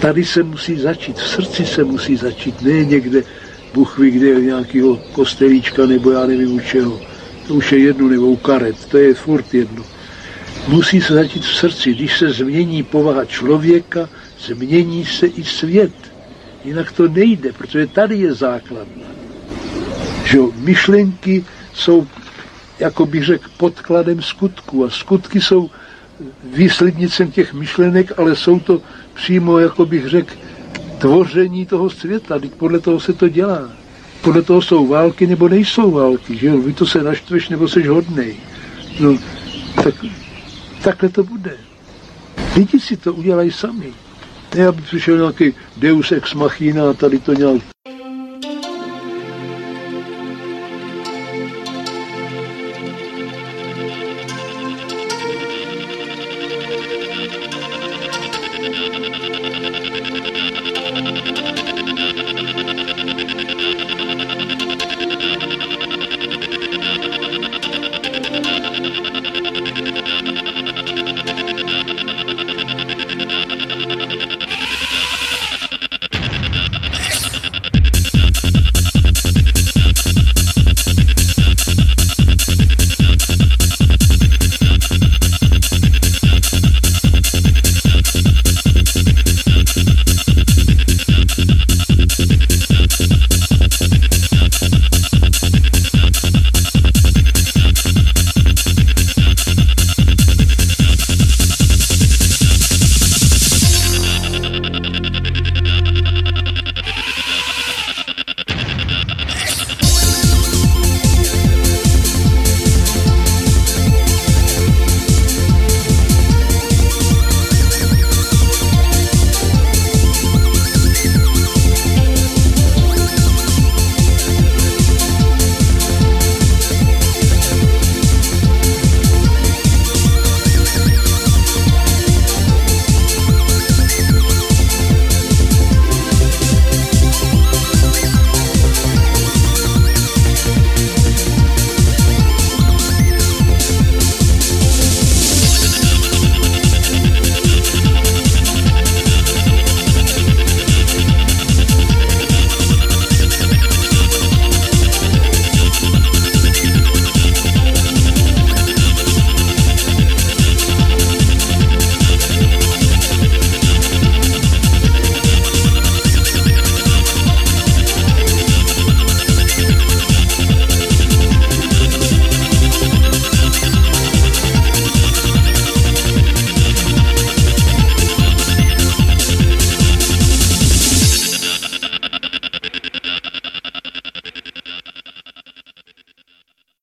Tady se musí začít, v srdci se musí začít, ne někde Bůh ví, kde je nějakého kostelíčka nebo já nevím u čeho. To už je jedno, nebo u karet, to je furt jedno. Musí se začít v srdci. Když se změní povaha člověka, změní se i svět. Jinak to nejde, protože tady je základna. Že myšlenky jsou, jako bych řekl, podkladem skutku a skutky jsou výslednicem těch myšlenek, ale jsou to přímo, jako bych řekl, tvoření toho světa, teď podle toho se to dělá. Podle toho jsou války nebo nejsou války, že jo? Vy to se naštveš nebo seš hodnej. No, tak, takhle to bude. Lidi si to udělají sami. Ne, aby přišel nějaký deus ex machina a tady to nějak